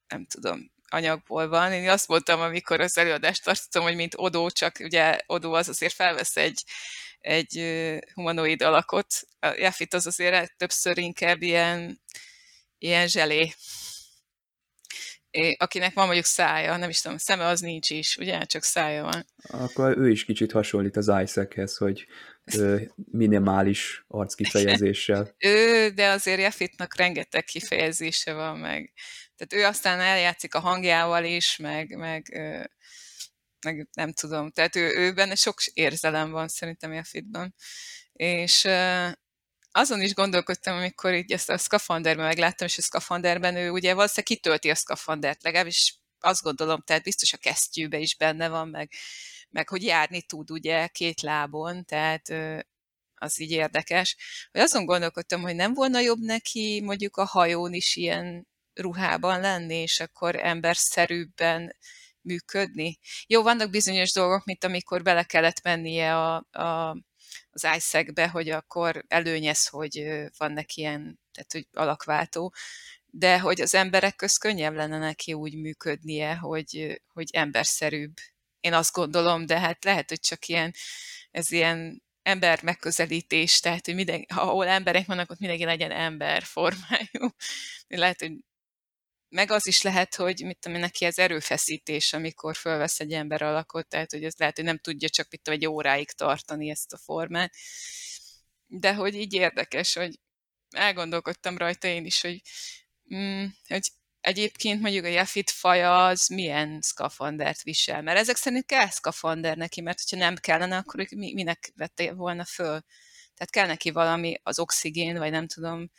nem tudom, anyagból van. Én azt mondtam, amikor az előadást tartottam, hogy mint Odó, csak ugye Odó az azért felvesz egy, egy humanoid alakot. A Jafit az azért többször inkább ilyen, ilyen zselé. Akinek van mondjuk szája, nem is tudom, szeme az nincs is, ugye? Csak szája van. Akkor ő is kicsit hasonlít az Isaachez, hogy minimális arckifejezéssel. ő, de azért Jeffitnak rengeteg kifejezése van meg. Tehát ő aztán eljátszik a hangjával is, meg, meg, meg nem tudom. Tehát ő, ő benne sok érzelem van szerintem Jeffitban. És azon is gondolkodtam, amikor így ezt a szkafanderben megláttam, és a szkafanderben ő ugye valószínűleg kitölti a szkafandert, legalábbis azt gondolom, tehát biztos a kesztyűbe is benne van, meg, meg hogy járni tud ugye két lábon, tehát az így érdekes. Hogy azon gondolkodtam, hogy nem volna jobb neki mondjuk a hajón is ilyen ruhában lenni, és akkor emberszerűbben működni. Jó, vannak bizonyos dolgok, mint amikor bele kellett mennie a, a, az isaac hogy akkor előnyez, hogy van neki ilyen, tehát hogy alakváltó, de hogy az emberek köz könnyebb lenne neki úgy működnie, hogy, hogy emberszerűbb. Én azt gondolom, de hát lehet, hogy csak ilyen, ez ilyen ember megközelítés, tehát hogy minden, ha ahol emberek vannak, ott mindenki legyen ember formájú. Lehet, hogy meg az is lehet, hogy mit tudom, neki ez erőfeszítés, amikor fölvesz egy ember alakot, tehát hogy ez lehet, hogy nem tudja csak mit tudom, egy óráig tartani ezt a formát. De hogy így érdekes, hogy elgondolkodtam rajta én is, hogy, mm, hogy egyébként mondjuk a Jafit faja az milyen szkafandert visel, mert ezek szerint kell szkafander neki, mert hogyha nem kellene, akkor minek vette volna föl. Tehát kell neki valami, az oxigén, vagy nem tudom,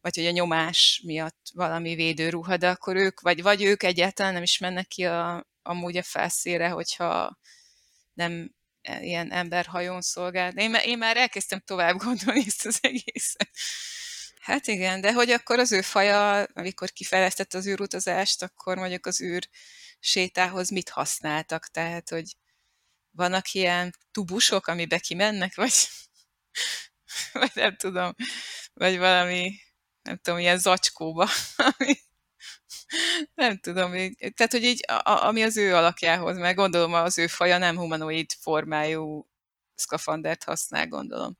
vagy hogy a nyomás miatt valami védőruha, de akkor ők, vagy, vagy ők egyáltalán nem is mennek ki a, amúgy a felszére, hogyha nem e, ilyen emberhajón szolgál. Én, én már elkezdtem tovább gondolni ezt az egészet. Hát igen, de hogy akkor az ő faja, amikor kifejlesztett az űrutazást, akkor mondjuk az űr sétához mit használtak? Tehát, hogy vannak ilyen tubusok, amibe kimennek, vagy, vagy nem tudom, vagy valami nem tudom, ilyen zacskóba. nem tudom, tehát, hogy így, a, ami az ő alakjához, mert gondolom az ő faja nem humanoid formájú szkafandert használ, gondolom.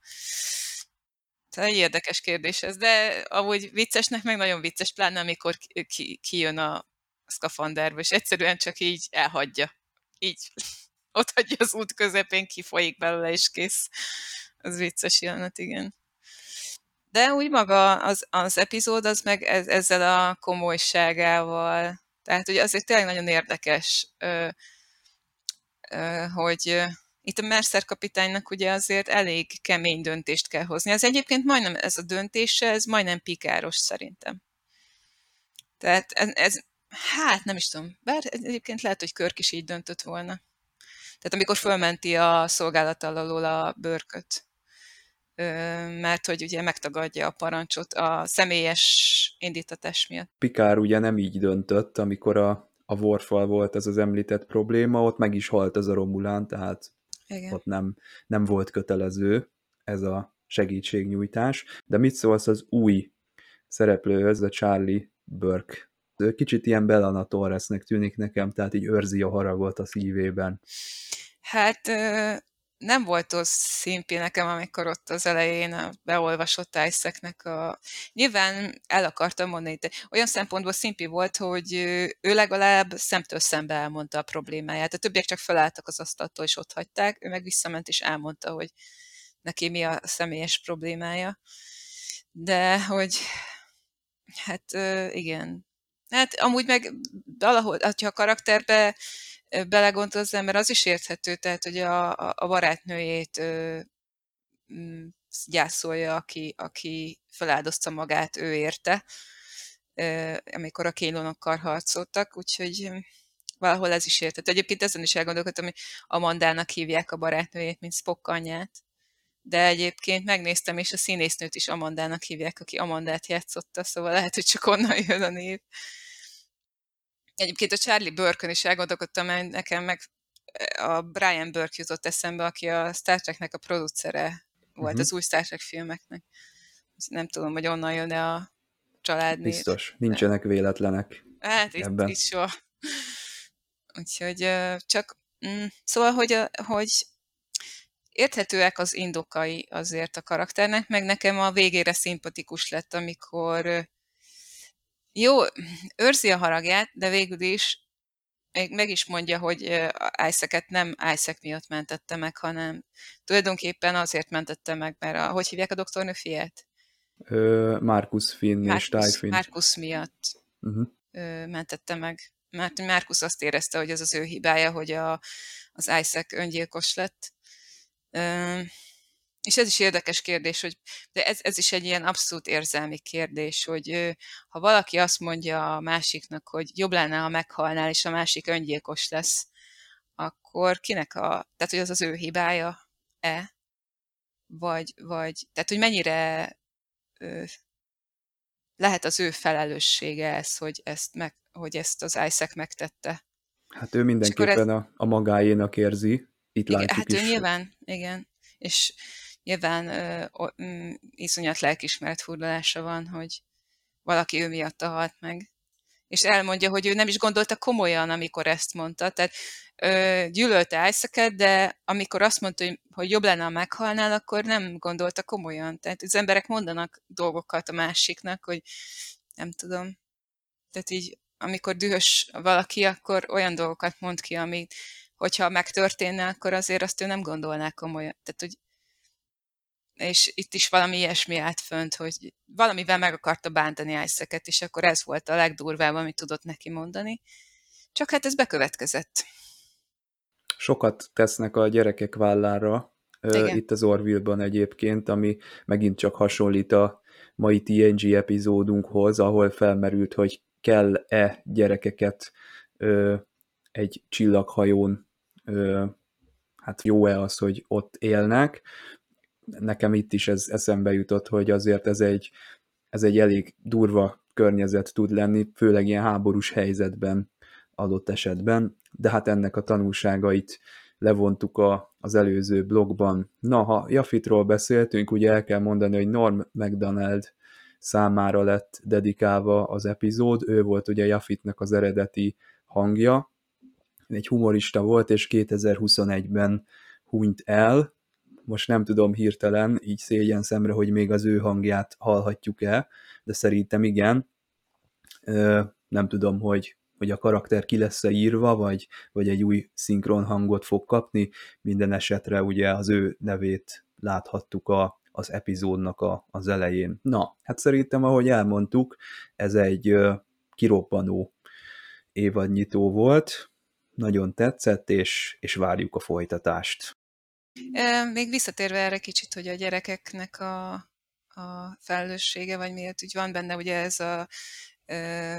Tehát egy érdekes kérdés ez, de ahogy viccesnek meg nagyon vicces, pláne amikor ki, kijön a szkafanderbe, és egyszerűen csak így elhagyja. Így ott hagyja az út közepén, kifolyik belőle, és kész. Az vicces jelenet, igen. De úgy maga az, az epizód, az meg ez, ezzel a komolyságával, tehát ugye azért tényleg nagyon érdekes, ö, ö, hogy itt a Mercer kapitánynak ugye azért elég kemény döntést kell hozni. Ez egyébként majdnem ez a döntése, ez majdnem pikáros szerintem. Tehát ez, ez hát nem is tudom, bár egyébként lehet, hogy Körk is így döntött volna. Tehát amikor fölmenti a szolgálat alól a bőrköt mert hogy ugye megtagadja a parancsot a személyes indítatás miatt. Pikár ugye nem így döntött, amikor a, a Worfal volt ez az említett probléma, ott meg is halt ez a Romulán, tehát Igen. ott nem, nem volt kötelező ez a segítségnyújtás. De mit szólsz az új szereplőhöz, a Charlie Burke? Ő kicsit ilyen Bellana Torresnek tűnik nekem, tehát így őrzi a haragot a szívében. Hát nem volt az szimpi nekem, amikor ott az elején a beolvasott Isaac-nek a... Nyilván el akartam mondani, de olyan szempontból szimpi volt, hogy ő legalább szemtől szembe elmondta a problémáját. A többiek csak felálltak az asztaltól, és ott hagyták, ő meg visszament, és elmondta, hogy neki mi a személyes problémája. De hogy hát igen. Hát amúgy meg valahol, ha a karakterbe belegondol az ember, az is érthető, tehát hogy a, a barátnőjét ö, mm, gyászolja, aki, aki feláldozta magát ő érte, ö, amikor a kélonokkal harcoltak, úgyhogy valahol ez is érthető. Egyébként ezen is elgondolkodtam, hogy Amandának hívják a barátnőjét, mint Spock anyját. De egyébként megnéztem, és a színésznőt is Amandának hívják, aki Amandát játszotta, szóval lehet, hogy csak onnan jön a név. Egyébként a Charlie Burke-on is elgondolkodtam, mert nekem meg a Brian Burke jutott eszembe, aki a Star Treknek a producere volt uh-huh. az új Star Trek filmeknek. Nem tudom, hogy onnan jön-e a család. Biztos, nincsenek véletlenek. Hát ebben. itt soha. Úgyhogy csak, mm, szóval, hogy, hogy érthetőek az indokai azért a karakternek, meg nekem a végére szimpatikus lett, amikor jó, őrzi a haragját, de végül is még meg is mondja, hogy Isaac-et nem Isaac miatt mentette meg, hanem tulajdonképpen azért mentette meg, mert a, hogy hívják a doktornő fiát? Markus Finn Marcus, és Ty Finn. Markus miatt uh-huh. mentette meg. Mert Markus azt érezte, hogy ez az ő hibája, hogy a, az Isaac öngyilkos lett. És ez is érdekes kérdés, hogy, de ez, ez is egy ilyen abszolút érzelmi kérdés, hogy ha valaki azt mondja a másiknak, hogy jobb lenne, ha meghalnál, és a másik öngyilkos lesz, akkor kinek a, tehát hogy az az ő hibája-e? Vagy, vagy, tehát hogy mennyire ö, lehet az ő felelőssége ez, hogy ezt, meg, hogy ezt az Isaac megtette. Hát ő mindenképpen ez... a, a magáénak érzi, itt igen, látjuk hát is. ő nyilván, igen. És nyilván ö, ö, mm, iszonyat lelkismeret furdalása van, hogy valaki ő miatt halt meg. És elmondja, hogy ő nem is gondolta komolyan, amikor ezt mondta. Tehát ö, gyűlölte isaac de amikor azt mondta, hogy, hogy jobb lenne, ha meghalnál, akkor nem gondolta komolyan. Tehát az emberek mondanak dolgokat a másiknak, hogy nem tudom. Tehát így, amikor dühös valaki, akkor olyan dolgokat mond ki, amit hogyha megtörténne, akkor azért azt ő nem gondolná komolyan. Tehát, hogy és itt is valami ilyesmi állt fönt, hogy valamivel meg akarta bántani isaac és akkor ez volt a legdurvább, amit tudott neki mondani. Csak hát ez bekövetkezett. Sokat tesznek a gyerekek vállára, Igen. itt az Orville-ban egyébként, ami megint csak hasonlít a mai TNG epizódunkhoz, ahol felmerült, hogy kell-e gyerekeket ö, egy csillaghajón, ö, hát jó-e az, hogy ott élnek, nekem itt is ez eszembe jutott, hogy azért ez egy, ez egy elég durva környezet tud lenni, főleg ilyen háborús helyzetben adott esetben, de hát ennek a tanulságait levontuk a, az előző blogban. Na, ha Jafitról beszéltünk, ugye el kell mondani, hogy Norm MacDonald számára lett dedikálva az epizód, ő volt ugye Jafitnek az eredeti hangja, egy humorista volt, és 2021-ben hunyt el, most nem tudom hirtelen, így szégyen szemre, hogy még az ő hangját hallhatjuk-e, de szerintem igen. Nem tudom, hogy, hogy a karakter ki lesz-e írva, vagy, vagy egy új szinkron hangot fog kapni. Minden esetre ugye az ő nevét láthattuk a, az epizódnak a, az elején. Na, hát szerintem, ahogy elmondtuk, ez egy kiroppanó évadnyitó volt, nagyon tetszett, és, és várjuk a folytatást. Még visszatérve erre kicsit, hogy a gyerekeknek a, a felelőssége, vagy miért úgy van benne ugye ez a ö,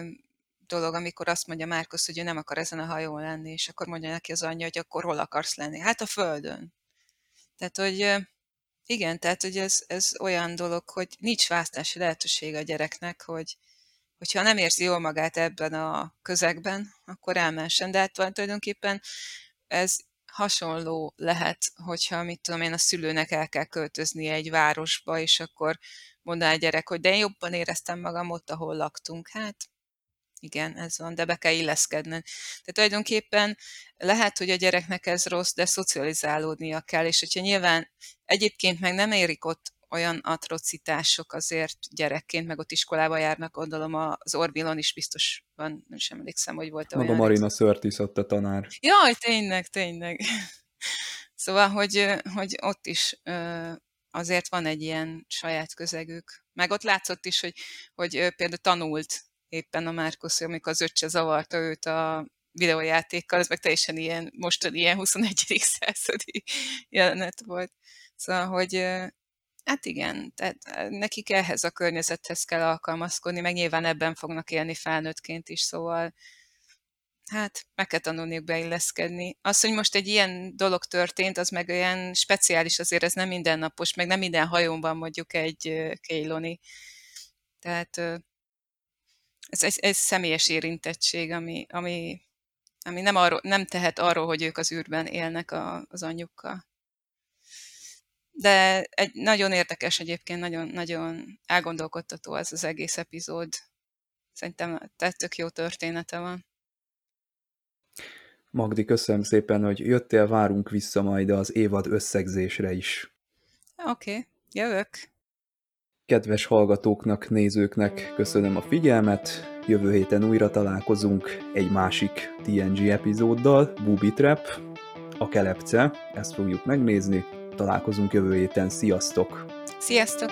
dolog, amikor azt mondja Márkusz, hogy ő nem akar ezen a hajón lenni, és akkor mondja neki az anyja, hogy akkor hol akarsz lenni? Hát a földön. Tehát, hogy igen, tehát, hogy ez, ez olyan dolog, hogy nincs választási lehetőség a gyereknek, hogy, hogyha nem érzi jól magát ebben a közegben, akkor elmessen. De hát tulajdonképpen ez hasonló lehet, hogyha, mit tudom én, a szülőnek el kell költözni egy városba, és akkor mondaná a gyerek, hogy de én jobban éreztem magam ott, ahol laktunk. Hát igen, ez van, de be kell illeszkedni. Tehát tulajdonképpen lehet, hogy a gyereknek ez rossz, de szocializálódnia kell, és hogyha nyilván egyébként meg nem érik ott olyan atrocitások azért gyerekként, meg ott iskolába járnak, gondolom az Orbilon is biztos van, nem sem emlékszem, hogy volt olyan. Maga Marina Sörtis ott a tanár. Jaj, tényleg, tényleg. Szóval, hogy, hogy ott is azért van egy ilyen saját közegük. Meg ott látszott is, hogy, hogy például tanult éppen a Márkusz, amikor az öccse zavarta őt a videójátékkal, ez meg teljesen ilyen, mostani ilyen 21. századi jelenet volt. Szóval, hogy Hát igen, tehát nekik ehhez a környezethez kell alkalmazkodni, meg nyilván ebben fognak élni felnőttként is, szóval hát meg kell tanulniuk beilleszkedni. Az, hogy most egy ilyen dolog történt, az meg olyan speciális, azért ez nem mindennapos, meg nem minden hajónban mondjuk egy Keiloni. Tehát ez egy, egy személyes érintettség, ami, ami, ami nem, arról, nem tehet arról, hogy ők az űrben élnek a, az anyjukkal de egy nagyon érdekes egyébként, nagyon, nagyon elgondolkodtató ez az egész epizód. Szerintem tök jó története van. Magdi, köszönöm szépen, hogy jöttél, várunk vissza majd az évad összegzésre is. Oké, okay, jövök. Kedves hallgatóknak, nézőknek köszönöm a figyelmet, Jövő héten újra találkozunk egy másik TNG epizóddal, Booby Trap, a kelepce, ezt fogjuk megnézni. Találkozunk jövő héten, sziasztok! Sziasztok!